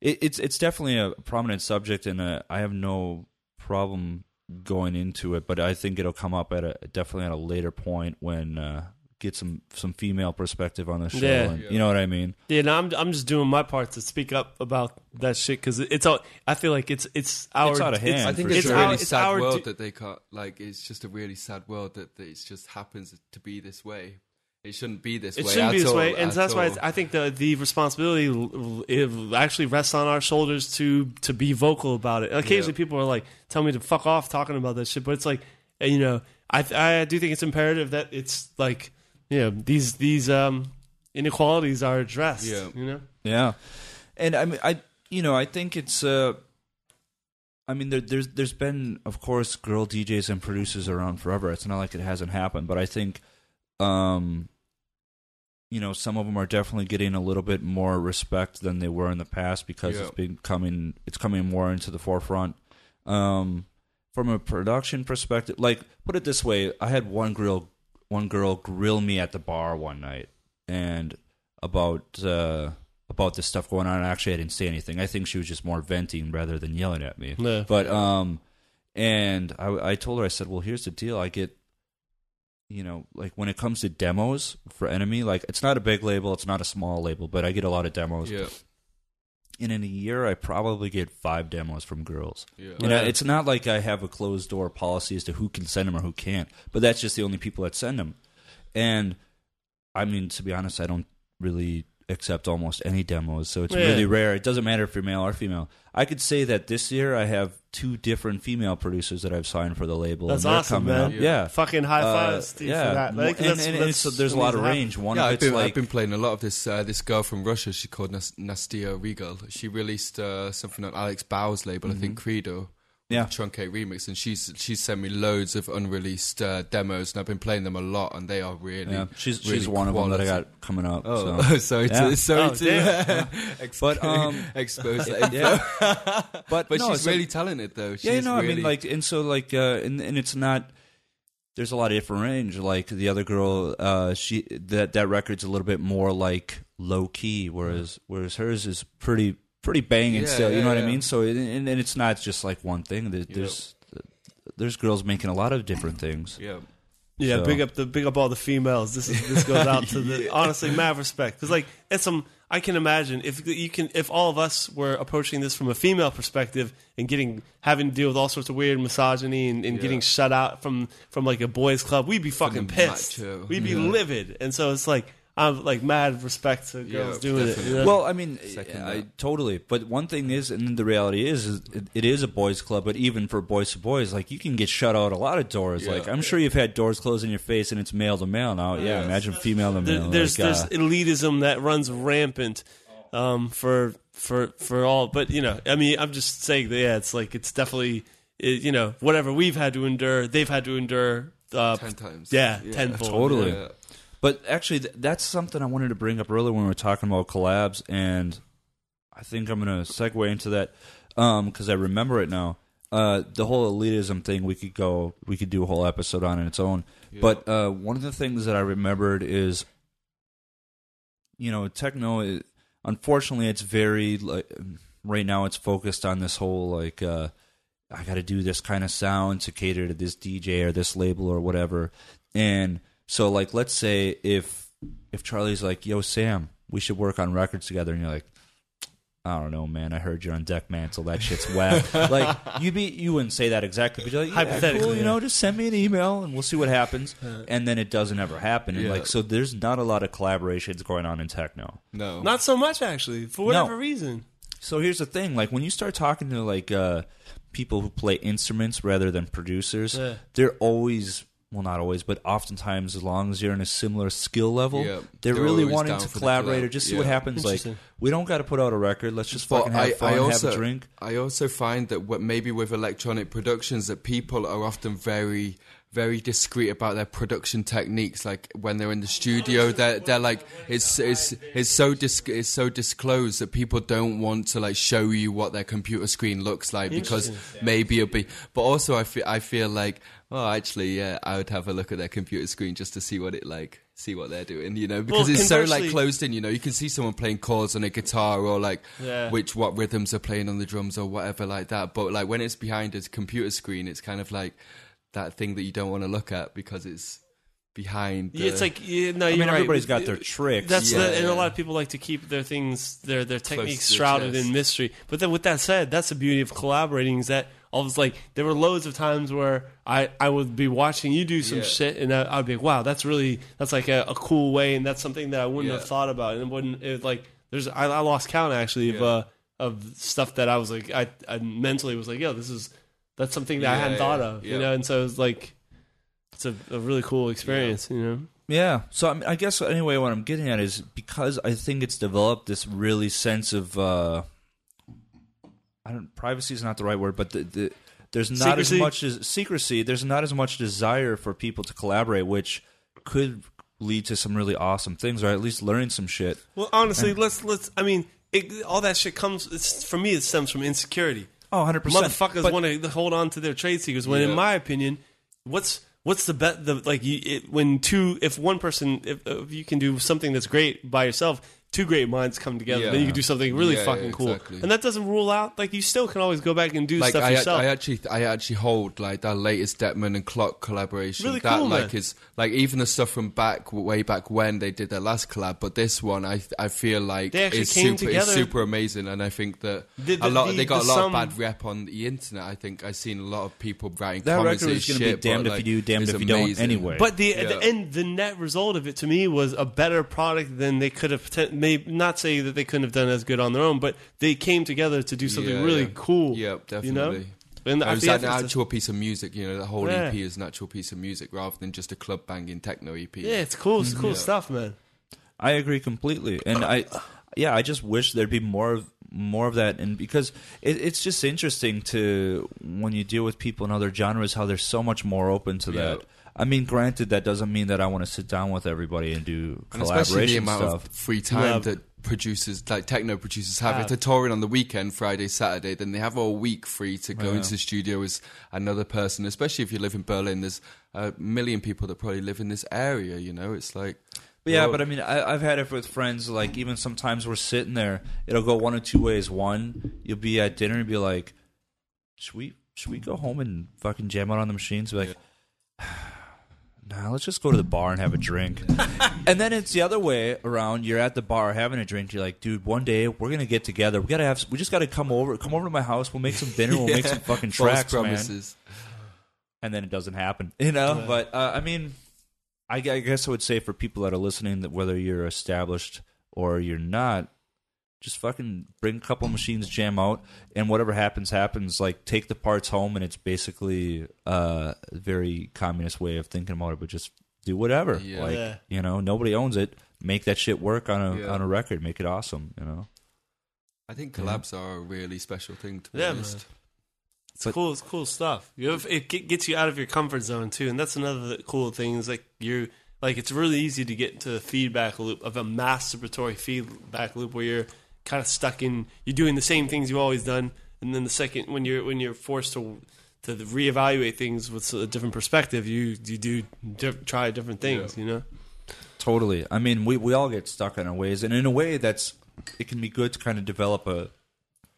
it, it's it's definitely a prominent subject, and uh, I have no problem going into it. But I think it'll come up at a definitely at a later point when uh, get some some female perspective on the show. Yeah. and, Yeah. You know what I mean? Yeah, no, I'm I'm just doing my part to speak up about that shit because it's all. I feel like it's it's our. It's out of hand. I think for it's it's a really it's sad our world du- that they can't. Like, it's just a really sad world that, that it just happens to be this way. It shouldn't be this It way. It shouldn't be this all, way, and so that's why all. it's, I think the the responsibility it actually rests on our shoulders to to be vocal about it. Occasionally, Yeah. people are like, "Tell me to fuck off," talking about that shit, but it's like, you know, I I do think it's imperative that it's like, you know, these these um inequalities are addressed. Yeah. you know. Yeah, and I mean, I you know, I think it's. Uh, I mean, there, there's there's been, of course, girl DJs and producers around forever. It's not like it hasn't happened, but I think, um, you know, some of them are definitely getting a little bit more respect than they were in the past because Yeah. it's been coming, it's coming more into the forefront. Um, from a production perspective, like put it this way, I had one grill, one girl grill me at the bar one night, and about uh, about this stuff going on. Actually, I didn't say anything. I think she was just more venting rather than yelling at me. Yeah. But um, and I, I told her, I said, well, here's the deal. I get, you know, like when it comes to demos for Enemy, like it's not a big label, it's not a small label, but I get a lot of demos. Yeah, And in a year, I probably get five demos from girls. yeah. You know, Yeah. it's not like I have a closed door policy as to who can send them or who can't, but that's just the only people that send them. And I mean, to be honest, I don't really accept almost any demos, so it's Yeah. really rare. It doesn't matter if you're male or female. I could say that this year I have two different female producers that I've signed for the label. That's and they're awesome, coming man. up. Yeah. Yeah. Fucking high Uh, fives to you yeah, for that. Like, and, that's- and- and that's so there's a lot of range. One yeah, of I've been, like I've been playing a lot of this. Uh, this girl from Russia, she's called Nas- Nastia Reigel. She released uh, something on Alex Bau's label, I think Credo. Yeah. Truncate remix, and she's she's sent me loads of unreleased uh, demos, and I've been playing them a lot, and they are really. yeah, she's really she's one of them that I got coming up. Oh, so. sorry Yeah. to sorry Oh, to damn. exp- But, um, expose that. yeah, but But no, she's it's like- really talented, though. She's yeah, no, I really, mean, like, and so, like, uh, and and it's not. There's a lot of different range. Like the other girl, uh, she that that record's a little bit more like low key, whereas whereas hers is pretty pretty banging Yeah, still. You yeah, know what I mean? So and, and and it's not just like one thing. There- There's there's girls making a lot of different things. yeah, Yeah, So- big up the big up all the females. This is this goes out to the honestly mad respect because like it's some I can imagine if you can if all of us were approaching this from a female perspective and getting having to deal with all sorts of weird misogyny and, and Yeah. getting shut out from from like a boys club, we'd be fucking pissed. macho. We'd be Yeah. livid, and so it's like I'm like mad respect to girls Yeah, doing it. definitely. you know? Well, I mean, Second I, that. totally. But one thing is, and the reality is, is it, it is a boys' club. But even for boys to boys, like you can get shut out a lot of doors. Yeah. Like I'm sure you've had doors closed in your face, and it's male to male now. Yeah, Yeah. imagine female to There- male. there's like, there's uh, elitism that runs rampant. um, for for for all. But you know, I mean, I'm just saying that yeah, it's like it's definitely it, you know whatever we've had to endure, they've had to endure. Uh, ten times. yeah, tenfold. totally. Yeah. But actually, th- that's something I wanted to bring up earlier when we were talking about collabs, and I think I'm going to segue into that because I remember it now. Uh, the whole elitism thing, we could go, we could do a whole episode on in its own. But uh, one of the things that I remembered is, you know, techno. Is, unfortunately, it's very like right now. It's focused on this whole like. Uh, I got to do this kind of sound to cater to this DJ or this label or whatever. And so, like, let's say if if Charlie's like, "Yo, Sam, we should work on records together," and you're like, "I don't know, man. I heard you're on Dekmantel. That shit's whack." like, you'd be you wouldn't say that exactly, but you're like, yeah, Hypothetically, cool, you know, just send me an email and we'll see what happens. And then it doesn't ever happen. And Yeah. like, so there's not a lot of collaborations going on in techno. No. Not so much actually, for whatever reason. So here's the thing: like when you start talking to like uh, people who play instruments rather than producers, Yeah. they're always well, not always, but oftentimes, as long as you're in a similar skill level, Yeah. they're, They're really wanting to collaborate or just see what happens. Like we don't got to put out a record. Let's just But fucking have fun, also, have a drink. I also find that what maybe with electronic productions that people are often very very discreet about their production techniques like when they're in the studio they're, they're like it's it's it's so dis- it's so disclosed that people don't want to like show you what their computer screen looks like because maybe it'll be but also I feel I feel like oh actually yeah I would have a look at their computer screen just to see what it like see what they're doing you know because it's so like closed in you know you can see someone playing chords on a guitar or like Yeah. which what rhythms are playing on the drums or whatever like that. But like when it's behind a computer screen, it's kind of like that thing that you don't want to look at because it's behind. The, Yeah, it's like yeah, no, I you're mean, right. everybody's got their tricks. That's Yeah, the, and a lot of people like to keep their things, their their techniques to their shrouded chest. in mystery. But then, with that said, that's the beauty of collaborating is that all was like there were loads of times where I I would be watching you do some Yeah. shit, and I, I'd be like, wow, that's really that's like a, a cool way, and that's something that I wouldn't Yeah. have thought about, and it wouldn't it, like there's I, I lost count actually of uh, of stuff that I was like I, I mentally was like, yo, this is that's something that I hadn't yeah, thought of, you know, and so it was like. It's a, a really cool experience, you know. Yeah. So I, mean, I guess anyway, what I'm getting at is because I think it's developed this really sense of uh, I don't privacy is not the right word, but the, the there's not Secrecy? as much as secrecy. There's not as much desire for people to collaborate, which could lead to some really awesome things, or at least learning some shit. Well, honestly, let's let's. I mean, it, all that shit comes. It's, for me, it stems from insecurity. Oh, 100 percent. Motherfuckers want to hold on to their trade secrets. When, in my opinion, what's what's the bet? The like you it, when two, if one person, if, if you can do something that's great by yourself. Two great minds come together, Yeah. then you can do something really Yeah, fucking yeah, cool. exactly. And that doesn't rule out like you still can always go back and do like stuff I, yourself. I actually I actually hold like that latest Dettmann and Klock collaboration. Really that cool, like man. is like even the stuff from back way back when they did their last collab, but this one I I feel like They actually is came super together. is super amazing, and I think that The- the- a lot the- they got the a lot sum- of bad rep on the internet. I think I've seen a lot of people writing That comments record and is going to be shit, damned but, if you do, damned if you don't. Anyway, But the, Yeah. the end, the net result of it to me was a better product than they could have. poten- Maybe not say that they couldn't have done as good on their own, but they came together to do something Yeah, really yeah. cool. Yeah, You know, definitely. and It I was think an that's- actual piece of music, you know. The whole Yeah. EP is an actual piece of music rather than just a club banging techno EP. Yeah, it's cool. It's mm-hmm. cool stuff, man. I agree completely, and I, yeah, I just wish there'd be more of more of that, and because it, it's just interesting to when you deal with people in other genres, how they're so much more open to Yeah. that. I mean, granted, that doesn't mean that I want to sit down with everybody and do And especially the amount stuff. of free time Yeah. that producers, like techno producers, have. Have. If they're touring on the weekend, Friday, Saturday, then they have all week free to go Yeah. into the studio as another person. Especially if you live in Berlin, there's a million people that probably live in this area. You know, it's like. But yeah, but I mean, I, I've had it with friends. Like, even sometimes we're sitting there, it'll go one of two ways. One, you'll be at dinner and be like, "Should we, should we go home and fucking jam out on the machines?" Be like, "Nah, let's just go to the bar and have a drink." and then it's the other way around. You're at the bar having a drink. You're like, "Dude, one day we're gonna get together. We gotta have. We just gotta come over. Come over to my house. We'll make some dinner. We'll make some fucking false tracks, man." promises. and then it doesn't happen. You know, but uh, I mean, I, gu- I guess I would say for people that are listening that whether you're established or you're not, just fucking bring a couple machines, jam out, and whatever happens, happens. Like take the parts home, and it's basically uh, a very communist way of thinking about it. But just do whatever. Yeah. Like Yeah. you know, nobody owns it. Make that shit work on a Yeah. on a record. Make it awesome. You know. I think collabs are a really special thing to be Yeah, honest. man. It's But- cool. It's cool stuff. You know, it gets you out of your comfort zone too, and that's another cool thing. Is like you're like it's really easy to get into the feedback loop of a masturbatory feedback loop where you're kind of stuck in. You're doing the same things you've always done, and then the second when you're when you're forced to to reevaluate things with a different perspective, you you do di- try different things. You know. Totally. I mean, we, we all get stuck in our ways, and in a way, that's it can be good to kind of develop a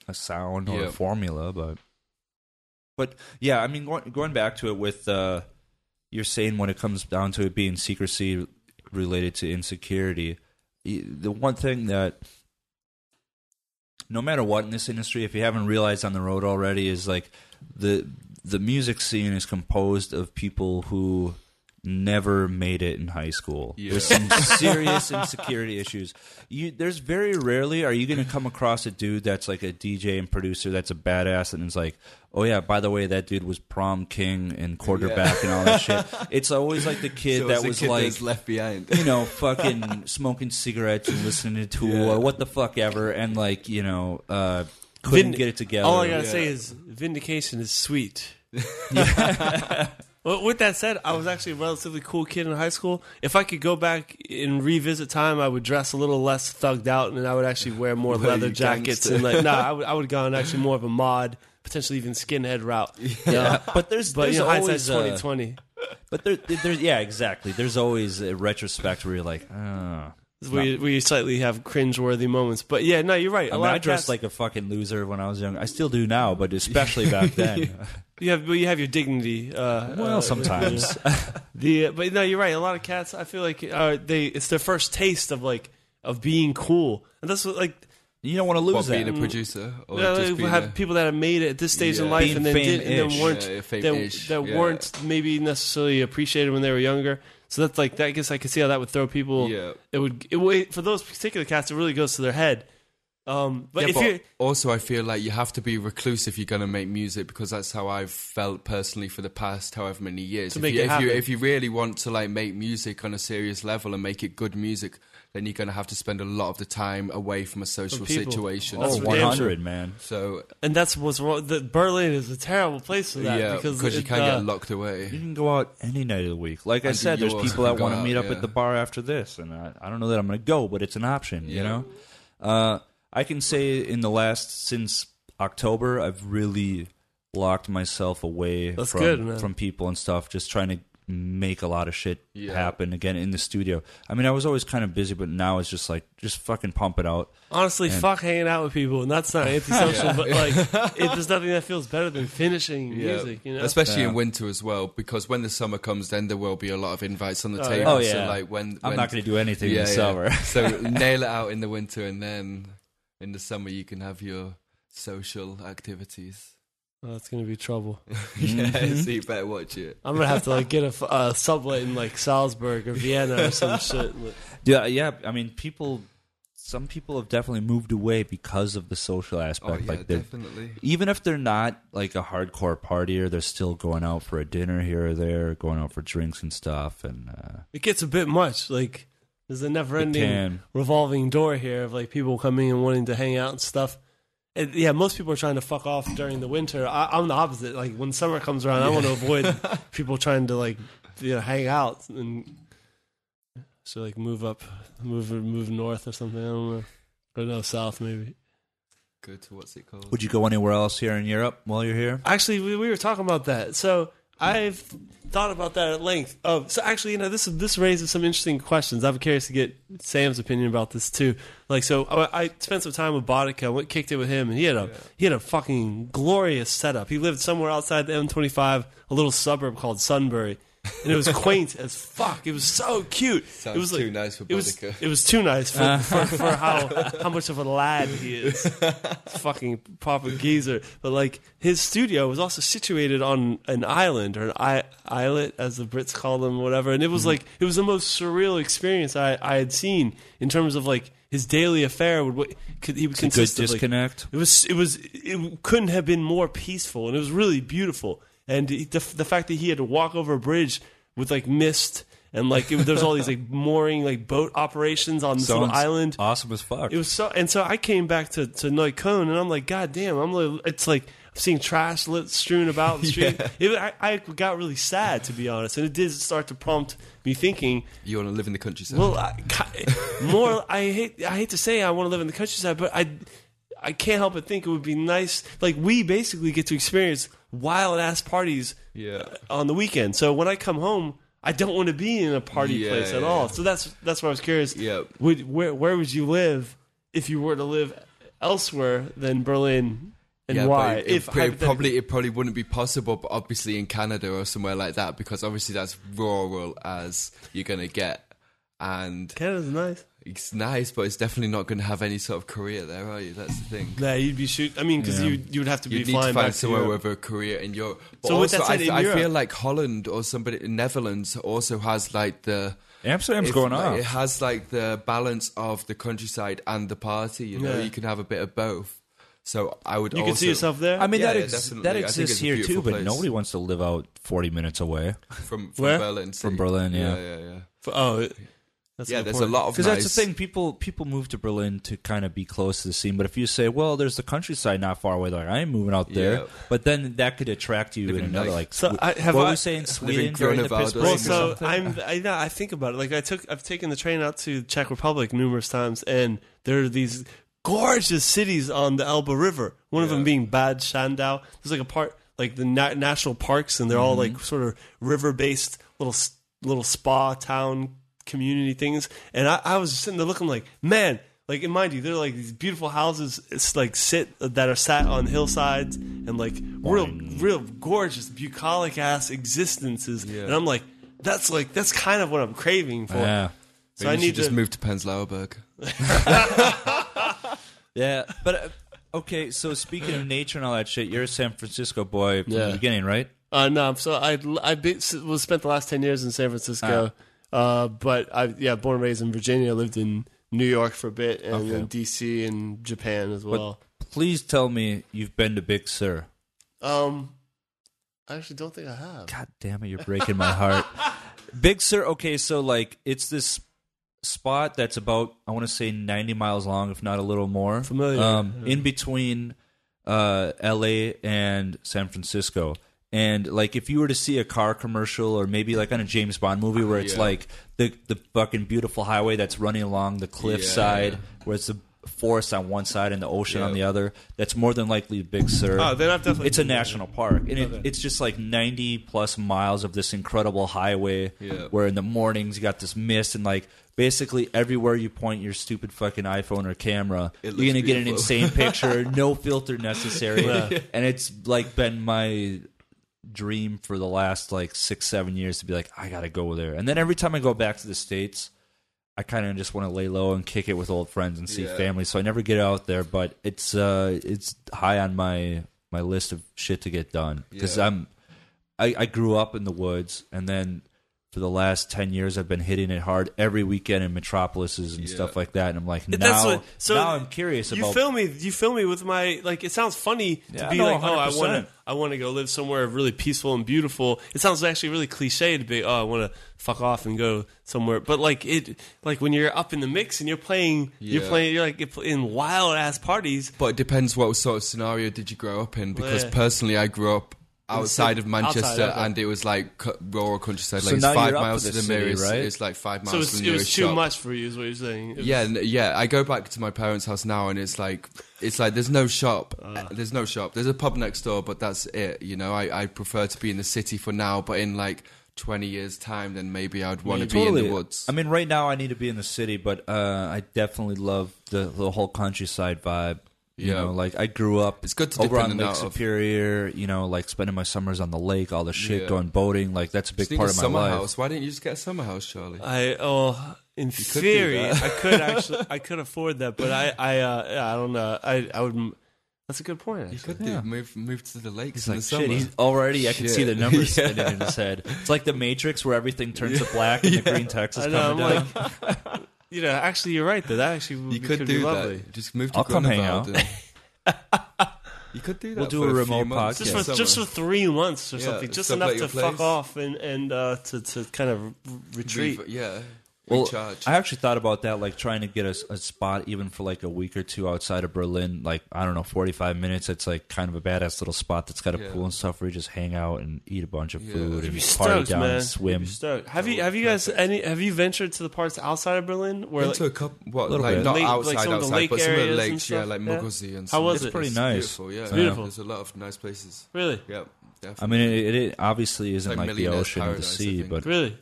a sound or Yeah. a formula, but but yeah, I mean, going, going back to it with uh, you're saying when it comes down to it being secrecy related to insecurity, the one thing that no matter what in this industry, if you haven't realized on the road already, is like the the music scene is composed of people who never made it in high school. Yeah. There's some serious insecurity issues. You, there's very rarely are you going to come across a dude that's like a DJ and producer that's a badass and is like, oh yeah, by the way, that dude was prom king and quarterback and all that shit. It's always like the kid So that it's was kid like that's left behind. you know, fucking smoking cigarettes and listening to Tool Yeah. or what the fuck ever, and like you know, uh, couldn't Vind- get it together. All I gotta Yeah. say is vindication is sweet. Well, with that said, I was actually a relatively cool kid in high school. If I could go back and revisit time, I would dress a little less thugged out, and I would actually wear more Well, leather you jackets gangster. and like no, I would I would have gone actually more of a mod, potentially even skinhead route. yeah, but there's But there's you know, always hindsight's uh, twenty twenty. but there, there's yeah, exactly. There's always a retrospect where you're like, oh. Where, you, where slightly have cringeworthy moments. But yeah, no, you're right. A I mean, lot I dressed cats- like a fucking loser when I was young. I still do now, but especially back then. you have well, you have your dignity. Uh, well, uh, sometimes. The but no, you're right. A lot of cats, I feel like uh, they it's their first taste of like of being cool, and that's what like you don't want to lose What, that. being a producer or Yeah, just we being have a, people that have made it at this stage in life Being and then did, and fame-ish. then weren't Yeah, that, that yeah. weren't maybe necessarily appreciated when they were younger. So that's like that. I guess I could see how that would throw people. Yeah. It would it, would- for those particular cats. It really goes to their head. Um, but Yeah, if but you also I feel like you have to be reclusive if you're going to make music because that's how I've felt personally for the past however many years. To if make you, it if you if you really want to like make music on a serious level and make it good music, then you're going to have to spend a lot of the time away from a social people. situation. That's oh, for damn hundred, man. So and that's what's wrong. The, Berlin is a terrible place for that yeah, because because you it, can uh, get locked away. You can go out any night of the week. Like I And said, there's people that want to meet up yeah. at the bar after this, and I, I don't know that I'm going to go, but it's an option. You know, uh, I can say in the last since October, I've really locked myself away That's from good, from people and stuff, just trying to make a lot of shit Yeah. happen again in the studio. I mean, I was always kind of busy, but now it's just like just fucking pump it out. Honestly, And- fuck hanging out with people, and that's not antisocial, but like, it, there's nothing that feels better than finishing Yeah. music. You know, Especially Yeah. in winter as well, because when the summer comes, then there will be a lot of invites on the Oh, table. yeah. Oh, So yeah. like when, I'm when not going to do anything in the summer. so nail it out in the winter, and then in the summer you can have your social activities. Oh, that's gonna be trouble. yeah, Mhm. so you better watch it. I'm gonna have to like get a uh, sublet in like Salzburg or Vienna or some shit. Yeah, yeah. I mean, people. Some people have definitely moved away because of the social Oh aspect. yeah, like they're definitely. even if they're not like a hardcore partier, they're still going out for a dinner here or there, going out for drinks and stuff. And uh, It gets a bit much. Like there's a never-ending revolving door here of like people coming and wanting to hang out and stuff. And, yeah, most people are trying to fuck off during the winter. I, I'm the opposite. Like when summer comes around, I want to avoid people trying to like you know hang out and so like move up, move move north or something. I don't know, or no south maybe. Go to what's it called? Would you go anywhere else here in Europe while you're here? Actually, we, we were talking about that. So I've thought about that at length. Oh, so actually, you know, this this raises some interesting questions. I'm curious to get Sam's opinion about this too. Like, so I, I spent some time with Boddika, went kicked it with him, and he had a he had a fucking glorious setup. He lived somewhere outside the M25, a little suburb called Sunbury. And it was quaint as fuck. It was so cute. Sounds it was like, too nice for it was, it was too nice for, uh. for, for how how much of a lad he is. Fucking proper geezer. But like his studio was also situated on an island or an I- islet, as the Brits call them, whatever. And it was mm-hmm. like it was the most surreal experience I, I had seen in terms of like his daily affair would could he would It's a good consist of like, disconnect. it was it was it couldn't have been more peaceful, and it was really beautiful. And the the fact that he had to walk over a bridge with like mist and like it, there's all these like mooring like boat operations on this little island. Awesome as fuck. It was so, and so I came back to to Neukölln, and I'm like, God damn! I'm like, it's like I'm seeing trash lit strewn about the street. It, I, I got really sad to be honest, and it did start to prompt me thinking. You want to live in the countryside? Well, I, more. I hate. I hate to say I want to live in the countryside, but I, I can't help but think it would be nice. Like we basically get to experience wild ass parties yeah. Uh, on the weekend. So when I come home, I don't want to be in a party Yeah, place at yeah, all. So that's that's why I was curious. Yeah. Would where where would you live if you were to live elsewhere than Berlin, and yeah, why? It, if it, it probably it probably wouldn't be possible, but obviously in Canada or somewhere like that, because obviously that's rural as you're gonna get, and Canada's nice. It's nice, but it's definitely not going to have any sort of career there, are you? That's the thing. Yeah, you'd be shoot. I mean, because Yeah. you you would have to be You need flying to find back somewhere to with a career in Europe. But So with also, that said, I, in I Europe- feel like Holland or somebody in Netherlands also has like the Amsterdam's if- going like, off. It has like the balance of the countryside and the party. You know, Yeah. you can have a bit of both. So I would. You also, can see yourself there. I mean, Yeah, that ex- definitely. that exists here too, beautiful but place. nobody wants to live out 40 minutes away. from, from Where? Berlin. From. Berlin, yeah. yeah, yeah. yeah. F- oh, it- that's Yeah, good there's point. a lot of Because nice, that's the thing. People people move to Berlin to kind of be close to the scene. But if you say, well, there's the countryside not far away, like I ain't moving out there. Yeah. But then that could attract you Live in in another nice- like. So Swe- I- have what I- were we saying? Sweden during the Grunewald Pittsburgh Well, so? I'm. I, know, I think about it. Like I took, I've taken the train out to Czech Republic numerous times, and there are these gorgeous cities on the Elbe River. One of them being Bad Schandau. There's like a part, like the na- national parks, and they're all Mm-hmm. like sort of river based little little spa town community things. And I, I was sitting there looking like, man. Like, and mind you, they're like these beautiful houses. It's like sit that are sat on hillsides and like real, real gorgeous, bucolic ass existences. Yeah. And I'm like, that's like that's kind of what I'm craving for. yeah, So Maybe I you need should just to. move to Prenzlauer Berg. yeah. But uh, okay, so speaking of nature and all that shit, you're a San Francisco boy from Yeah. the beginning, right? Uh, no, so I I been, was spent the last ten years in San Francisco, uh, but I yeah born and raised in Virginia. Lived in New York for a bit, and Okay. then D.C. and Japan as well. Please tell me you've been to Big Sur. Um, I actually don't think I have. God damn it, you're breaking my heart. Big Sur, okay, so like it's this spot that's about I want to say 90 miles long, if not a little more. Familiar, Um. In between uh, L.A. and San Francisco. And like, if you were to see a car commercial, or maybe like on a James Bond movie, where it's Yeah. like the the fucking beautiful highway that's running along the cliffside, Yeah. where it's the forest on one side and the ocean on the other, that's more than likely Big Sur Oh, then I've definitely. it's a national park and it, it's just like 90 plus miles of this incredible highway Yeah. where in the mornings you got this mist and like basically everywhere you point your stupid fucking iphone or camera you're gonna looks get an insane picture no filter necessary Yeah. and it's like been my dream for the last like six seven years to be like i gotta go there and then every time i go back to the states I kind of just want to lay low and kick it with old friends and see Yeah. family, so I never get out there. But it's uh, it's high on my my list of shit to get done because Yeah. I'm I, I grew up in the woods, and then for the last ten years I've been hitting it hard every weekend in metropolises and Yeah. stuff like that. And I'm like, now, That's what- so now I'm curious You about. fill me. You fill me with my like. It sounds funny Yeah, to be no, like, oh, I want to. I want to go live somewhere really peaceful and beautiful. It sounds actually really cliche to be. Oh, I want to fuck off and go somewhere. But like it, like when you're up in the mix and you're playing, you're playing. You're like you're in wild ass parties. But it depends what sort of scenario did you grow up in. Because Yeah. personally, I grew up outside of Manchester, outside, okay. and it was like rural countryside. Like now it's five miles to the the city, nearest. right? It's like five miles So to it's, the it was too shop. much for you, is what you're saying. It was- Yeah, n- yeah. I go back to my parents' house now, and it's like it's like there's no shop. Ah. There's no shop. There's a pub next door, but that's it. You know, I, I prefer to be in the city for now, but in like 20 years' time, then maybe I'd want to Maybe. be in the woods. I mean, right now I need to be in the city, but uh, I definitely love the the whole countryside vibe. You Yeah. know, like I grew up It's good to dip over in on Lake out of. Superior. You know, like spending my summers on the lake, all the shit, Yeah. going boating. Like that's a big part of my summer life. house. Why didn't you just get a summer house, Charlie? I oh, in could theory, that. I could actually, I could afford that, but I, I, uh, I don't know. I, I would. That's a good point. You could Yeah. do move move to the lakes He's in like, the summer. shit, he's already, I can see the numbers Yeah. spinning in his head. It's like the Matrix where everything turns to black and the green text is I know. coming I'm down. like, you know, actually, you're right. Though that actually would you be, could could do be lovely. that. Just move to I'll come hang out. You could do that. We'll do for a few remote months podcast. just in for just for three months or Yeah, something, just sublet enough to your fuck off and and uh, to to kind of retreat. Re- yeah. Well, recharge. I actually thought about that, like trying to get a, a spot even for like a week or two outside of Berlin. Like I don't know, forty five minutes. It's like kind of a badass little spot that's got a Yeah. pool and stuff where you just hang out and eat a bunch of Yeah. food and Be party down man. and swim. Have you have you guys any have you ventured to the parts outside of Berlin where Been like, to a couple, what, Little like bit. not Lake- like outside, some of the outside, lake but some of the lakes, yeah, stuff, like yeah? Müggelsee and How was It's it? pretty It's nice. Beautiful, yeah. It's beautiful. There's a lot of nice places. really Yeah, I mean, it, it obviously isn't like like, the Millionaire's ocean or the sea, but really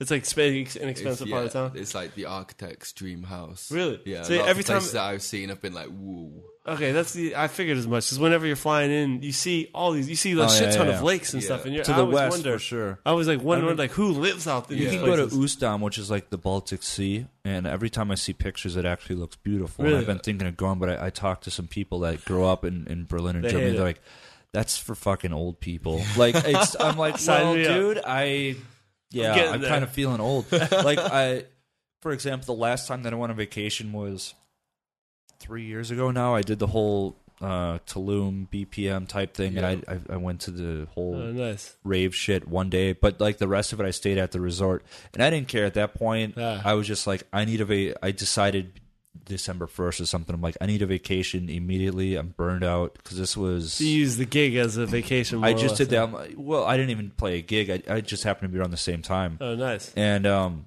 it's like sp- an It's- expensive yeah, part of town. It's like the architect's dream house. Really? Yeah. So a lot every of time- that I've seen, I've been like, "Whoa." Okay, that's the I figured as much. Because whenever you're flying in, you see all these, you see a Oh, shit yeah, ton yeah. of lakes and Yeah. stuff, and you're to I the west wonder. for sure. I was like wondering I mean- like who lives out there. You You these can go to? Usedom, which is like the Baltic Sea, and every time I see pictures, it actually looks beautiful. And I've been thinking of going, but I, I talked to some people that grew up in, in Berlin and They Germany. They're it. like, "That's for fucking old people." Like, it's, I'm like, well, me up. dude, I, yeah, getting I'm kind of feeling old. like, I, for example, the last time that I went on vacation was three years ago. Now I did the whole uh, Tulum BPM type thing, and I, I I went to the whole Oh, nice. rave shit one day, but like the rest of it, I stayed at the resort, and I didn't care at that point. Yeah. I was just like, I need a va- I decided December first or something. I'm like, I need a vacation immediately. I'm burned out because this was. So you use the gig as a vacation. I just did that. I'm like, well, I didn't even play a gig. I, I just happened to be around the same time, Oh, nice. and um,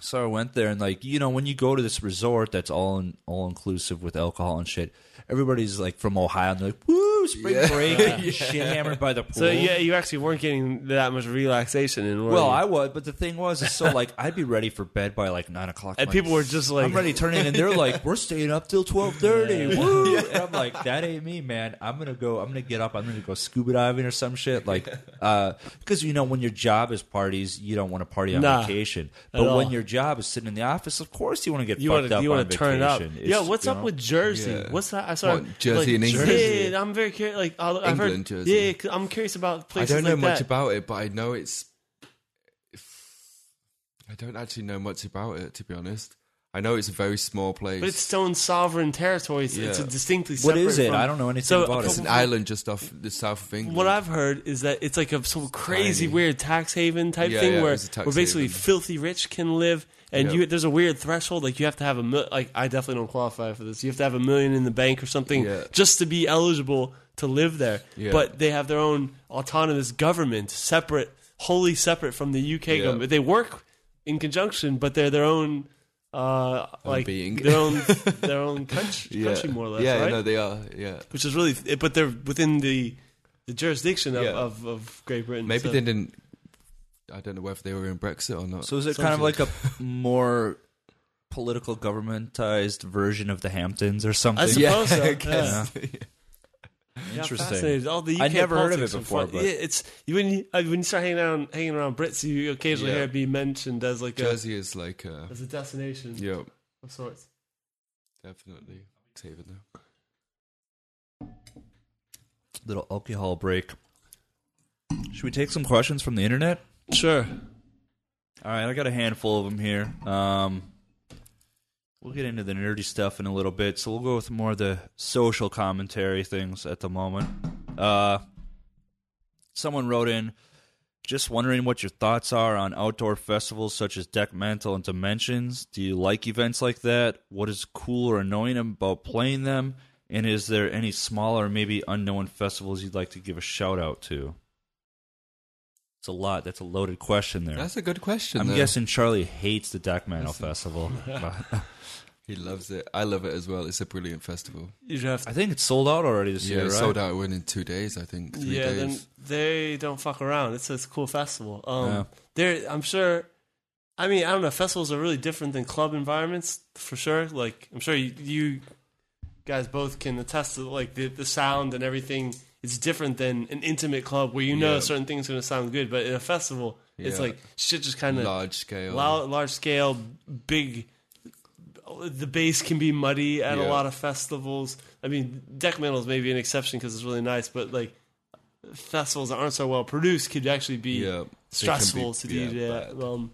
so I went there, and like you know, when you go to this resort that's all in, all inclusive with alcohol and shit, everybody's like from Ohio, and they're like, woo, spring Yeah. break, and shit hammered by the pool. So yeah, you actually weren't getting that much relaxation in. were Well, you? I was, but the thing was, is so like I'd be ready for bed by like nine o'clock. and I'm people were just like, I'm ready to turn in, and they're like, "We're staying up till twelve thirty. Woo!" And I'm like, "That ain't me, man. I'm gonna go. I'm gonna get up. I'm gonna go scuba diving or some shit. Like, because uh, you know, when your job is parties, you don't want to party on Nah, vacation. at But all. when your job is sitting in the office, of course you want to get You fucked want to up you on want to turn up. vacation. Yeah, It's, what's you up know, with Jersey? Yeah. What's that? I saw What, Jersey like, in England? Yeah, I'm very curious. Like I've heard, England, Jersey. Yeah, 'cause I'm curious about the place. I places don't know like much that. about it, but I know it's. I don't actually know much about it, to be honest. I know it's a very small place. But it's its own sovereign territory. It's, it's a Yeah. distinctly What separate. is it? from- I don't know anything So, about It's it. an island just off the south of England. What I've heard is that it's like a some crazy tiny. weird tax haven type Yeah, thing yeah, where it's a tax where basically haven. filthy rich can live, and Yeah. you there's a weird threshold. Like you have to have a mil- like I definitely don't qualify for this. You have to have a million in the bank or something Yeah. just to be eligible to live there. Yeah. But they have their own autonomous government, separate, wholly separate from the UK Yeah. government. They work in conjunction, but they're their own. Uh, like being. their own, their own country, country more or less, Yeah, right? no, they are. Yeah, Which is really, but they're within the the jurisdiction of, of, of Great Britain. maybe so- they didn't. I don't know whether they were in Brexit or not. So is it kind of like a more political governmentized version of the Hamptons or something? I suppose so. I guess. Yeah, Interesting. fascinating. All the UK I'd never heard of it before, but- yeah, it's when you uh, when you start hanging around hanging around Brits, you occasionally Yeah. hear it be mentioned as like a Jersey is like a as a destination Yep. of sorts. definitely. Save it now. Little alcohol break. Should we take some questions from the internet? Sure. All right, I got a handful of them here. Um, we'll get into the nerdy stuff in a little bit, so we'll go with more of the social commentary things at the moment. Uh, someone wrote in, just wondering what your thoughts are on outdoor festivals such as Dekmantel and Dimensions. Do you like events like that? What is cool or annoying about playing them? And is there any smaller, maybe unknown festivals you'd like to give a shout out to? It's a lot. That's a loaded question there. That's a good question. I'm though. guessing Charlie hates the Dekmantel Festival. he loves it. I love it as well. It's a brilliant festival. You have I think it's sold out already this Yeah, year, it right? sold out within two days. I think three yeah, then days. they don't fuck around. It's a, it's a cool festival. Um, Yeah. there, I'm sure. I mean, I don't know. Festivals are really different than club environments for sure. Like, I'm sure you, you guys both can attest to like the the sound and everything. It's different than an intimate club where you know Yeah. certain thing's are going to sound good, but in a festival, it's like shit just kind of large scale. large, large scale, big. The bass can be muddy at a lot of festivals. I mean, Dekmantel is maybe an exception because it's really nice, but like festivals that aren't so well produced could actually be yeah, stressful be- to yeah, DJ. Um,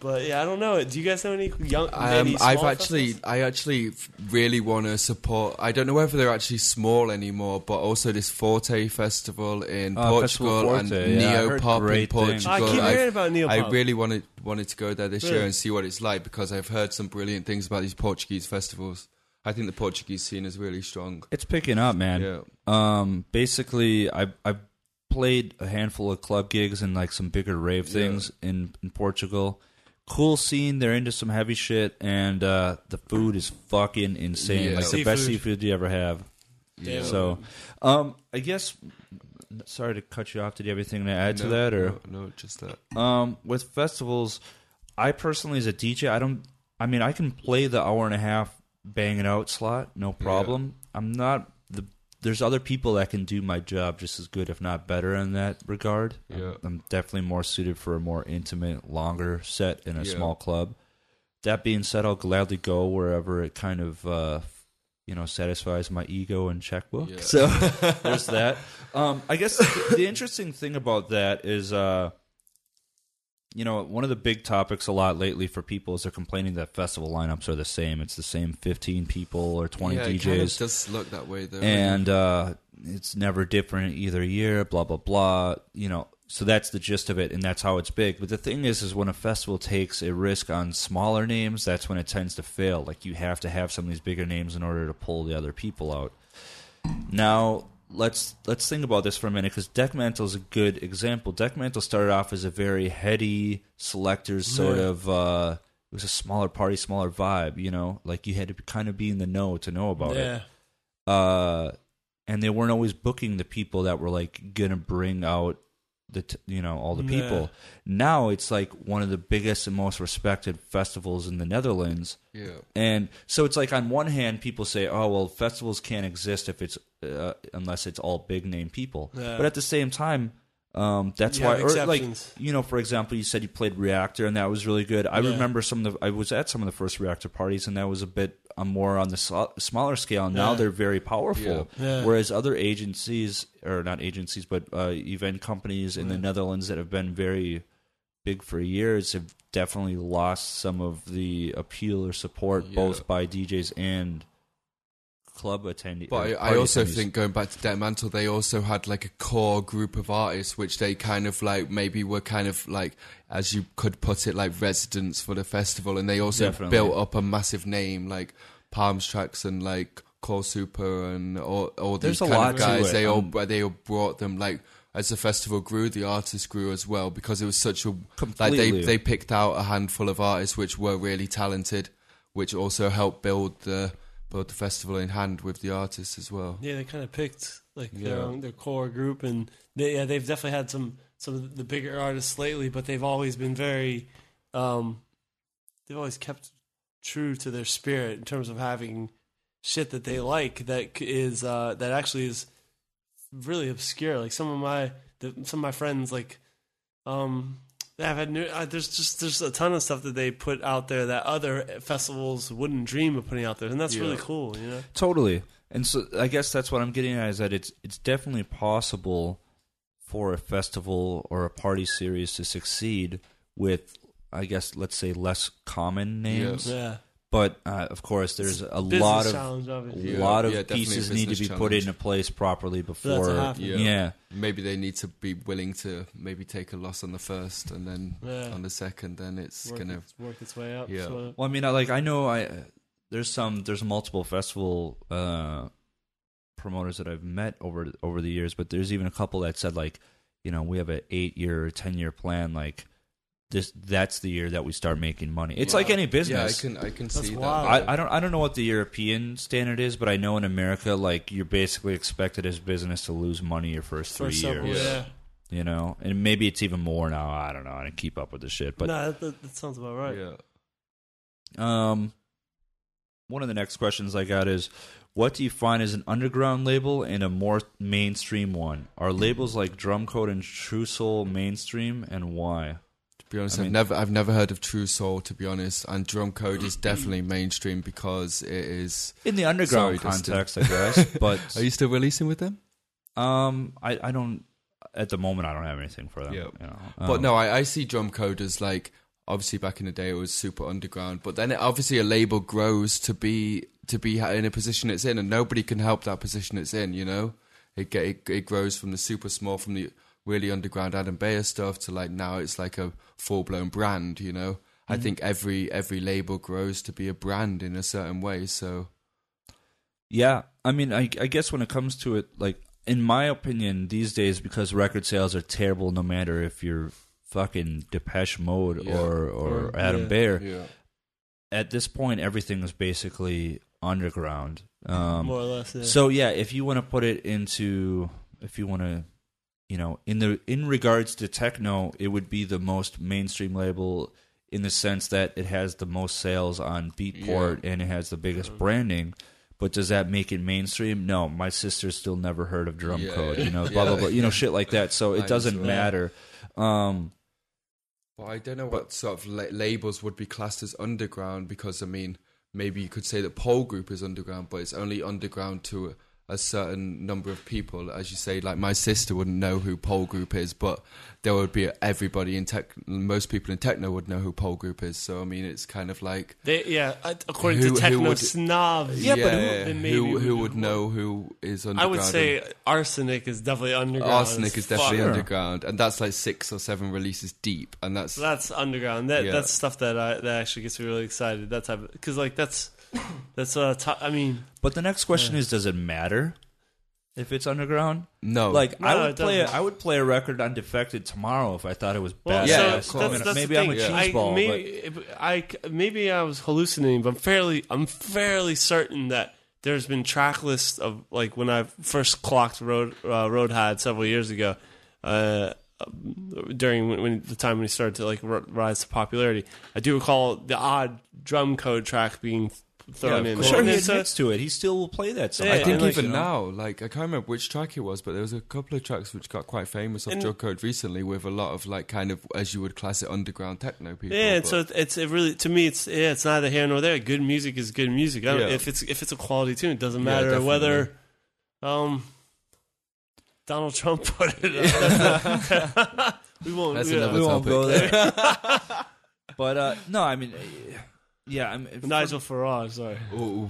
But yeah, I don't know. Do you guys know any young? Um, any I've actually, festivals? I actually really want to support. I don't know whether they're actually small anymore, but also this Forte festival in Festival Portugal and Forte, yeah, I heard Neopop in great things. Portugal. I keep I've- hearing about Neopop. I really wanted wanted to go there this year and see what it's like because I've heard some brilliant things about these Portuguese festivals. I think the Portuguese scene is really strong. It's picking up, man. Yeah. Um, basically, I I've played a handful of club gigs and like some bigger rave things in in Portugal. Cool scene. They're into some heavy shit, and uh, the food is fucking insane. Yeah. Like the best Seafood. seafood you ever have. Yeah. So, um, I guess. Sorry to cut you off. Did you have anything to add to No, that, or no, no, just that. um, with festivals, I personally as a DJ, I don't. I mean, I can play the hour and a half bang it out slot, no problem. I'm not. There's other people that can do my job just as good, if not better, in that regard. I'm- I'm, definitely more suited for a more intimate, longer set in a Yeah. small club. That being said, I'll gladly go wherever it kind of, uh, you know, satisfies my ego and checkbook. Yeah. So there's that. Um, I guess the, the interesting thing about that is, uh, you know, one of the big topics a lot lately for people is they're complaining that festival lineups are the same. It's the same 15 people or 20 yeah, DJs It kind of does look that way though. and uh, it's never different either year. Blah blah blah. You know, so that's the gist of it, and that's how it's big. But the thing is, is when a festival takes a risk on smaller names, that's when it tends to fail. Like you have to have some of these bigger names in order to pull the other people out. Now let's let's think about this for a minute because Dekmantel is a good example. Dekmantel started off as a very heady selectors sort Yeah. of. Uh, it was a smaller party, smaller vibe. You know, like you had to kind of be in the know to know about it uh, and they weren't always booking the people that were like gonna bring out the t- you know all the Yeah. people. Now it's like one of the biggest and most respected festivals in the Netherlands, yeah, and so it's like on one hand people say, oh well, festivals can't exist if it's uh, unless it's all big name people, Yeah. but at the same time. Um, that's You why, or like you know, for example, you said you played Reaktor and that was really good. I Yeah. remember some of the. I was at some of the first Reaktor parties and that was a bit uh, more on the so- smaller scale. Now Yeah. they're very powerful. Yeah. Whereas other agencies, or not agencies, but uh, event companies in the Netherlands that have been very big for years have definitely lost some of the appeal or support, both by DJs and club attendees. But I, I also think going back to Dekmantel, they also had like a core group of artists, which they kind of like maybe were kind of like, as you could put it, like residents for the festival, and they also Definitely. built up a massive name like Palms Trax and like Core Super and all, all these There's a kind lot of guys. They all Um, they all brought them like. As the festival grew, the artists grew as well because it was such a like they they picked out a handful of artists which were really talented, which also helped build the build the festival in hand with the artists as well. Yeah, they kind of picked like their own, their core group, and they, yeah, they've definitely had some some of the bigger artists lately, but they've always been very, um, they've always kept true to their spirit in terms of having shit that they like that is uh, that actually is really obscure. Like some of my the, some of my friends like um I've had new, uh, there's just there's a ton of stuff that they put out there that other festivals wouldn't dream of putting out there, and that's Yeah. really cool. You know, Totally. And so I guess that's what I'm getting at is that it's it's definitely possible for a festival or a party series to succeed with I guess let's say less common names. yeah. But uh, of course there's a Business lot of challenge of it. a Yeah, lot of yeah, definitely a pieces need to be business put challenge. into place properly before to yeah. Yeah. Maybe they need to be willing to maybe take a loss on the first and then Yeah. on the second. Then it's work, gonna its, work its way up. Yeah. So, Well, I mean, I like I know I there's some there's multiple festival uh, promoters that I've met over over the years, but there's even a couple that said like, you know, we have an eight year or ten year plan. Like this, that's the year that we start making money. It's like any yeah. I business. can I can That's see wild. that. I, I don't I don't know what the European standard is, but I know in America, like you're basically expected as business to lose money your first for three several, years. yeah. You know, and maybe it's even more now. I don't know. I didn't keep up with the shit, but no, that, that, that sounds about right. Yeah. Um, one of the next questions I got is, what do you find as an underground label and a more mainstream one? Are labels like Drumcode and Truesoul mainstream, and why? To be honest, I I mean- have never I've never heard of Truesoul. To be honest, and Drumcode is definitely mainstream because it is. In the underground Sorry, Dustin. context, I guess. But Are you still releasing with them? um, I I don't at the moment I don't have anything for them. Yeah. you know. but Um, no, I, I see Drumcode as like obviously back in the day it was super underground, but then it, obviously a label grows to be to be in a position it's in, and nobody can help that position it's in. You know, it get it, it grows from the super small, from the really underground Adam Beyer stuff to like now it's like a full blown brand. You know, I think every every label grows to be a brand in a certain way. So Yeah, I mean, I, I guess when it comes to it, like in my opinion, these days because record sales are terrible, no matter if you're fucking Depeche Mode Yeah. or or Or- Adam yeah. Beyer. yeah, At this point, everything is basically underground. Um, more or less. Yeah. So yeah, if you want to put it into, if you want to, you know, in the in regards to techno, it would be the most mainstream label in the sense that it has the most sales on Beatport and it has the biggest branding. But does that make it mainstream? No, my sister still never heard of Drum Yeah, Code. yeah. You know, blah blah blah. You know, shit like that. So it doesn't matter. Um, Well, I don't know what sort of la- labels would be classed as underground because I mean, maybe you could say that pole group is underground, but it's only underground to a, certain number of people. As you say, like my sister wouldn't know who pole group is, but there would be everybody in tech. Most people in techno would know who pole group is. So I mean, it's kind of like They, yeah, according Who- to techno would- snobs. Yeah, but who- who who would know who is underground? I would say arsenic is definitely underground. arsenic is definitely. Sure. underground, and that's like six or seven releases deep, and that's That's underground. That Yeah. that's stuff that I, that actually gets me really excited. That type because like that's that's uh to, mean but the next question is, does it matter if it's underground? no, Like I would it play, a, doesn't. I would play a record on Defected tomorrow if I thought it was well, bad. Yeah, so of that's, course. that's maybe I'm a thing. cheese I, ball, maybe I maybe I was hallucinating, but I'm fairly I'm fairly certain that there's been track lists of like when I first clocked Road uh, Rødhåd several years ago. Uh, during when, when the time when he started to like r- rise to popularity, I do recall the odd Drumcode track being thrown Yeah, in. Sure, he it's, admits to it. He still will play that song. Yeah, I think and, like, even you know. now, like I can't remember which track it was, but there was a couple of tracks which got quite famous off And- Drumcode recently, with a lot of like kind of as you would class it underground techno people. Yeah, and so it's it really to me it's yeah it's neither here nor there. Good music is good music. I don't, Yeah. If it's if it's a quality tune, it doesn't matter definitely. whether um Donald Trump put it. up. we won't. That's we, another we won't topic. go there. but uh, no, I mean, uh, yeah, I mean, Nigel Farage, sorry. Ooh,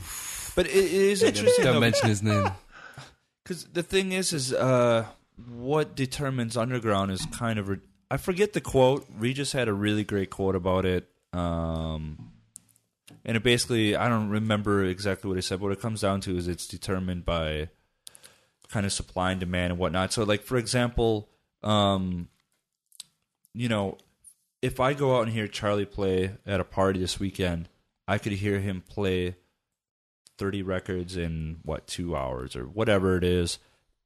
But it, it is interesting don't though, mention his name. because the thing is, is uh, what determines underground is kind of. Re- I forget the quote. Regis had a really great quote about it. Um, and it basically, I don't remember exactly what he said. But what it comes down to is it's determined by kind of supply and demand and whatnot. So, like for example, um, you know, if I go out and hear Charlie play at a party this weekend, I could hear him play 30 records in what, two hours or whatever it is.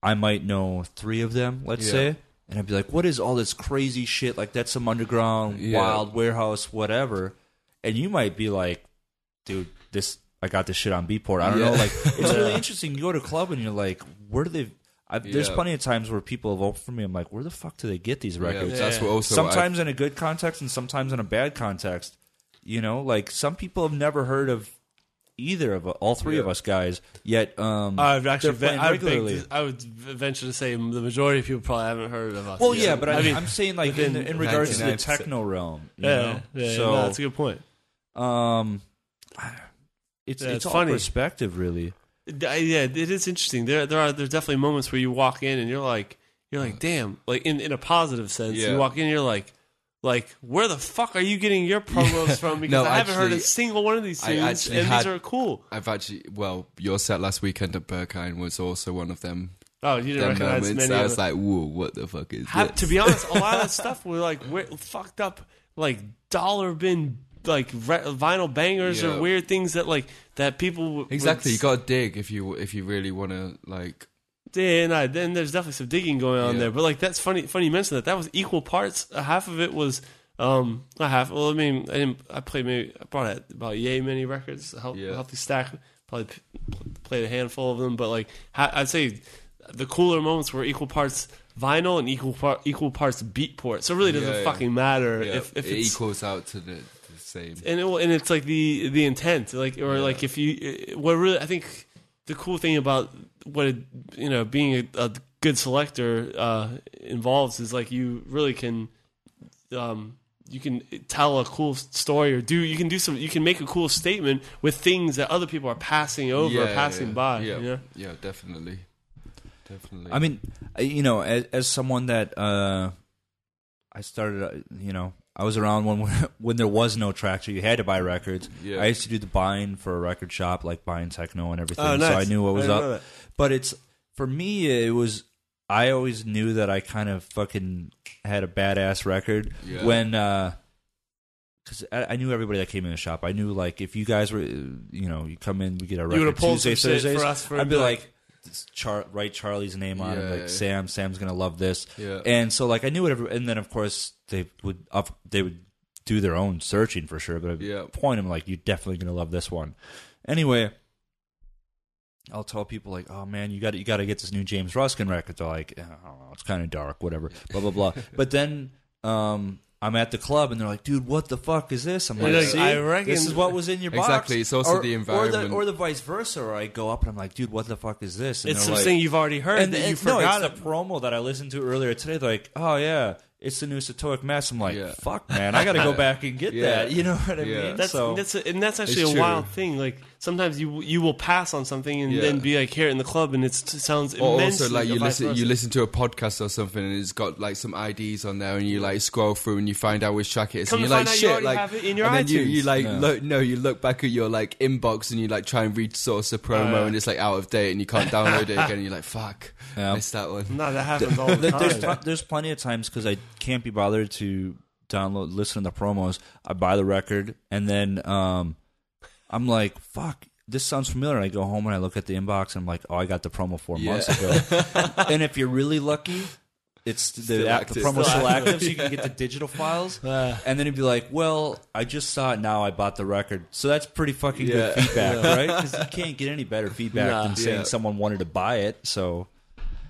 I might know three of them, let's Yeah. say. And I'd be like, what is all this crazy shit? Like, that's some underground, Yeah. wild warehouse, whatever. And you might be like, dude, this, I got this shit on Beatport. I don't Yeah. know. Like, it's really interesting. You go to a club and you're like, where do they, I've, there's plenty of times where people have opened for me. I'm like, where the fuck do they get these Yeah, records? that's what also sometimes in a good context and sometimes in a bad context. You know, like some people have never heard of either of all three of us guys. Yet, um, I've actually, they're playing I would, regularly. I would venture to say the majority of people probably haven't heard of us. well, yeah, but I, I mean, mean, I'm saying like in, in regards to the techno realm. You yeah, know? yeah, so no, that's a good point. um, it's Yeah, it's, it's all funny. perspective, really. Yeah, it is interesting. There, there are there's definitely moments where you walk in and you're like, you're like, damn, like in in a positive sense. Yeah. You walk in, you're like, like, where the fuck are you getting your promos from? Because No, I haven't heard a single one of these tunes, and actually these are cool. I've actually, well, your set last weekend at Berghain was also one of them. Oh, you didn't recognize moments. many I was like, whoa, what the fuck is Ha- this? to be honest, a lot of that stuff were like we're fucked up, like dollar bin, like re- vinyl bangers Yeah. or weird things that like that people w- would exactly, you got to dig if you if you really want to like. Yeah, then there's definitely some digging going on Yeah. there. But like that's funny. Funny you mentioned that. That was equal parts. Uh, half of it was um not half. Well, I mean, I didn't. I played maybe I brought out about yay many records. A Yeah. healthy stack. Probably p- played a handful of them, but like ha- I'd say the cooler moments were equal parts vinyl and equal par- equal parts beatport. So it really doesn't Yeah, yeah. fucking matter Yeah, if if it it's equals out to the same. and it, and it's like the the intent like or like if you what really i think the cool thing about what it, you know being a, a good selector uh involves is like you really can um you can tell a cool story or do you can do some you can make a cool statement with things that other people are passing over or passing yeah, by. Yeah, You know? yeah, definitely, definitely. I mean, you know, as, as someone that uh, I started, uh, you know, I was around when when there was no Traktor. You had to buy records. Yeah. I used to do the buying for a record shop, like buying techno and everything. Oh, So I knew what was up. But it's for me, it was. I always knew that I kind of fucking had a badass record Yeah. when. because I, I knew everybody that came in the shop. I knew like if you guys were, uh, you know, you come in, we get our You record would've Tuesday, some Thursdays. for for I'd be like- like, Char- write Charlie's name on it, Yeah. like Sam. Sam's gonna love this. Yeah. And so like I knew whatever, and then of course they would up, they would do their own searching for sure, but I'd Yeah. point them like you're definitely gonna love this one. Anyway, I'll tell people like, oh man, you got you got to get this new James Ruskin record. They're like, "Yeah, I don't know, it's kind of dark, whatever, blah blah blah. but then um, I'm at the club and they're like, dude, what the fuck is this? I'm like, like, see, I reckon- this is what was in your box. Exactly, it's also or, the or the, or the vice versa. Or I go up and I'm like, dude, what the fuck is this? And It's they're something like, you've already heard and, that you and- forgot. no, it's the promo that I listened to earlier today. They're like, oh yeah, it's the new Setaoc Mass. I'm like, Yeah. fuck, man, I got to go back and get Yeah. that. You know what I Yeah. mean? That's so, that's a, and that's actually It's a true. wild thing. Like sometimes you you will pass on something and Yeah. then be like here in the club and it's, it sounds Or immensely also, like you or vice listen, you listen to a podcast or something, and it's got like some IDs on there, and you like scroll through and you find out which track it is, Come and you're like, out you shit, like, have it in your and then you, iTunes. you like, Yeah. look, no, you look back at your like inbox and you like try and read source a promo, Oh, yeah. and it's like out of date, and you can't download it again, and you're like, fuck, Yeah. missed that one. No, that happens all the There- there's pl- there's plenty of times because I can't be bothered to download listen to the promos. I buy the record and then um, I'm like, fuck. This sounds familiar. I go home and I look at the inbox and I'm like, oh, I got the promo four Yeah. months ago. and if you're really lucky, it's the, Still the promo's Still active. so you can get the digital files. And then he'd be like, "Well, I just saw it now. I bought the record." So that's pretty fucking Yeah. good feedback, right? Because you can't get any better feedback Nah. than saying Yeah. someone wanted to buy it. So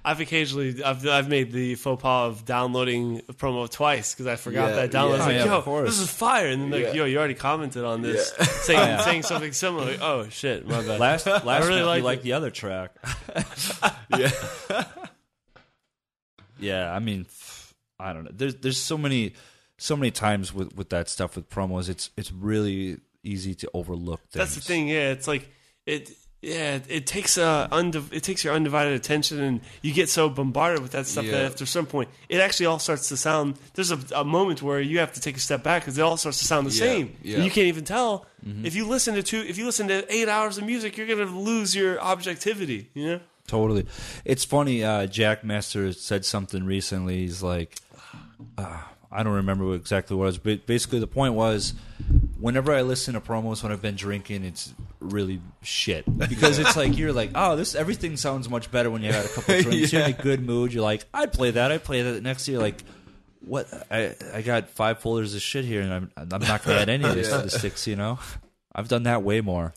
I've occasionally I've I've made the faux pas of downloading a promo twice because I forgot Yeah, that download. downloaded. I was yeah. like, Oh, yeah, yo, of course. this is fire, and then like, Yeah. yo, you already commented on this, saying oh, saying something similar. Like, oh shit, my bad. last last really like liked you liked it. the other track. Yeah, Yeah, I mean, I don't know. There's there's so many so many times with with that stuff with promos. It's it's really easy to overlook. Things. That's the thing. Yeah, it's like it. Yeah, it, it takes uh undiv- it takes your undivided attention, and you get so bombarded with that stuff that after some point, it actually all starts to sound. There's a, a moment where you have to take a step back because it all starts to sound the Yeah, same. yeah. And you can't even tell if you listen to two. If you listen to eight hours of music, you're gonna lose your objectivity. You know. Totally. It's funny. Uh, Jackmaster said something recently. He's like, uh, I don't remember exactly what it was, but basically the point was, whenever I listen to promos when I've been drinking, it's really shit because it's like you're like, oh, this everything sounds much better when you had a couple drinks. You're in a good mood. You're like, I'd play that. I'd play that. Next year, like. What I I got five folders of shit here, and I'm I'm not gonna add any of this to the six. You know, I've done that way more.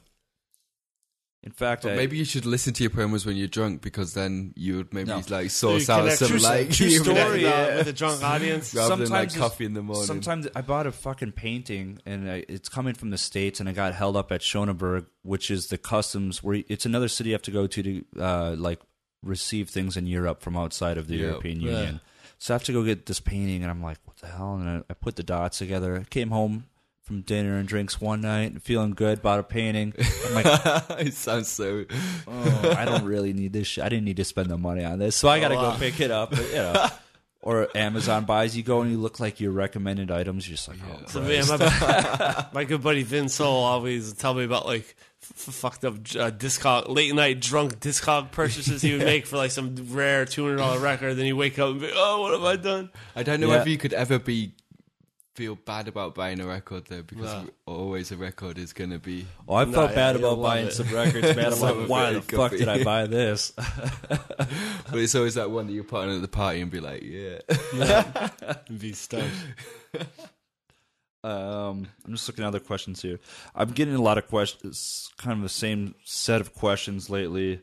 In fact, but I, maybe you should listen to your promos when you're drunk because then you would maybe No. like source you out some true- like true you story, know, With, yeah. uh, with a drunk audience. rather than like Sometimes coffee in the morning. Sometimes I bought a fucking painting, and I, it's coming from the states, and I got held up at Schoenberg, which is the customs where it's another city you have to go to to uh, like receive things in Europe from outside of the Yeah. European Yeah. Union. So I have to go get this painting, and I'm like, what the hell? And I, I put the dots together. I came home from dinner and drinks one night, and feeling good, bought a painting. I'm like, it sounds so. oh, I don't really need this. Shit. I didn't need to spend the money on this, so I got to Oh, go wow. pick it up. But, you know. Or Amazon buys, you go and you look like your recommended items. You're just like, oh, So, Christ. yeah, my, my good buddy Vin Sol always tell me about like f- fucked up uh, discog late night drunk discog purchases he would make for like some rare two hundred dollar record. Then you wake up and be, oh, what have I done? I don't know Yeah. if you could ever be feel bad about buying a record though, because No. always a record is going to be. Oh, I felt yeah, bad about buying it. some records, man. I'm like, why the fuck did I buy this? But it's always that one that you're putting at the party and be like, yeah. And be stoked. Um, I'm just looking at other questions here. I'm getting a lot of questions, kind of the same set of questions lately.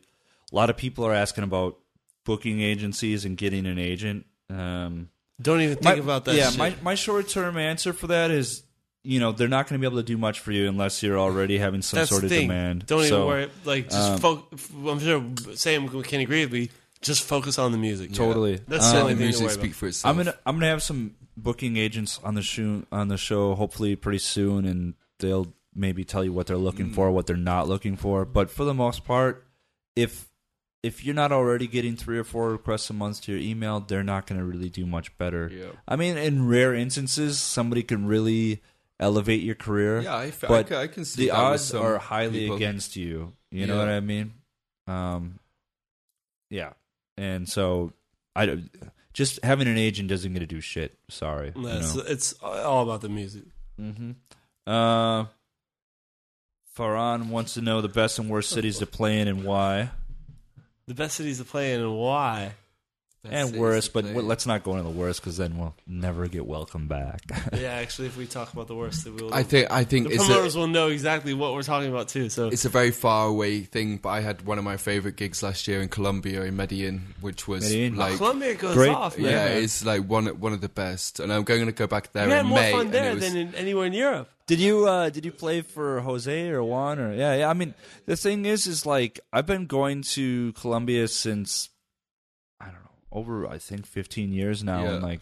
A lot of people are asking about booking agencies and getting an agent. Um, Don't even think my- about that. Yeah, shit. my my short term answer for that is, you know, they're not going to be able to do much for you unless you're already having some That's sort of thing. demand. Don't So, even worry. Like, just um, fo- I'm sure Sam can agree with me. Just focus on the music. Totally. That's the Um, only thing to music worry speak about. for itself. I'm gonna I'm gonna have some booking agents on the show on the show hopefully pretty soon, and they'll maybe tell you what they're looking Mm. for, what they're not looking for. But for the most part, if if you're not already getting three or four requests a month to your email, they're not going to really do much better. Yeah. I mean, in rare instances, somebody can really elevate your career. Yeah, I, f- I but ca- I can see the that odds are highly people. against you. You know what I mean? Um, yeah, and so I just having an agent doesn't get to do shit. Sorry. you It's, know? it's all about the music. Mm-hmm. Uh, Farhan wants to know the best and worst cities to play in and why, The best cities to play in and why. That's and worst. But w- let's not go into the worst because then we'll never get welcome back. yeah, actually, if we talk about the worst, it will. I think I think the it's promoters a, will know exactly what we're talking about too. So it's a very far away thing. But I had one of my favorite gigs last year in Colombia in Medellin, which was Medellin. like ah, Colombia goes Great- off, man. yeah, it's like one one of the best. And I'm going to go back there you had more May. fun there it was, than in, anywhere in Europe. Did you uh did you play for Jose or Juan or yeah yeah I mean the thing is is like I've been going to Colombia since I don't know over I think 15 years now Yeah. and like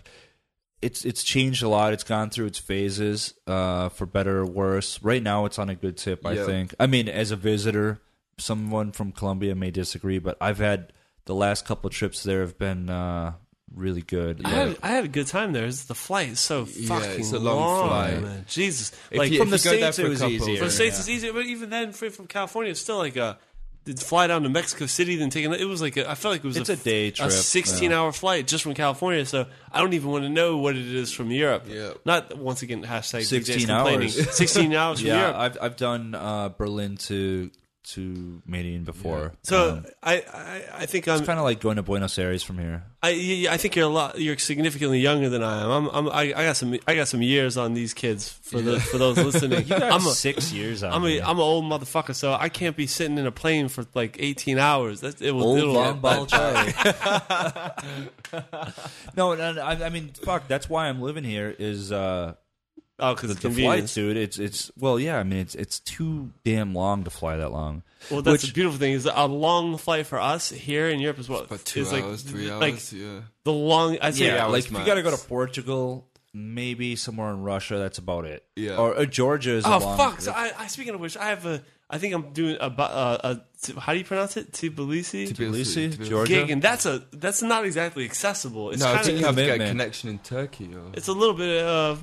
it's it's changed a lot it's gone through its phases uh for better or worse right now it's on a good tip I Yeah. think I mean as a visitor someone from Colombia may disagree but I've had the last couple trips there have been uh really good I, had, I had a good time there. It's, the flight is so Yeah, fucking it's a long flight. man. Jesus, If like you- from the you go there States it was easier For the states, yeah. it's easier, but even then, from California, it's still like a fly down to Mexico City, then taking it was like a, I felt like it was It's a, a day trip, a sixteen hour flight just from California. So I don't even want to know what it is from Europe. Yeah. Not once again hashtag 16 DJ's hours. Sixteen hours from yeah Europe. I've I've done uh Berlin to to Medellin before so Um, I, I I think I'm It's kind of like going to Buenos Aires from here. I, I think you're a lot. You're significantly younger than I am. I'm, I'm I, I got some. I got some years on these kids for the for those listening. I'm a, six years on I'm a, I'm an old motherfucker, so I can't be sitting in a plane for like 18 hours. That's it will. old it'll, long ball Charlie. no, no, no, I, I mean, fuck. That's why I'm living here. Is uh, Oh, because the, it's the flights, dude. It's it's well, yeah. I mean, it's it's too damn long to fly that long. Well, that's Which- the beautiful thing is a long flight for us here in Europe is what about two is hours, like, three like hours. yeah. the long. I say Yeah, hours like if you got to go to. Portugal, maybe somewhere in Russia. That's about it. Yeah. or, or Georgia is. a Oh long, fuck! So I, I speaking of which, I have a. I think I'm doing a. bu- Uh, a how do you pronounce it? Tbilisi. Tbilisi, Tbilisi. Georgia. Gig, and that's a. That's not exactly accessible. It's No, I kind think of. you have to get a connection in Turkey. Or, It's a little bit of.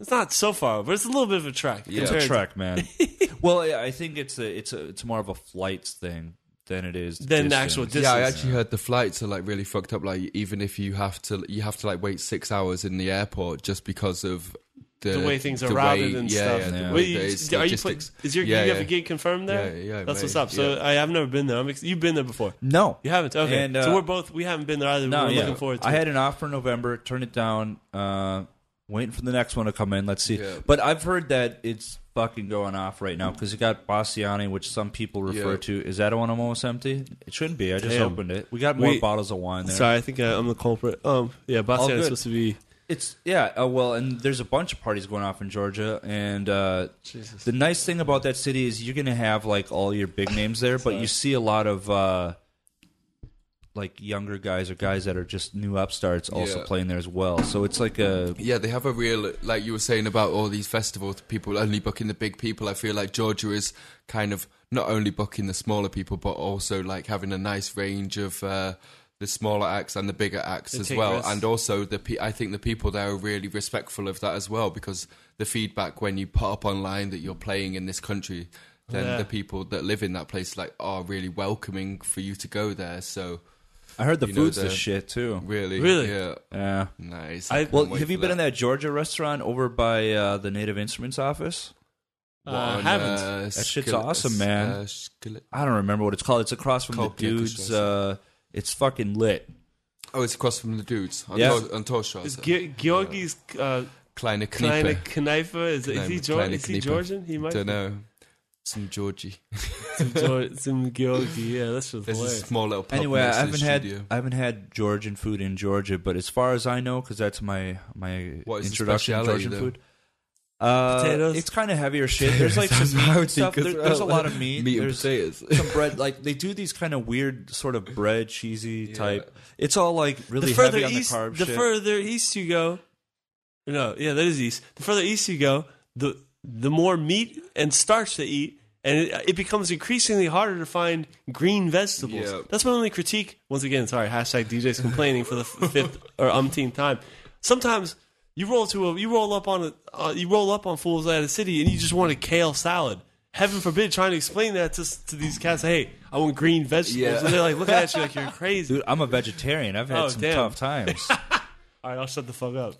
It's not so far, but it's a little bit of a trek. Yeah. It's a compared- trek, man. well, yeah, I think it's a it's a it's more of a flights thing than it is Than the distance. actual yeah, I distance. actually heard the flights are like really fucked up. Like even if you have to, you have to like wait six hours in the airport just because of the, The way things are the routed way- and yeah, stuff. Yeah, the Yeah. way Wait, you, that it's are you logistics. put, is your Yeah, you have a yeah. gig confirmed there? Yeah, yeah, That's mate, what's up. So yeah. I have never been there. I'm ex- you've been there before. No, You haven't. Okay. And, uh, so we're both we haven't been there either. No, we're yeah. looking forward to. I it. had an offer in November, turned it down. Uh, waiting for the next one to come in. Let's see. Yeah. But I've heard that it's fucking going off right now because you got Bassiani, which some people refer Yeah. to. Is that one almost empty? It shouldn't be. I just Damn. opened it. We got more We- bottles of wine there. Sorry, I think I, I'm the culprit. Um, yeah, Bassiani good. is supposed to be. It's yeah. Uh, well, and there's a bunch of parties going off in Georgia, and uh, Jesus. the nice thing about that city is you're gonna have like all your big names there, but you see a lot of uh, like younger guys or guys that are just new upstarts also Yeah. playing there as well. So it's like a Yeah, they have a real, like you were saying about all these festivals, people only booking the big people. I feel like Georgia is kind of not only booking the smaller people, but also like having a nice range of uh, the smaller acts and the bigger acts They as well. risks. And also, the pe- I think the people there are really respectful of that as well because the feedback when you put up online that you're playing in this country, then Yeah. the people that live in that place like are really welcoming for you to go there. So I heard the You know, food's the the- shit too. really, Really? yeah, Yeah. nice. I- Well, have you for been in that? that Georgia restaurant over by uh, the Native Instruments office? Uh, One, haven't. uh, That shit's skillet- awesome, man. uh, I don't remember what it's called. It's across from Called the dudes. Uh, it's fucking lit. Oh, it's across from the dudes on, Yeah. Tor- on Torstrasse. Is Ge- Georgi's uh, Kleine Kleine Kniepe. Kneifer? Is, is he Kleine- Is he Georgian? He might. Don't know. Some Georgie. Some, Georg- some Georgi. Yeah, that's just There's a hilarious. small little pub Anyway, I next to the haven't had studio. I haven't had Georgian food in Georgia, but as far as I know, because that's my my What is the introduction to speciality, Georgian though? food. Uh, Potatoes? It's kind of heavier shit. There's like some meat and stuff. There, there's a lot of meat. Meat and there's potatoes. some bread. Like they do these kind of weird sort of bread, cheesy type. It's all like really the further heavy on east, the carb the shit. further east you go, No, yeah, that is east. The further east you go, the the more meat and starch they eat, and it, it becomes increasingly harder to find green vegetables. Yeah. That's my only critique. Once again, sorry, hashtag DJ's complaining for the fifth or umpteenth time. Sometimes you roll to a you roll up on a uh, you roll up on fools at a city and you just want a kale salad. Heaven forbid, trying to explain that to, to these cats. Hey, I want green vegetables, Yeah. and they're like looking at you like you're crazy. Dude, I'm a vegetarian. I've had Oh, some damn. tough times. All right, I'll shut the fuck up.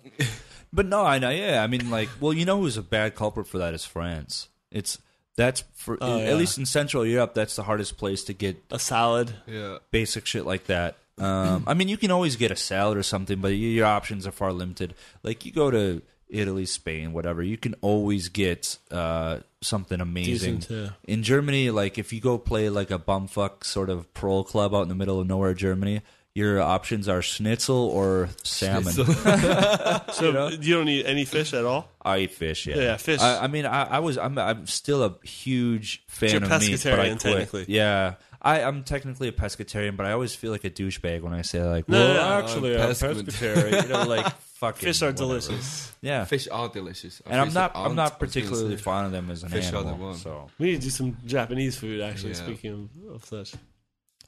But no, I know. Yeah, I mean, like, well, you know who's a bad culprit for that is France. It's that's for Oh, at yeah. least in Central Europe. That's the hardest place to get A salad. Yeah. basic shit like that. Um, I mean, you can always get a salad or something, but your your options are far limited. Like you go to Italy, Spain, whatever, you can always get uh, something amazing. Decent, yeah. In Germany, like if you go play like a bumfuck sort of pro club out in the middle of nowhere, Germany, your options are schnitzel or salmon. So you don't eat any fish at all. I eat fish. Yeah, Yeah, fish. I, I mean, I, I was. I'm. I'm still a huge fan You're of meat, but I pescatarian, quit. technically. Yeah, I, I'm technically a pescatarian, but I always feel like a douchebag when I say like, No, well, no, no, actually, I'm I'm pescatarian. pescatarian. you know, like fucking Fish are whatever. delicious. Yeah, Fish are delicious. And I'm not. I'm aren't. not I was gonna particularly fond of them as an Fish are the animal. one. So We need to do some Japanese food. Actually, Yeah. speaking of, of such.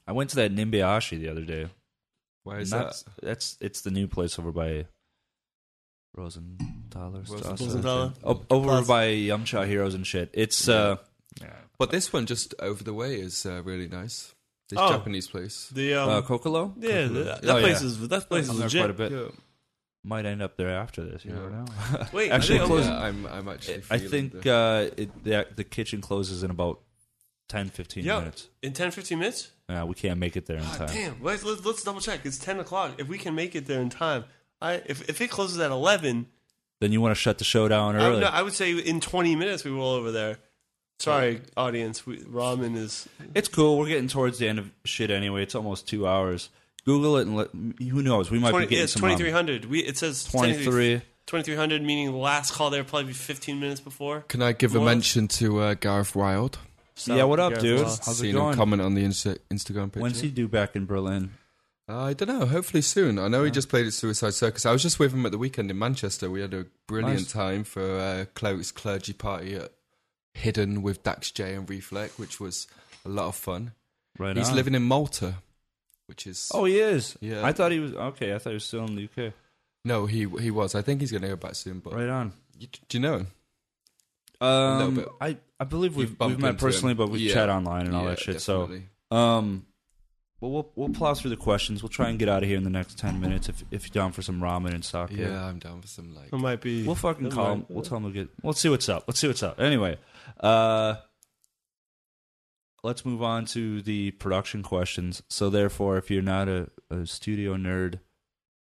I went to that Nimbeashi the other day. Where is Not- that? That's it's the new place over by Rosenthaler. Rosenthaler. Rosenthaler? O- over Plaza. by Yumcha Heroes and shit. It's uh, But this one just over the way is uh, really nice. This Oh. Japanese place. The um, uh Cocolo. yeah, the, that Oh, place yeah. is that place I'm is there legit. quite a bit. Yeah. Might end up there after this. You Yeah. never know. Wait, Actually, I it think, closed- Yeah, I'm, I'm actually. I feeling think the- uh, it, the, the kitchen closes in about 10, 15 Yo. minutes. in 10, 15 minutes. Yeah, we can't make it there in God time. damn! Let's, let's, let's double check. It's ten o'clock. If we can make it there in time, I if if it closes at eleven, Then you want to shut the show down I would, early. no, I would say in twenty minutes we roll over there. Sorry, audience. We, ramen is It's cool. We're getting towards the end of shit anyway. It's almost two hours. Google it and let, who knows? We might 20, be getting it's some twenty three hundred. We it says 23. Twenty three hundred, meaning the last call there probably be fifteen minutes before. Can I give a Well- mention to uh, Gareth Wild? So, yeah, what up, dude? Wild. How's Seen it him going? comment on the Insta- Instagram picture. When's he due back in Berlin? Uh, I don't know. Hopefully soon. I know he just played at Suicide Circus. I was just with him at the weekend in Manchester. We had a brilliant Nice. time for uh, Chloe's clergy party at Hidden with Dax J and Reflect, which was a lot of fun. Right He's on. living in Malta, which is Oh, he is. Yeah. I thought he was okay. I thought he was still in the UK. no, he he was. I think he's going to go back soon. But Right on. you, do you know him? Um, little bit. I I believe we've we've met personally, him. but we've Yeah. chat online and all Yeah, that shit. definitely. So, um, well, we'll we'll plow through the questions. We'll try and get out of here in the next ten minutes if if you're down for some ramen and sake. yeah, I'm down for some like. It might be. We'll fucking call might- him. We'll tell him to get. Let's see what's up. Let's see what's up. Anyway, uh, let's move on to the production questions. So, therefore, if you're not a, a studio nerd,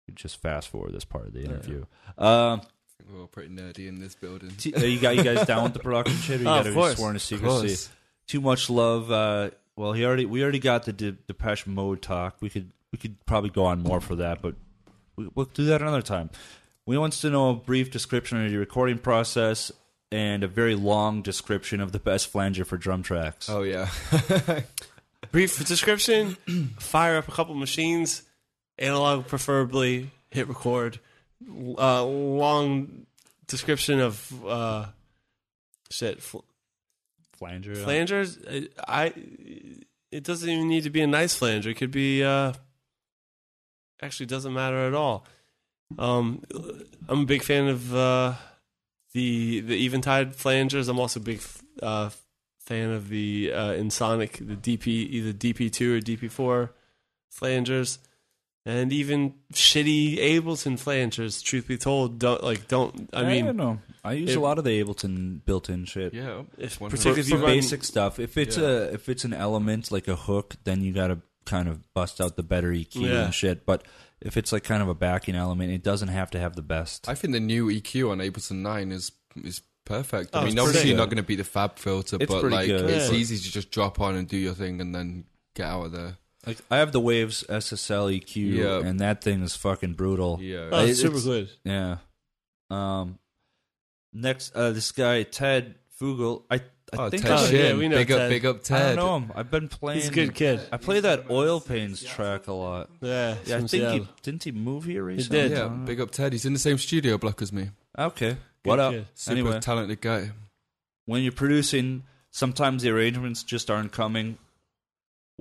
you just fast forward this part of the interview. Um, We're all pretty nerdy in this building. t- uh, you got you guys down with the production shit? Or you Oh, got of to be course. sworn to secrecy. Too much love. Uh, well, he already we already got the De- Depeche Mode talk. We could we could probably go on more for that, but we, we'll do that another time. We wants to know a brief description of your recording process and a very long description of the best flanger for drum tracks. Oh yeah. Brief description: Fire up a couple machines, analog preferably, hit record. Uh, long description of uh, shit. Fl- flanger. flangers. I, I. It doesn't even need to be a nice flanger. It could be. Uh, actually, doesn't matter at all. Um, I'm a big fan of uh, the the Eventide flangers. I'm also a big uh, fan of the uh, Ensoniq, the DP, either DP2 or DP4 flangers, and even shitty Ableton flangers. Truth be told, don't like don't. I mean, don't know. I use it- a lot of the Ableton built-in shit. yeah. if, One For, particularly for basic stuff, if it's Yeah. a if it's an element like a hook, then you got to kind of bust out the better EQ Yeah. and shit. But if it's like kind of a backing element, it doesn't have to have the best. I think the new EQ on Ableton Nine is is perfect. Oh, I it's mean, obviously pretty you're not going to be the FabFilter, It's but like good. it's Yeah. easy to just drop on and do your thing and then get out of there. Like I have the Waves SSL EQ, Yeah. and that thing is fucking brutal. Yeah. oh, It- it's super it's- good. Yeah. Um. Next, uh, this guy Ted Fugel. I I Oh, think Ted Oh, I, yeah, we know big up, Ted. big up, I Ted. don't know him. I've been playing. He's a good kid. I play that Oil Pains track a lot. Yeah, Yeah, I from think he didn't he move here recently. did. Yeah, big up, Ted. He's in the same studio block as me. Okay. What up? kid. Super Anyway, talented guy. when you're producing, sometimes the arrangements just aren't coming.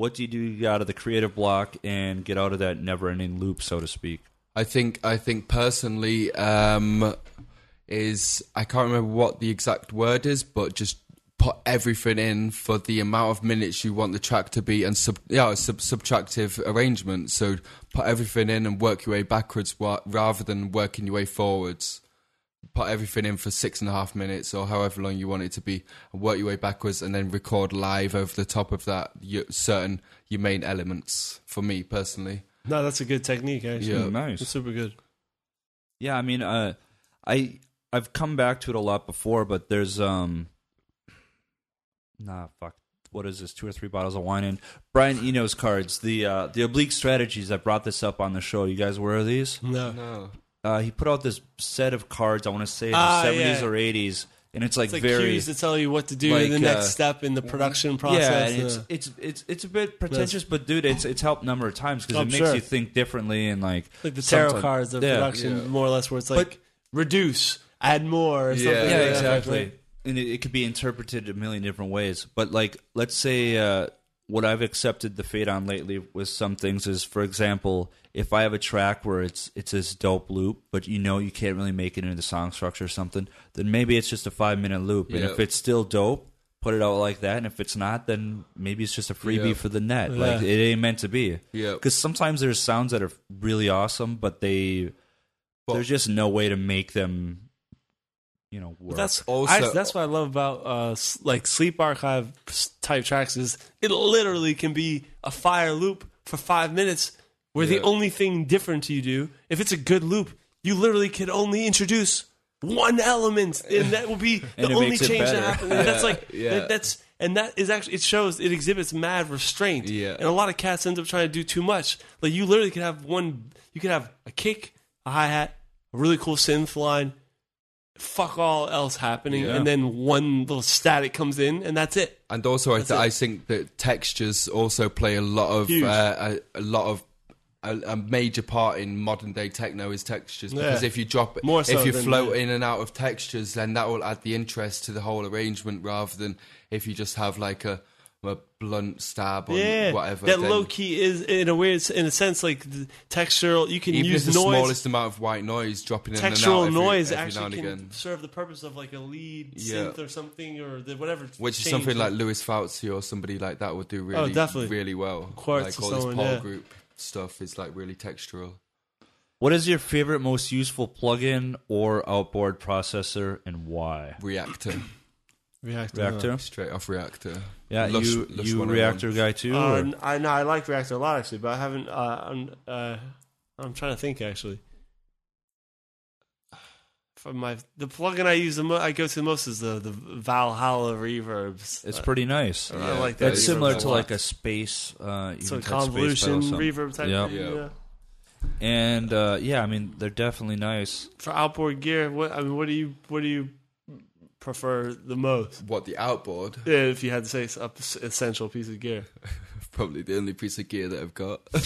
What do you do to get out of the creative block and get out of that never-ending loop, so to speak? I think I think personally um, is I can't remember what the exact word is, but just put everything in for the amount of minutes you want the track to be, and sub, yeah, sub, subtractive arrangement. So put everything in and work your way backwards wa- rather than working your way forwards. Put everything in for six and a half minutes or however long you want it to be, and work your way backwards, and then record live over the top of that your, certain your main elements. For me personally, No, that's a good technique. Actually, Yeah. nice. it's super good. Yeah, I mean, uh, I I've come back to it a lot before, but there's um, nah, fuck, what is this? Two or three bottles of wine in Brian Eno's cards. The uh, the oblique strategies. I brought this up on the show. You guys aware of these? No, no. Uh, he put out this set of cards. I want to say in Ah, the seventies yeah. or eighties, and it's like it's like very. cues to tell you what to do like, the next uh, step in the production yeah, process. and it's, yeah. it's it's it's a bit pretentious, but dude, it's it's helped a number of times because I'm it makes sure. you think differently and like like the tarot sometime- cards of Yeah. production, Yeah. more or less, where it's like reduce, add more, or Yeah. something. yeah, like that. exactly. And it, it could be interpreted a million different ways. But like, let's say uh, what I've accepted the fate on lately with some things is, for example, if I have a track where it's it's this dope loop, but you know you can't really make it into the song structure or something, then maybe it's just a five minute loop. And Yeah. if it's still dope, put it out like that. And if it's not, then maybe it's just a freebie Yeah. for the net. Like Yeah. it ain't meant to be. Yeah. Because sometimes there's sounds that are really awesome, but they But- there's just no way to make them, you know, work. That's Also- I, that's what I love about uh, s- like Sleeparchive type tracks is it literally can be a fire loop for five minutes where Yeah. the only thing different you do if it's a good loop you literally could only introduce one element and that will be the only change that happens And that's like yeah. that, that's and that is actually it shows it exhibits mad restraint Yeah. and a lot of cats end up trying to do too much like you literally could have one you could have a kick a hi-hat a really cool synth line fuck all else happening, Yeah. and then one little static comes in, and that's it. And also, I, th- I think that textures also play a lot of uh, a, a lot of a, a major part in modern day techno is textures because Yeah. if you drop it, More so if you float in and out of textures, then that will add the interest to the whole arrangement rather than if you just have like a a blunt stab or yeah, whatever. that then- low key is in a weird, in a sense, like the textural. You can even use the noise. smallest amount of white noise dropping in and out Textural every, noise every actually can again. serve the purpose of like a lead Yeah. synth or something or the whatever. Which is something like Lewis Fautzi or somebody like that would do oh, really, Oh, definitely. really well. Quartz like or all this Paul yeah. group stuff is like really textural. What is your favorite, most useful plugin or outboard processor, and why? Reaktor, Reaktor. Reaktor. straight off Reaktor. Yeah, Lush- you Lush you Reaktor guy too. Uh, or- n- I know I like Reaktor a lot actually, but I haven't. Uh, I'm uh, I'm trying to think actually. For my the plugin I use the mo- I go to the most is the the Valhalla reverbs. it's Uh, pretty nice. I like that. That's reverb similar a to lot. like a space. Uh, so even type space convolution pedal sound. reverb type. Yeah. thing, Yeah. yeah. And uh, yeah, I mean they're definitely nice. For outboard gear, what I mean, what do you what do you prefer the most? What the outboard? Yeah, if you had to say it's a essential piece of gear, Probably the only piece of gear that I've got. the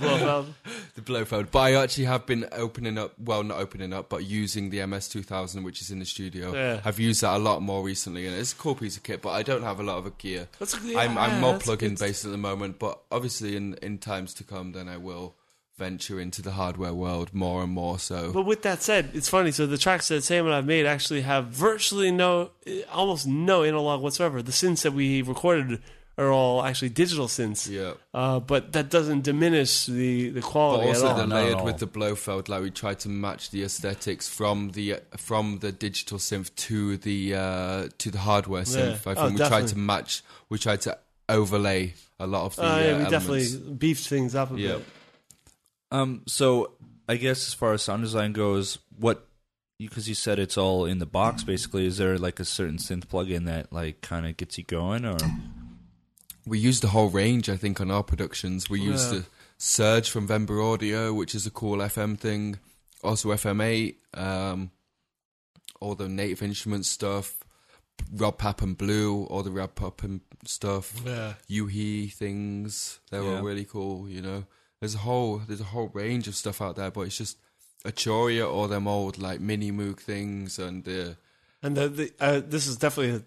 Blofeld. the Blofeld. But I actually have been opening up. Well, not opening up, but using the MS2000, which is in the studio. Yeah. I've used that a lot more recently, and it's a cool piece of kit. But I don't have a lot of gear. That's, I'm, I'm yeah, more plug-in based at the moment, but obviously in, in times to come, then I will venture into the hardware world more and more. So But with that said, it's funny. So the tracks that Sam and I've made actually have virtually no, almost no analog whatsoever. The synths that we recorded are all actually digital synths. yeah. Uh, but that doesn't diminish the, the But quality also at all. the Not layered all. with the Blofeld, like we tried to match the aesthetics from the from the digital synth to the uh, to the hardware synth. Yeah. I think Oh, we tried to match. We tried to overlay a lot of the Uh, uh, yeah, we elements. definitely beefed things up a Yeah. bit. Um, so I guess as far as sound design goes, what because you said it's all in the box basically. Is there like a certain synth plugin that like kind of gets you going, or We used the whole range, I think, on our productions. We used Yeah. the Surge from Vember Audio, which is a cool FM thing. Also FM8, um, all the Native Instruments stuff. Rob and Blue, all the Rob and stuff, Yeah. u-he things. They were Yeah. really cool. You know, there's a whole there's a whole range of stuff out there, but it's just a Arturia or them old like mini Moog things and uh, And the, the uh, this is definitely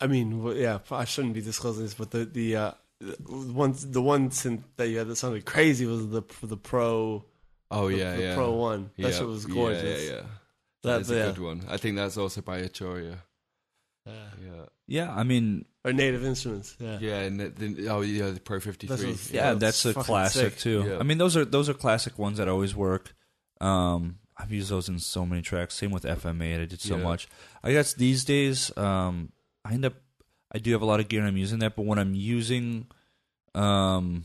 I mean, well, yeah, I shouldn't be disclosing this, but the the uh, the one the one synth that you had that sounded crazy was the the pro oh the, yeah the yeah pro one. That yeah, shit was gorgeous. Yeah, yeah. That- That's a yeah. good one. I think that's also by Arturia. Yeah. Yeah, Yeah, I mean, Or native instruments. Yeah. yeah, and the, the, oh yeah, the Pro Fifty This Three. yeah, Yeah, that's a classic sick. too. Yeah. I mean, those are those are classic ones that always work. Um, I've used those in so many tracks. Same with FM8. I did so Yeah. much. I guess these days, um, I end up I do have a lot of gear and I'm using that, but when I'm using um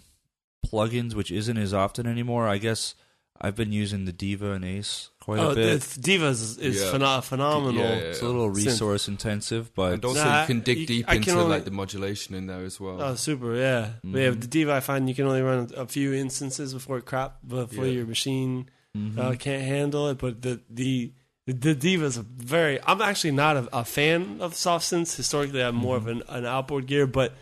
plugins, which isn't as often anymore, I guess I've been using the Diva and Ace quite Oh, a bit. it's- Divas is, is Yeah. pheno- phenomenal. Yeah, yeah, It's a little Synth. resource intensive, but And also Nah, you can dig you- deep I into only- like the modulation in there as well. Oh, super! Yeah, But yeah. The Diva, I find you can only run a few instances before it crap before Yeah. your machine Mhm. uh, can't handle it. But the the the Diva's a very. I'm actually not a, a fan of soft synths. Historically, I'm more Mm-hmm. of an, an outboard gear, but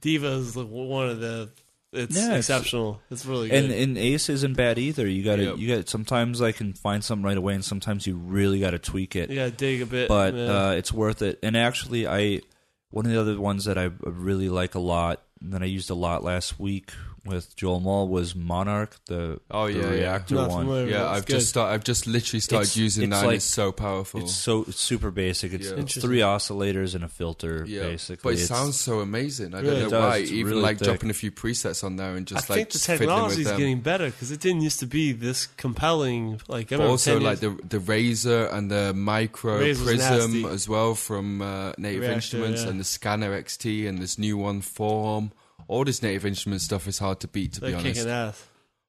Diva is one of the. It's Yeah, exceptional. It's, really good. and and Ace isn't bad either. You got to Yep. you got sometimes I can find something right away, and sometimes you really got to tweak it. you gotta dig a bit, but yeah. uh, it's worth it. And actually, I one of the other ones that I really like a lot and that I used a lot last week with Joel Mull was Monark, the Oh, the yeah, yeah. Reaktor Not one. familiar yeah, I've good. just start, I've just literally started It's- using it's that. and like- it's so powerful. It's so it's super basic. It's, Yeah. it's Interesting. three oscillators and a filter, yeah, basically. but it It's- sounds so amazing. I Really don't know does. why. It's Even really like thick. dropping a few presets on there and I just think like the fiddling technology with is them. getting better because it didn't used to be this compelling. Like, I But remember also 10 like years- the the razor and the micro Razor's prism nasty. as well from uh, Native Reaktor, Instruments yeah. and the Scanner XT and this new one Form. All this Native instrument stuff is hard to beat, to they're be honest. kicking ass.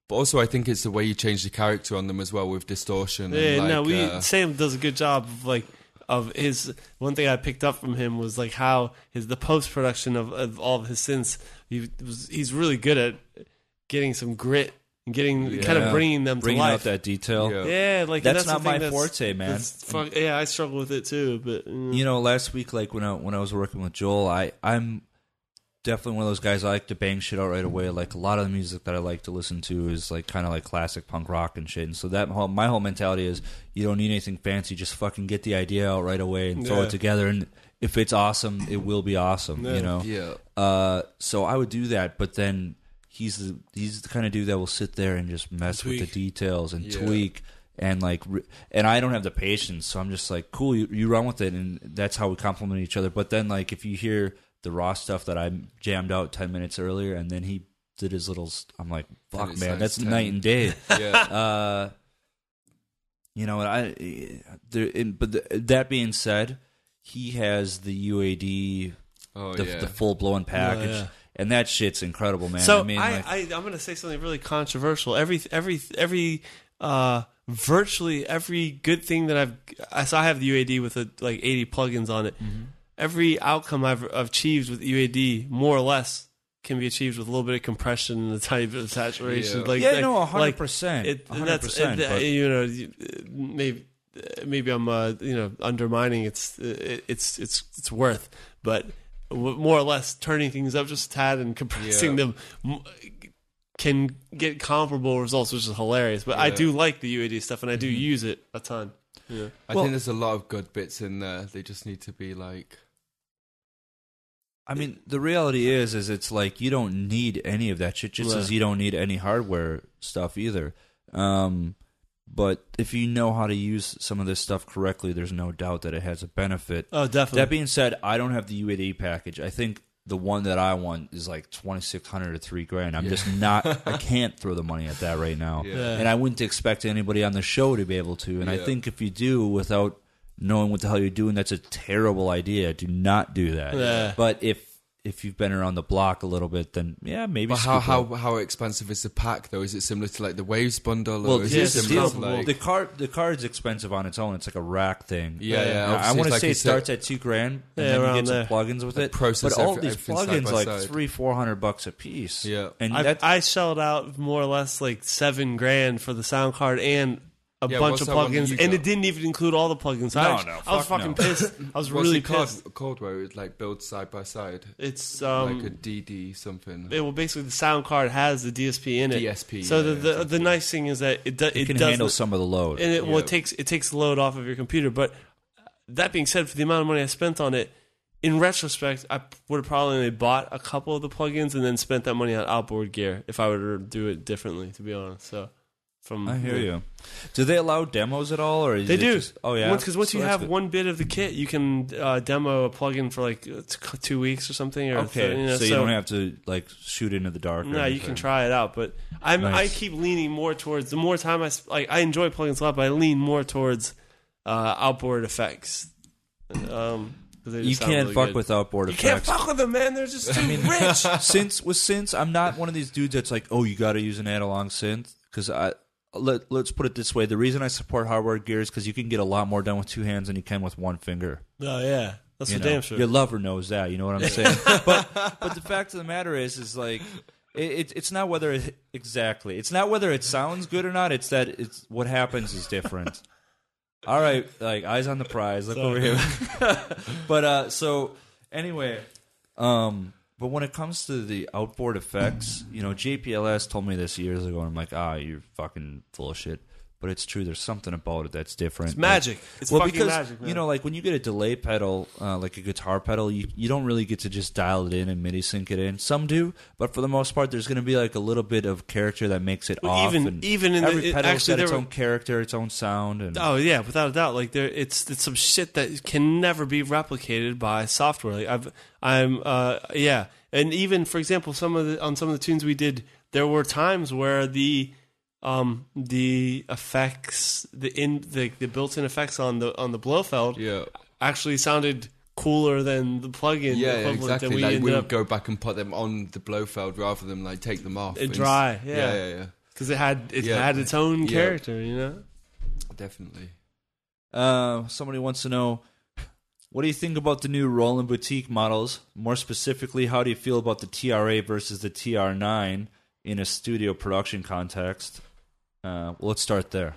But also, I think it's the way you change the character on them as well with distortion. Yeah, and like, no, we uh, Sam does a good job of like of his. One thing I picked up from him was like how his the post production of, of all of his synths. He was he's really good at getting some grit and getting kind of bringing them bringing to out life. that detail. Yeah. yeah, like That's, that's, not my that's- forte, man. fuck- yeah, I struggle with it too. But mm, you know, last week, like when I when I was working with Joel, I I'm definitely one of those guys. I like to bang shit out right away. Like a lot of the music that I like to listen to is like kind of like classic punk rock and shit. And so that whole my whole mentality is you don't need anything fancy. Just fucking get the idea out right away and throw Yeah. it together. And if it's awesome, it will be awesome. Yeah. You know. yeah. Uh, so I would do that, but then he's the he's the kind of dude that will sit there and just mess with the details and Yeah. tweak and like, and I don't have the patience, so I'm just like, cool, you, you run with it, and that's how we complement each other. But then, like, if you hear the raw stuff that I jammed out ten minutes earlier, and then he did his little, I'm like, fuck, man, that's 10. night and day. yeah. uh, you know, I, there, in, but the, that being said, he has the UAD, Oh the, yeah. the full blown package, yeah. and that shit's incredible, man. So I mean, I, like, I, am going to say something really controversial. Every every every uh, virtually every good thing that I've I so I have the UAD with a, like 80 plugins on it. Mm-hmm. Every outcome I've achieved with UAD, more or less, can be achieved with a little bit of compression and a tiny bit of saturation. Yeah. Like yeah, like- no, hundred like, percent, it, hundred that's percent. it, you know maybe maybe I'm uh, you know undermining its its its its worth, but more or less turning things up just a tad and compressing Yeah. them can get comparable results, which is hilarious. But I do like the UAD stuff, and I do use it a ton. Yeah. I Well- think there's a lot of good bits in there. They just need to be like. I mean, the reality is, is it's like you don't need any of that shit. Just as you don't need any hardware stuff either. Um, but if you know how to use some of this stuff correctly, there's no doubt that it has a benefit. Oh, definitely. That being said, I don't have the UAD package. I think the one that I want is like twenty six hundred or three grand. I'm Yeah. just not. I can't throw the money at that right now. Yeah. Yeah. And I wouldn't expect anybody on the show to be able to. And I think if you do without knowing what the hell you're doing, that's a terrible idea. Do not do that. Yeah. But if if you've been around the block a little bit, then yeah, maybe. But how how how expensive is the pack though? Is it similar to like the Waves bundle? Well, or is here's it the similar deal. to like the card the card's expensive on its own. It's like a rack thing. Yeah, yeah, Now, I want to like say it said- starts at two grand, and Yeah, then you around get some there. plugins with it. process but all every- these plugins like side. three four hundred bucks a piece. Yeah. and I, that I shelled out more or less like seven grand for the sound card and a Yeah, bunch of that one that plugins, and it didn't even include all the plugins. No, I, was- no, I was fucking no. pissed. I was What's really it called, pissed. called where it like builds side by side, It's like a um, DD something. it, well, basically the sound card has the DSP in it. DSP, So yeah, the yeah, the, the nice thing is that it do, It, it can does handle some of the load. and it well it takes it takes the load off of your computer. But that being said, for the amount of money I spent on it, in retrospect, I would have probably bought a couple of the plugins and then spent that money on outboard gear if I were to do it differently. To be honest, so from I hear you. Do they allow demos at all, or is They it do. Just, oh yeah, Because once So you have good. one bit of the kit, you can uh, demo a plugin for like t- two weeks or something. Or okay, you know, so you don't have to like shoot into the dark. or No, you can try it out, but I'm I keep leaning more towards the more time I like. I enjoy plugins a lot, but I lean more towards uh, outboard effects. Um, 'cause they just You can't really fuck good. with outboard You can't fuck with them, man. They're just too rich. since with synths, I'm not one of these dudes that's like, oh, you got to use an analog synth because I. Let, let's put it this way: the reason I support hardware gear is because you can get a lot more done with two hands than you can with one finger. Oh yeah, that's for damn sure. Your lover knows that. You know what I'm saying? but but the fact of the matter is, is like it, it, it's not whether it, exactly. It's not whether it sounds good or not. It's that it's what happens is different. All right, like eyes on the prize. Look over here. but uh, so anyway, um, but when it comes to the outboard effects, you know, JPLS told me this years ago, and I'm like, ah, you're fucking full of shit. But it's true. There's something about it that's different. It's magic. It's well, fucking because magic. Man. you know, like when you get a delay pedal, uh, like a guitar pedal, you you don't really get to just dial it in and MIDI sync it in. Some do, but for the most part, there's going to be like a little bit of character that makes it Well, off. even- and even in the- every it- pedal's got its were- own character, its own sound, and Oh yeah, without a doubt. Like there, it's it's some shit that can never be replicated by software. Like I've, I'm, uh, yeah, and even for example, some of the on some of the tunes we did, there were times where the, um, the effects, the in the, the built-in effects on the on the Blofeld yeah, actually sounded cooler than the plugin yeah, equivalent exactly. that we like we would up go back and put them on the Blofeld rather than like take them off. And- dry, yeah. yeah, yeah, yeah, because it had it Yeah. had its own Yeah. character, you know. definitely. Uh, somebody wants to know what do you think about the new Roland Boutique models? More specifically, how do you feel about the TR8 versus the TR9 in a studio production context? Uh, well, let's start there.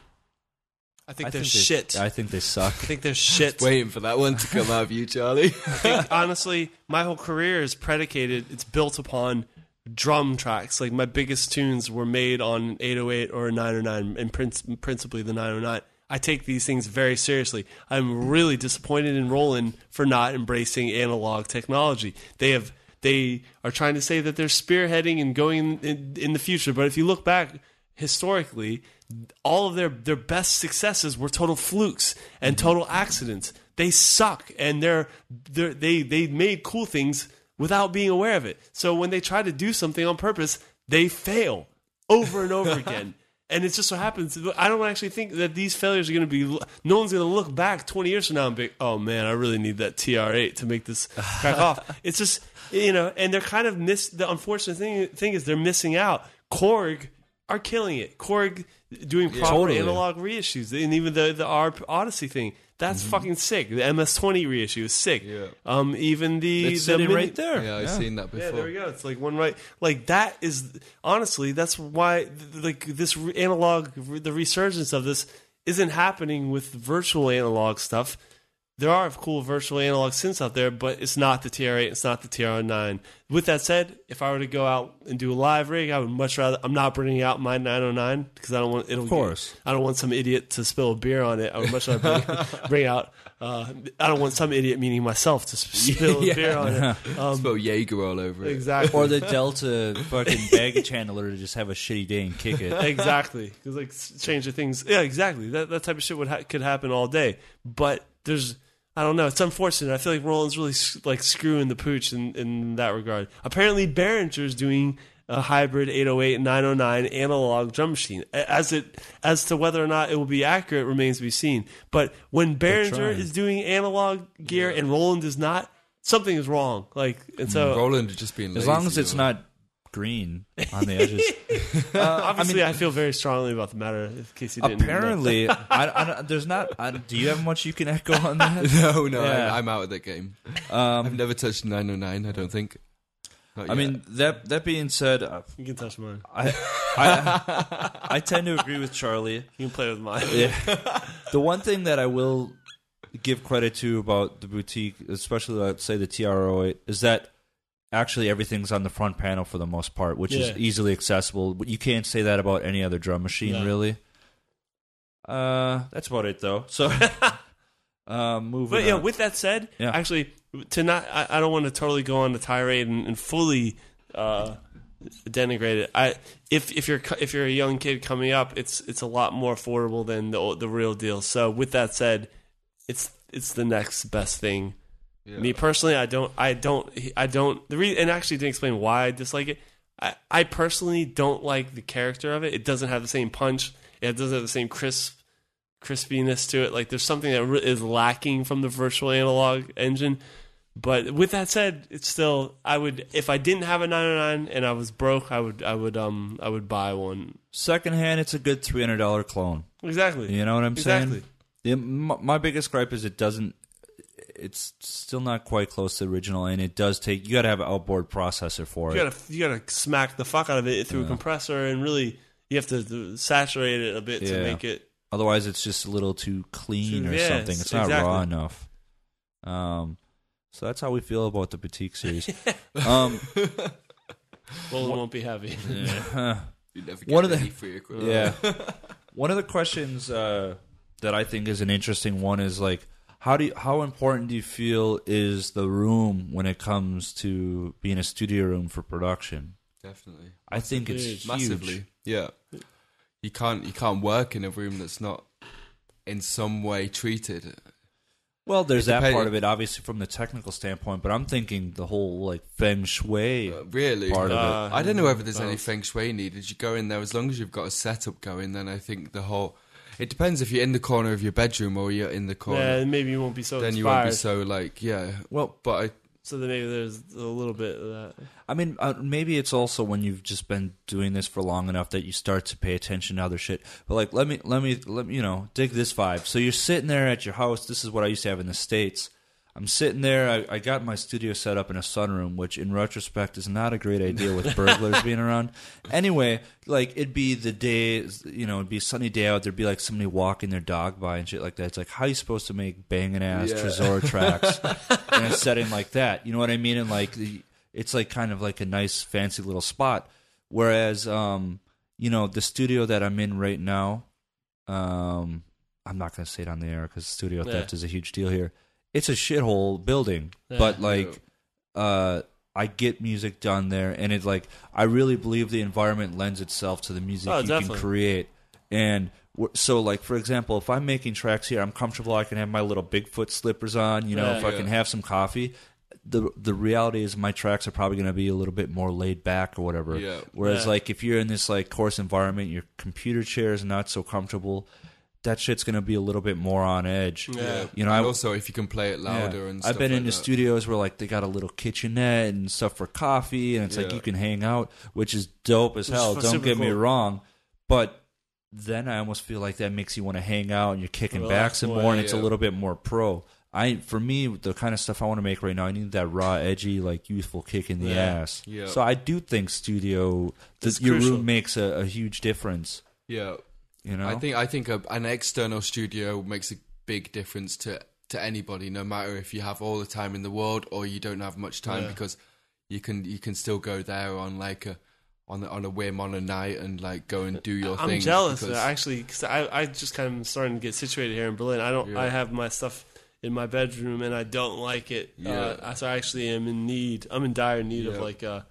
I think I they're they- shit. I I think they suck. I think they're shit. Waiting for that one to come out of you, Charlie. think, honestly, my whole career is predicated. It's built upon drum tracks. Like my biggest tunes were made on an 808 or a 909, and princ- principally the 909. I take these things very seriously. I'm really disappointed in Roland for not embracing analog technology. They have they are trying to say that they're spearheading and going in, in the future, but if you look back historically, all of their their best successes were total flukes and mm-hmm. total accidents. They suck, and they're, they're they they made cool things without being aware of it. So when they try to do something on purpose, they fail over and over again. And it just so happens, I don't actually think that these failures are going to be. No one's going to look back 20 years from now and be, oh man, I really need that TR8 to make this crack off. It's just, you know, and they're kind of miss. The unfortunate thing, thing is they're missing out. Korg are killing it. Korg doing proper Totally. analog reissues, and even the the ARP Odyssey thing. That's fucking sick. The MS20 reissue is sick. Yeah. Um, even the It's the sitting mini- right there. yeah, I've seen that before. yeah, there we go. It's like one right. Like that is honestly that's why th- like this re- analog the resurgence of this isn't happening with virtual analog stuff. There are cool virtual analog synths out there, but it's not the TR8, it's not the TR9. With that said, if I were to go out and do a live rig, I would much rather. I'm not bringing out my 909 because I don't want it'll. Of course. I don't want some idiot to spill a beer on it. I would much rather bring, bring out. Uh, I don't want some idiot, meaning myself, to sp- spill a Yeah. beer on it. Um, Spell Jaeger all over it. exactly. or the Delta fucking baggage handler to just have a shitty day and kick it. exactly because like Stranger Things, yeah, exactly. That that type of shit would ha- could happen all day. But there's, I don't know. It's unfortunate. I feel like Roland's really like screwing the pooch in in that regard. Apparently, Behringer's doing a hybrid 808 and 909 analog drum machine. As it as to whether or not it will be accurate remains to be seen. But when Behringer is doing analog gear and Roland is not, something is wrong. Like and so. Mm. Roland is just being As lazy, long as it's or- not green on the edges. Obviously, I, feel very strongly about the matter. In case you didn't. Apparently, I, I don't- there's not. I, do you have much you can echo on that? No, no, Yeah. I, I'm out of that game. Um, I've never touched 909. I don't think. Not I yet. mean that that being said, uh, You can touch mine. I, I I tend to agree with Charlie. You can play with mine. Yeah. the one thing that I will give credit to about the boutique, especially let's say the TRO, is that actually everything's on the front panel for the most part, which Yeah. is easily accessible. But you can't say that about any other drum machine, No. really. Uh, that's about it though. So, uh, moving. But yeah, on. with that said, Yeah. actually, to not, I, I don't want to totally go on the tirade and, and fully uh, denigrate it. I if if you're if you're a young kid coming up, it's it's a lot more affordable than the the real deal. So with that said, it's it's the next best thing. Yeah. Me personally, I don't, I don't, I don't. The re- and actually didn't explain why I dislike it. I, I personally don't like the character of it. It doesn't have the same punch. It doesn't have the same crisp crispiness to it. Like there's something that is lacking from the virtual analog engine. But with that said, it's still I would if I didn't have a 909 and I was broke, I would I would um I would buy one. secondhand, it's a good three hundred dollar clone. Exactly. You know what I'm Exactly. saying? My, my biggest gripe is it doesn't. It's still not quite close to the original, and it does take. You got to have an outboard processor for You it. gotta you gotta smack the fuck out of it through a compressor and really you have to, to saturate it a bit to make it Otherwise, it's just a little too clean or Yes, something. It's not exactly. raw enough. Um, so that's how we feel about the boutique series. um, well it won't be heavy. yeah. You never One of the- any free equipment. Yeah. one of the questions uh, that I think is an interesting one is like, how do you, how important do you feel is the room when it comes to being a studio room for production? Definitely. I think it's Huge. huge. Massively. Yeah. You can't you can't work in a room that's not in some way treated. Well, there's that part of it, obviously, from the technical standpoint, but I'm thinking the whole like feng shui. Uh, really? Part of it. Uh, I don't know whether there's any feng shui needed. You go in there as long as you've got a setup going. Then I think the whole. It depends if you're in the corner of your bedroom or you're in the corner. Yeah, maybe you won't be so then inspired. you won't be so like yeah. Well, But I so then maybe there's a little bit of that. I mean, uh, maybe it's also when you've just been doing this for long enough that you start to pay attention to other shit. But like, let me, let me, let me, you know, dig this vibe. So you're sitting there at your house. This is what I used to have in the states. I'm sitting there. I, I got my studio set up in a sunroom, which in retrospect is not a great idea with burglars being around. Anyway, like it'd be the day, you know, it'd be a sunny day out. There'd be like somebody walking their dog by and shit like that. It's like, how you supposed to make banging ass Yeah. Trezor tracks in a setting like that? You know what I mean? And like, it's like kind of like a nice, fancy little spot. Whereas, um, you know, the studio that I'm in right now, um, I'm not going to say it on the air because studio Yeah. theft is a huge deal here. It's a shithole building, Yeah. but like, uh, I get music done there, and it's like I really believe the environment lends itself to the music Oh, you definitely. can create. And so, like for example, if I'm making tracks here, I'm comfortable. I can have my little Bigfoot slippers on. You know, Yeah. if I can have some coffee. The the reality is my tracks are probably going to be a little bit more laid back or whatever. Yeah. Whereas Yeah. like if you're in this like course environment, your computer chair is not so comfortable. That shit's going to be a little bit more on edge. Yeah. You know, and I also if you can play it louder yeah. and stuff I've been like into that. studios where like they got a little kitchenette and stuff for coffee, and it's like you can hang out, which is dope as hell. Don't super get me wrong, but then I almost feel like that makes you want to hang out and you're kicking back Relax some more, more, and it's a little bit more pro. I for me the kind of stuff I want to make right now, I need that raw, edgy, like youthful kick in the Yeah. ass. Yeah. So I do think studio, the, your crucial. room makes a, a huge difference. Yeah. You know, I think I think a, an external studio makes a big difference to to anybody, no matter if you have all the time in the world or you don't have much time, Yeah. because you can you can still go there on like a on a, on a whim on a night and like go and do your I'm thing. jealous because- actually because I, I just kind of starting to get situated here in Berlin. I don't. Yeah. I have my stuff in my bedroom and I don't like it. Yeah. Uh, so I actually am in need. I'm in dire need of like a,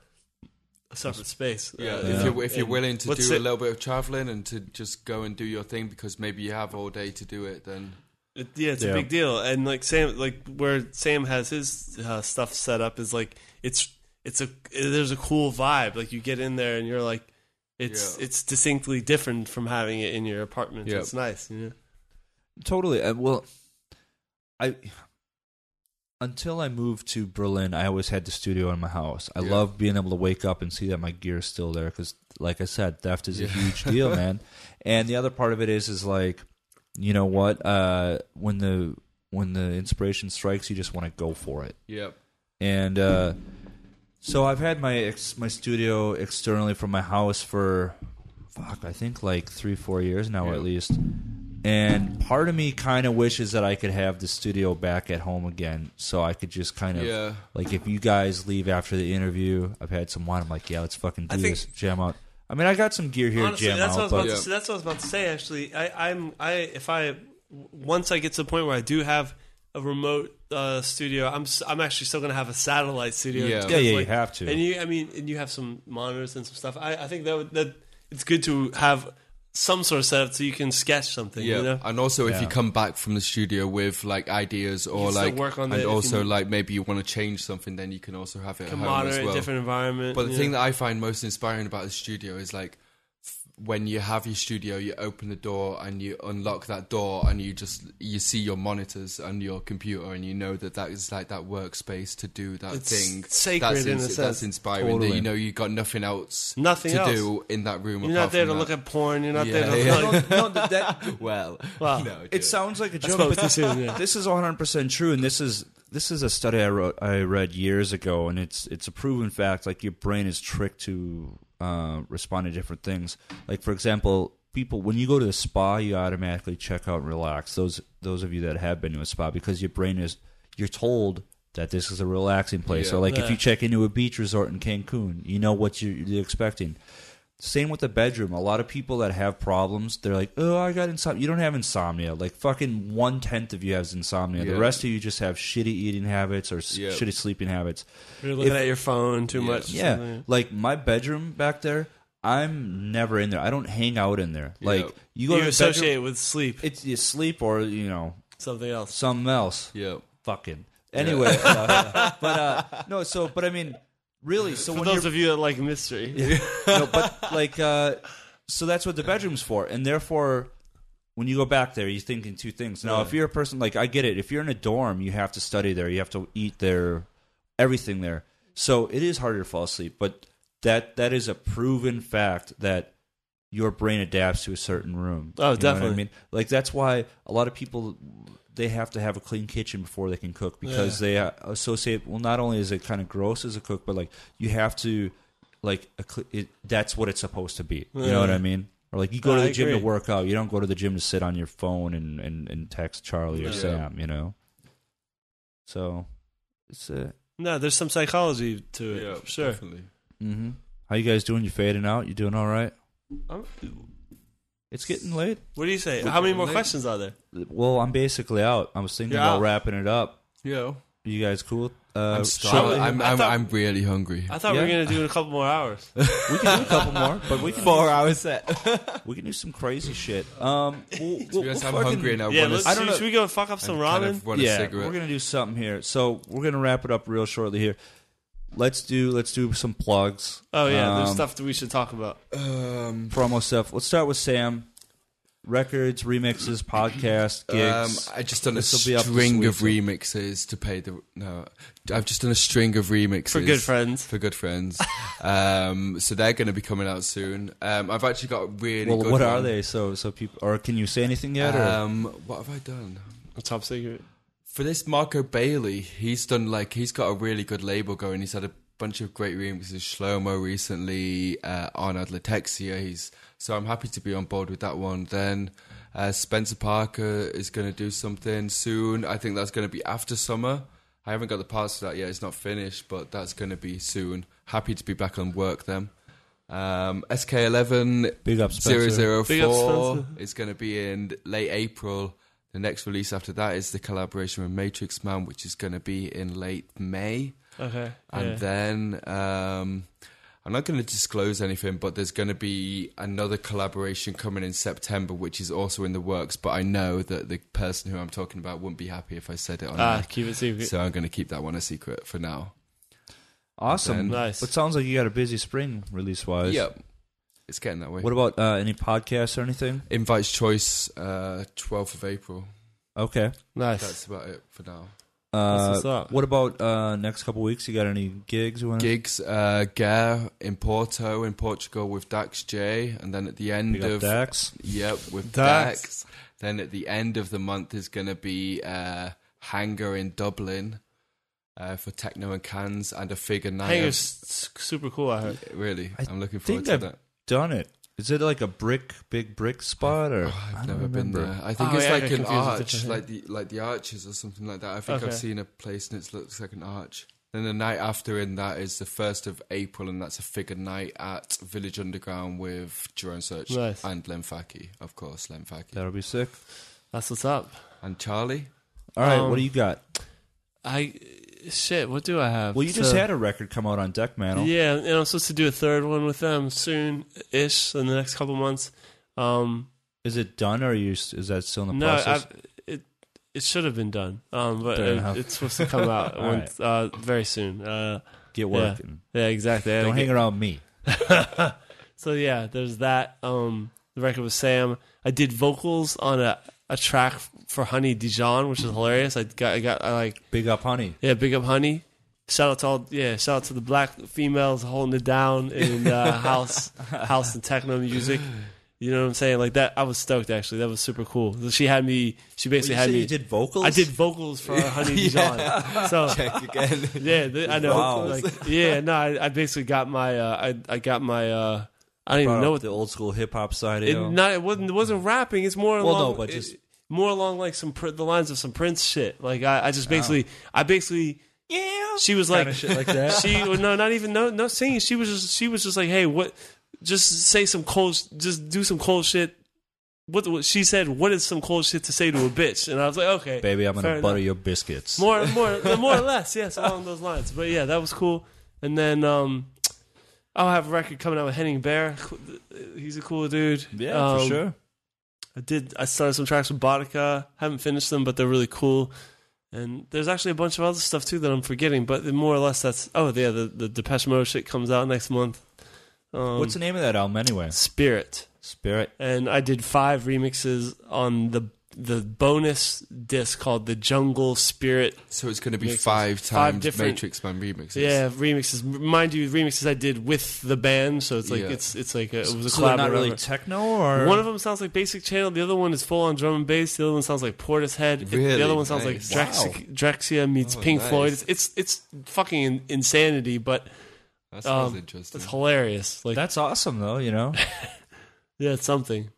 a separate space. Yeah, Uh, if you're if you're and willing to what's do a little bit of traveling and to just go and do your thing because maybe you have all day to do it, then It, yeah, it's Yeah. a big deal. And like Sam, like where Sam has his uh, stuff set up is like it's it's a there's a cool vibe. Like you get in there and you're like, it's Yeah. it's distinctly different from having it in your apartment. Yeah. It's nice. You know? Totally. Uh, well, I until I moved to Berlin, I always had the studio in my house. I Yeah. love being able to wake up and see that my gear is still there because, like I said, theft is a huge deal, man. And the other part of it is, is like, you know what? Uh, when the when the inspiration strikes, you just want to go for it. Yep. And uh, So I've had my ex- my studio externally from my house for fuck, I think like three four years now Yeah. at least. And part of me kind of wishes that I could have the studio back at home again, so I could just kind of Yeah. like if you guys leave after the interview, I've had some wine. I'm like, yeah, let's fucking do I think- this, jam out. I mean, I got some gear here, Honestly, jam that's what I out, was about but Yeah. to say. That's what I was about to say. Actually, I, I'm I if I once I get to the point where I do have a remote uh, studio, I'm s- I'm actually still going to have a satellite studio. Yeah. yeah, because, yeah, like, you have to. And you, I mean, and you have some monitors and some stuff. I, I think that would, that it's good to have some sort of setup so you can sketch something. Yeah, You know? and also if Yeah. you come back from the studio with like ideas or can like, work on it and if you also like maybe you want to change something, then you can also have it at Can home monitor as in a well. different environment. But the yeah. thing that I find most inspiring about the studio is like f- when you have your studio, you open the door and you unlock that door, and you just you see your monitors and your computer, and you know that that is like that workspace to do that It's thing. sacred that's, in a sense. that's inspiring. That you know you got nothing else Nothing to else. do in that room. you're apart not there to from look at porn. You're not Yeah, there to yeah. like, no, that, that- well. Wow. no, it sounds like a joke, but too soon. Yeah. this is 100% true and this is this is a study I wrote I read years ago and it's it's a proven fact like your brain is tricked to uh, respond to different things. Like for example people when you go to the spa you automatically check out and relax. Those those of you that have been to a spa because your brain is you're told that this is a relaxing place. Yeah. or like if you check into a beach resort in Cancun you know what you're, you're expecting same with the bedroom. A lot of people that have problems, they're like, "Oh, I got insomnia." You don't have insomnia. Like fucking one tenth of you has insomnia. Yeah. The rest of you just have shitty eating habits or s Yeah. shitty sleeping habits. You're looking If- at your phone too Yeah. much. or Yeah, like my bedroom back there, I'm never in there. I don't hang out in there. Like you go You to associate bedroom, it with sleep. it's you sleep or you know Something else. something else. Yeah. Fucking anyway, uh, but uh, no. So, but I mean, really. So For when those you're of you that like mystery. no, but like, uh, so that's what the bedroom's for, and therefore, when you go back there, you're thinking two things. Now, Yeah. if you're a person like I get it, if you're in a dorm, you have to study there, you have to eat there, everything there. So it is harder to fall asleep, but that that is a proven fact that your brain adapts to a certain room. Oh, You definitely. I mean, like that's why a lot of people they have to have a clean kitchen before they can cook because they uh, associate. Well, not only is it kind of gross as a cook, but like you have to like a, cl- it, that's what it's supposed to be. You know what I mean? Or like you go to I the gym to work out. You don't go to the gym to sit on your phone and and, and text Charlie or Yeah. Sam. You know. So it's uh, No, there's some psychology to it. Yeah, sure. definitely. hmm How you guys doing? You fading out? You doing all right? I'm- It's getting late. What do you say? We're How many more late. questions are there? Well, I'm basically out. I was thinking You're about out. wrapping it up. Yeah. You guys cool? Uh, I'm shall starving. I'm, I I'm, thought- I'm really hungry. I thought we were gonna do it a couple more hours. we can do a couple more, but we can Four hours set. we can do some crazy shit. Um, we'll, To we'll, be honest, we'll I'm fucking- hungry and I yeah, want let's, to I don't should, know. should we go fuck up some kind ramen? of want a yeah, we're gonna do something here. So we're gonna wrap it up real shortly here. Let's do let's do some plugs. oh yeah, there's Um, stuff that we should talk about. Um, promo stuff. Let's start with Sam. Records, remixes, podcast, gigs. Um, I just done a This'll be up string of remixes to pay the. No, I've just done a string of remixes For good friends. For good friends, um, so they're going to be coming out soon. Um, I've actually got a really. well, good what are they? So so people or can you say anything yet? Or? Um, what have I done? A top secret. For this Marco Bailey, he's done like he's got a really good label going. He's had a bunch of great remixes. Shlomo recently, uh, Arnaud Le Texier. He's so I'm happy to be on board with that one. Then uh, Spencer Parker is going to do something soon. I think that's going to be after summer. I haven't got the parts for that yet. It's not finished, but that's going to be soon. Happy to be back on work then. Um, SK11 Big up, Spencer. Big up, Spencer. is going to be in late April. The next release after that is the collaboration with Matrixxman, which is going to be in late May. Okay. And yeah. then um, I'm not going to disclose anything, but there's going to be another collaboration coming in September, which is also in the works. But I know that the person who I'm talking about wouldn't be happy if I said it on ah, air. keep it secret. So I'm going to keep that one a secret for now. Awesome. Then- Nice. But sounds like you got a busy spring release wise. Yep. It's getting that way. What about uh, any podcasts or anything? Invite's Choice, uh, 12th of April. Okay. nice. That's about it for now. Uh, what's up. what about uh, next couple weeks? You got any gigs you want to gigs uh Gare in Porto in Portugal with Dax J and then at the end Big up of Dax? yep with Dax. Dax. then at the end of the month is going to be uh Hangar in Dublin uh, for techno and cans and a figure night. Hangar's s- super cool. I heard. Really, I I'm looking forward think to I've that. Done it. Is it like a brick, big brick spot, or Oh, I've I don't never been there. I think Oh, it's yeah, like an arch, like the like the arches or something like that. I think Okay. I've seen a place and it looks like an arch. Then the night after in that is the first of April, and that's a figure night at Village Underground with Jeroen Search Nice. and Len Faki, of course, Len Faki That'll be sick. That's what's up. and Charlie. All right, Um, what do you got? I shit. What do I have? Well, you just So- had a record come out on Dekmantel. Yeah, and I'm supposed to do a third one with them soon ish in the next couple months. Um, Is it done, or are you, is that still in the no, process? I've, it it should have been done, um, but Fair it, it's supposed to come out All once, uh, very soon. Uh, Get working. yeah, exactly. I Don't get- hang around me. so yeah, there's that. Um, the record with Sam. I did vocals on a, a track for Honey Dijon, which is hilarious. I got I got I like Big up, honey. yeah, big up Honey. Shout out to all yeah, shout out to the black females holding it down in uh, house house and techno music. You know what I'm saying? Like that, I was stoked. Actually, that was super cool. She had me. She basically had me. you did vocals. I did vocals for Honey Dijon. So Check again. yeah, th- I know. Wow. Like, yeah, no, I, I basically got my. Uh, I I got my. Uh, I don't even know what the old school hip hop side. it, not, it wasn't. It wasn't rapping. It's more Well, along. no, but it- just- more along like some pr- the lines of some Prince shit. Like I, I just basically, I basically. yeah. She was like, Kinda shit like that. she well, no, not even no, no singing. She was just, she was just like, hey, what? Just say some cold, just do some cold shit. What, what she said? What is some cold shit to say to a bitch? And I was like, okay, Baby, I'm gonna butter enough. your biscuits. more, more, more or less, yes, along those lines. But yeah, that was cool. And then um, I'll have a record coming out with Henning Baer. He's a cool dude. yeah, Um, for sure. I did. I started some tracks with Boddika. Haven't finished them, but they're really cool. And there's actually a bunch of other stuff too that I'm forgetting. But more or less, that's oh yeah, the the Depeche Mode shit comes out next month. Um, What's the name of that album anyway? Spirit? Spirit. And I did five remixes on the the bonus disc called the Jungle Spirit. So it's going to be Mixes. five Five times different- Matrixxman remixes. Yeah, remixes. Mind you, remixes I did with the band, so it's like Yeah. it's it's like a, it was a So collab. not really techno, or One of them sounds like Basic Channel. The other one is full on drum and bass. The other one sounds like Portishead. It- the other one sounds Nice. like Drex- Wow. Drexciya meets Oh, Pink nice. Floyd. It's, it's it's fucking insanity, but that sounds um, interesting. it's hilarious. Like that's awesome though. You know, yeah, it's something.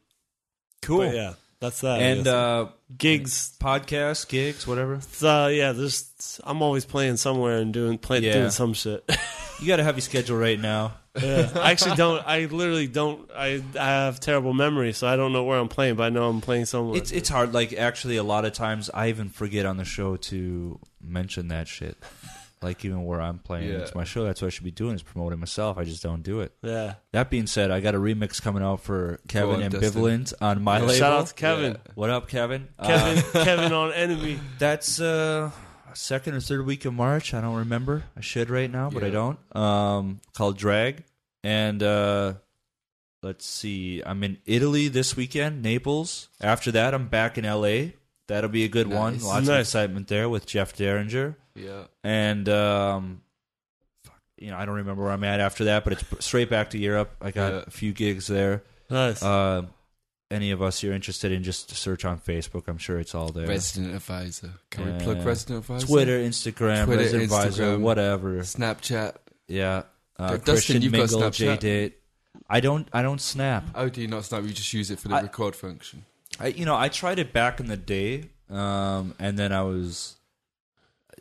cool. But yeah, that's that. And uh, gigs. podcasts, gigs, whatever. Uh, yeah, there's. I'm always playing somewhere and doing play, Yeah. doing some shit. You got a heavy schedule right now. yeah. I actually don't. I literally don't. I I have terrible memory, so I don't know where I'm playing, but I know I'm playing somewhere. It's it's hard. Like actually, a lot of times I even forget on the show to mention that shit. Like even where I'm playing, Yeah. it's my show. That's what I should be doing is promoting myself. I just don't do it. yeah. That being said, I got a remix coming out for Kevin on, Ambivalent on my Yeah. label. Shout out to Kevin. Yeah. What up, Kevin? Uh, Kevin. Kevin on Enemy. that's uh second or third week of March. I don't remember. I should right now, but I Yeah. don't. Um, called Drag, and uh, let's see. I'm in Italy this weekend, Naples. After that, I'm back in L.A. That'll be a good one. Nice. Lots of Nice. excitement there with Jeff Derringer, yeah. and um, fuck, you know I don't remember where I'm at after that, but it's straight back to Europe. I got Yeah. a few gigs there. Nice. Uh, any of us you're interested in, just search on Facebook. I'm sure it's all there. Resident Advisor. Can Yeah. we plug Resident Advisor? Twitter, Instagram, Twitter, Resident Advisor, whatever. Snapchat. Yeah, uh, Dustin, Christian you've got Mingle, J-Date. I don't. I don't snap. Oh, do you not Snap? You just use it for the I- record function. I, you know, I tried it back in the day, um, and then I was.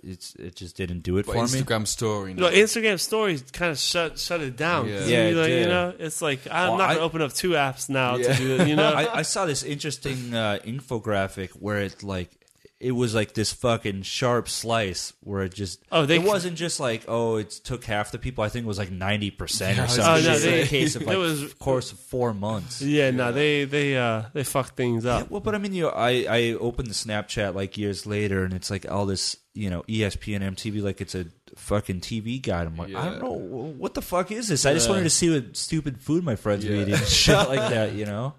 It's it just didn't do it But for me. Instagram story. No, now. Instagram stories kind of shut shut it down. Yeah. Yeah, you, it like, you did. know, it's like I'm Well, not gonna open up two apps now Yeah. to do it. You know, I, I saw this interesting uh, infographic where it like it was like this fucking sharp slice where it just Oh, they- it wasn't just like oh it took half the people I think it was like ninety percent Yeah, I or was something. gonna It's say- in a case of It like was- course of four months. yeah, no, they they uh they fuck things Yeah, up. well, but I mean, you know, I I opened the Snapchat like years later, and it's like all this, you know, ESPN, MTV, like it's a fucking TV guide. I'm like, I don't know what the fuck is this. I just Yeah. wanted to see what stupid food my friends were eating, shit like that, you know.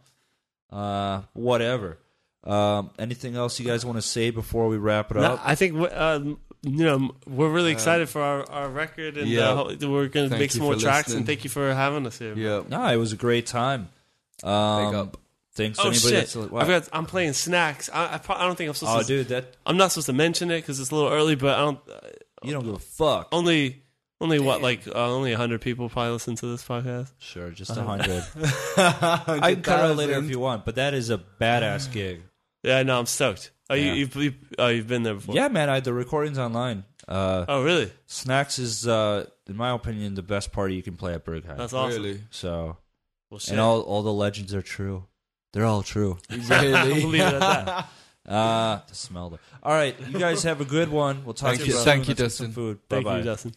Uh, whatever. Um, anything else you guys want to say before we wrap it No, up? I think um, you know we're really excited for our, our record, and yeah. uh, we're gonna make some more for tracks. listening. And thank you for having us here. Yeah. no, it was a great time. Um, Big up. Thanks. Oh anybody shit! that's- I what? forgot, I'm playing Snax. I, I, I don't think I'm supposed Oh, to. dude, that I'm not supposed to mention it because it's a little early, but I don't. You don't give a fuck. Only, only what? Like uh, only hundred people probably listen to this podcast. Sure, just a hundred. I can cut it out later if you want, but that is a badass gig. Yeah, no, I'm stoked. Oh, Yeah. you, you've, you've, oh, you've been there before. Yeah, man. I, had the recording's online. Uh, Oh, really? Snax is, uh, in my opinion, the best party you can play at Berghain. That's awesome. Really? So, Well, shit. and all all the legends are true. They're all true. Really? We'll leave it at that. Uh, the smell. All right, you guys have a good one. We'll talk Thank to you. you. soon. Thank you, Let's get some Dustin. Food. Bye Thank bye. you, Justin.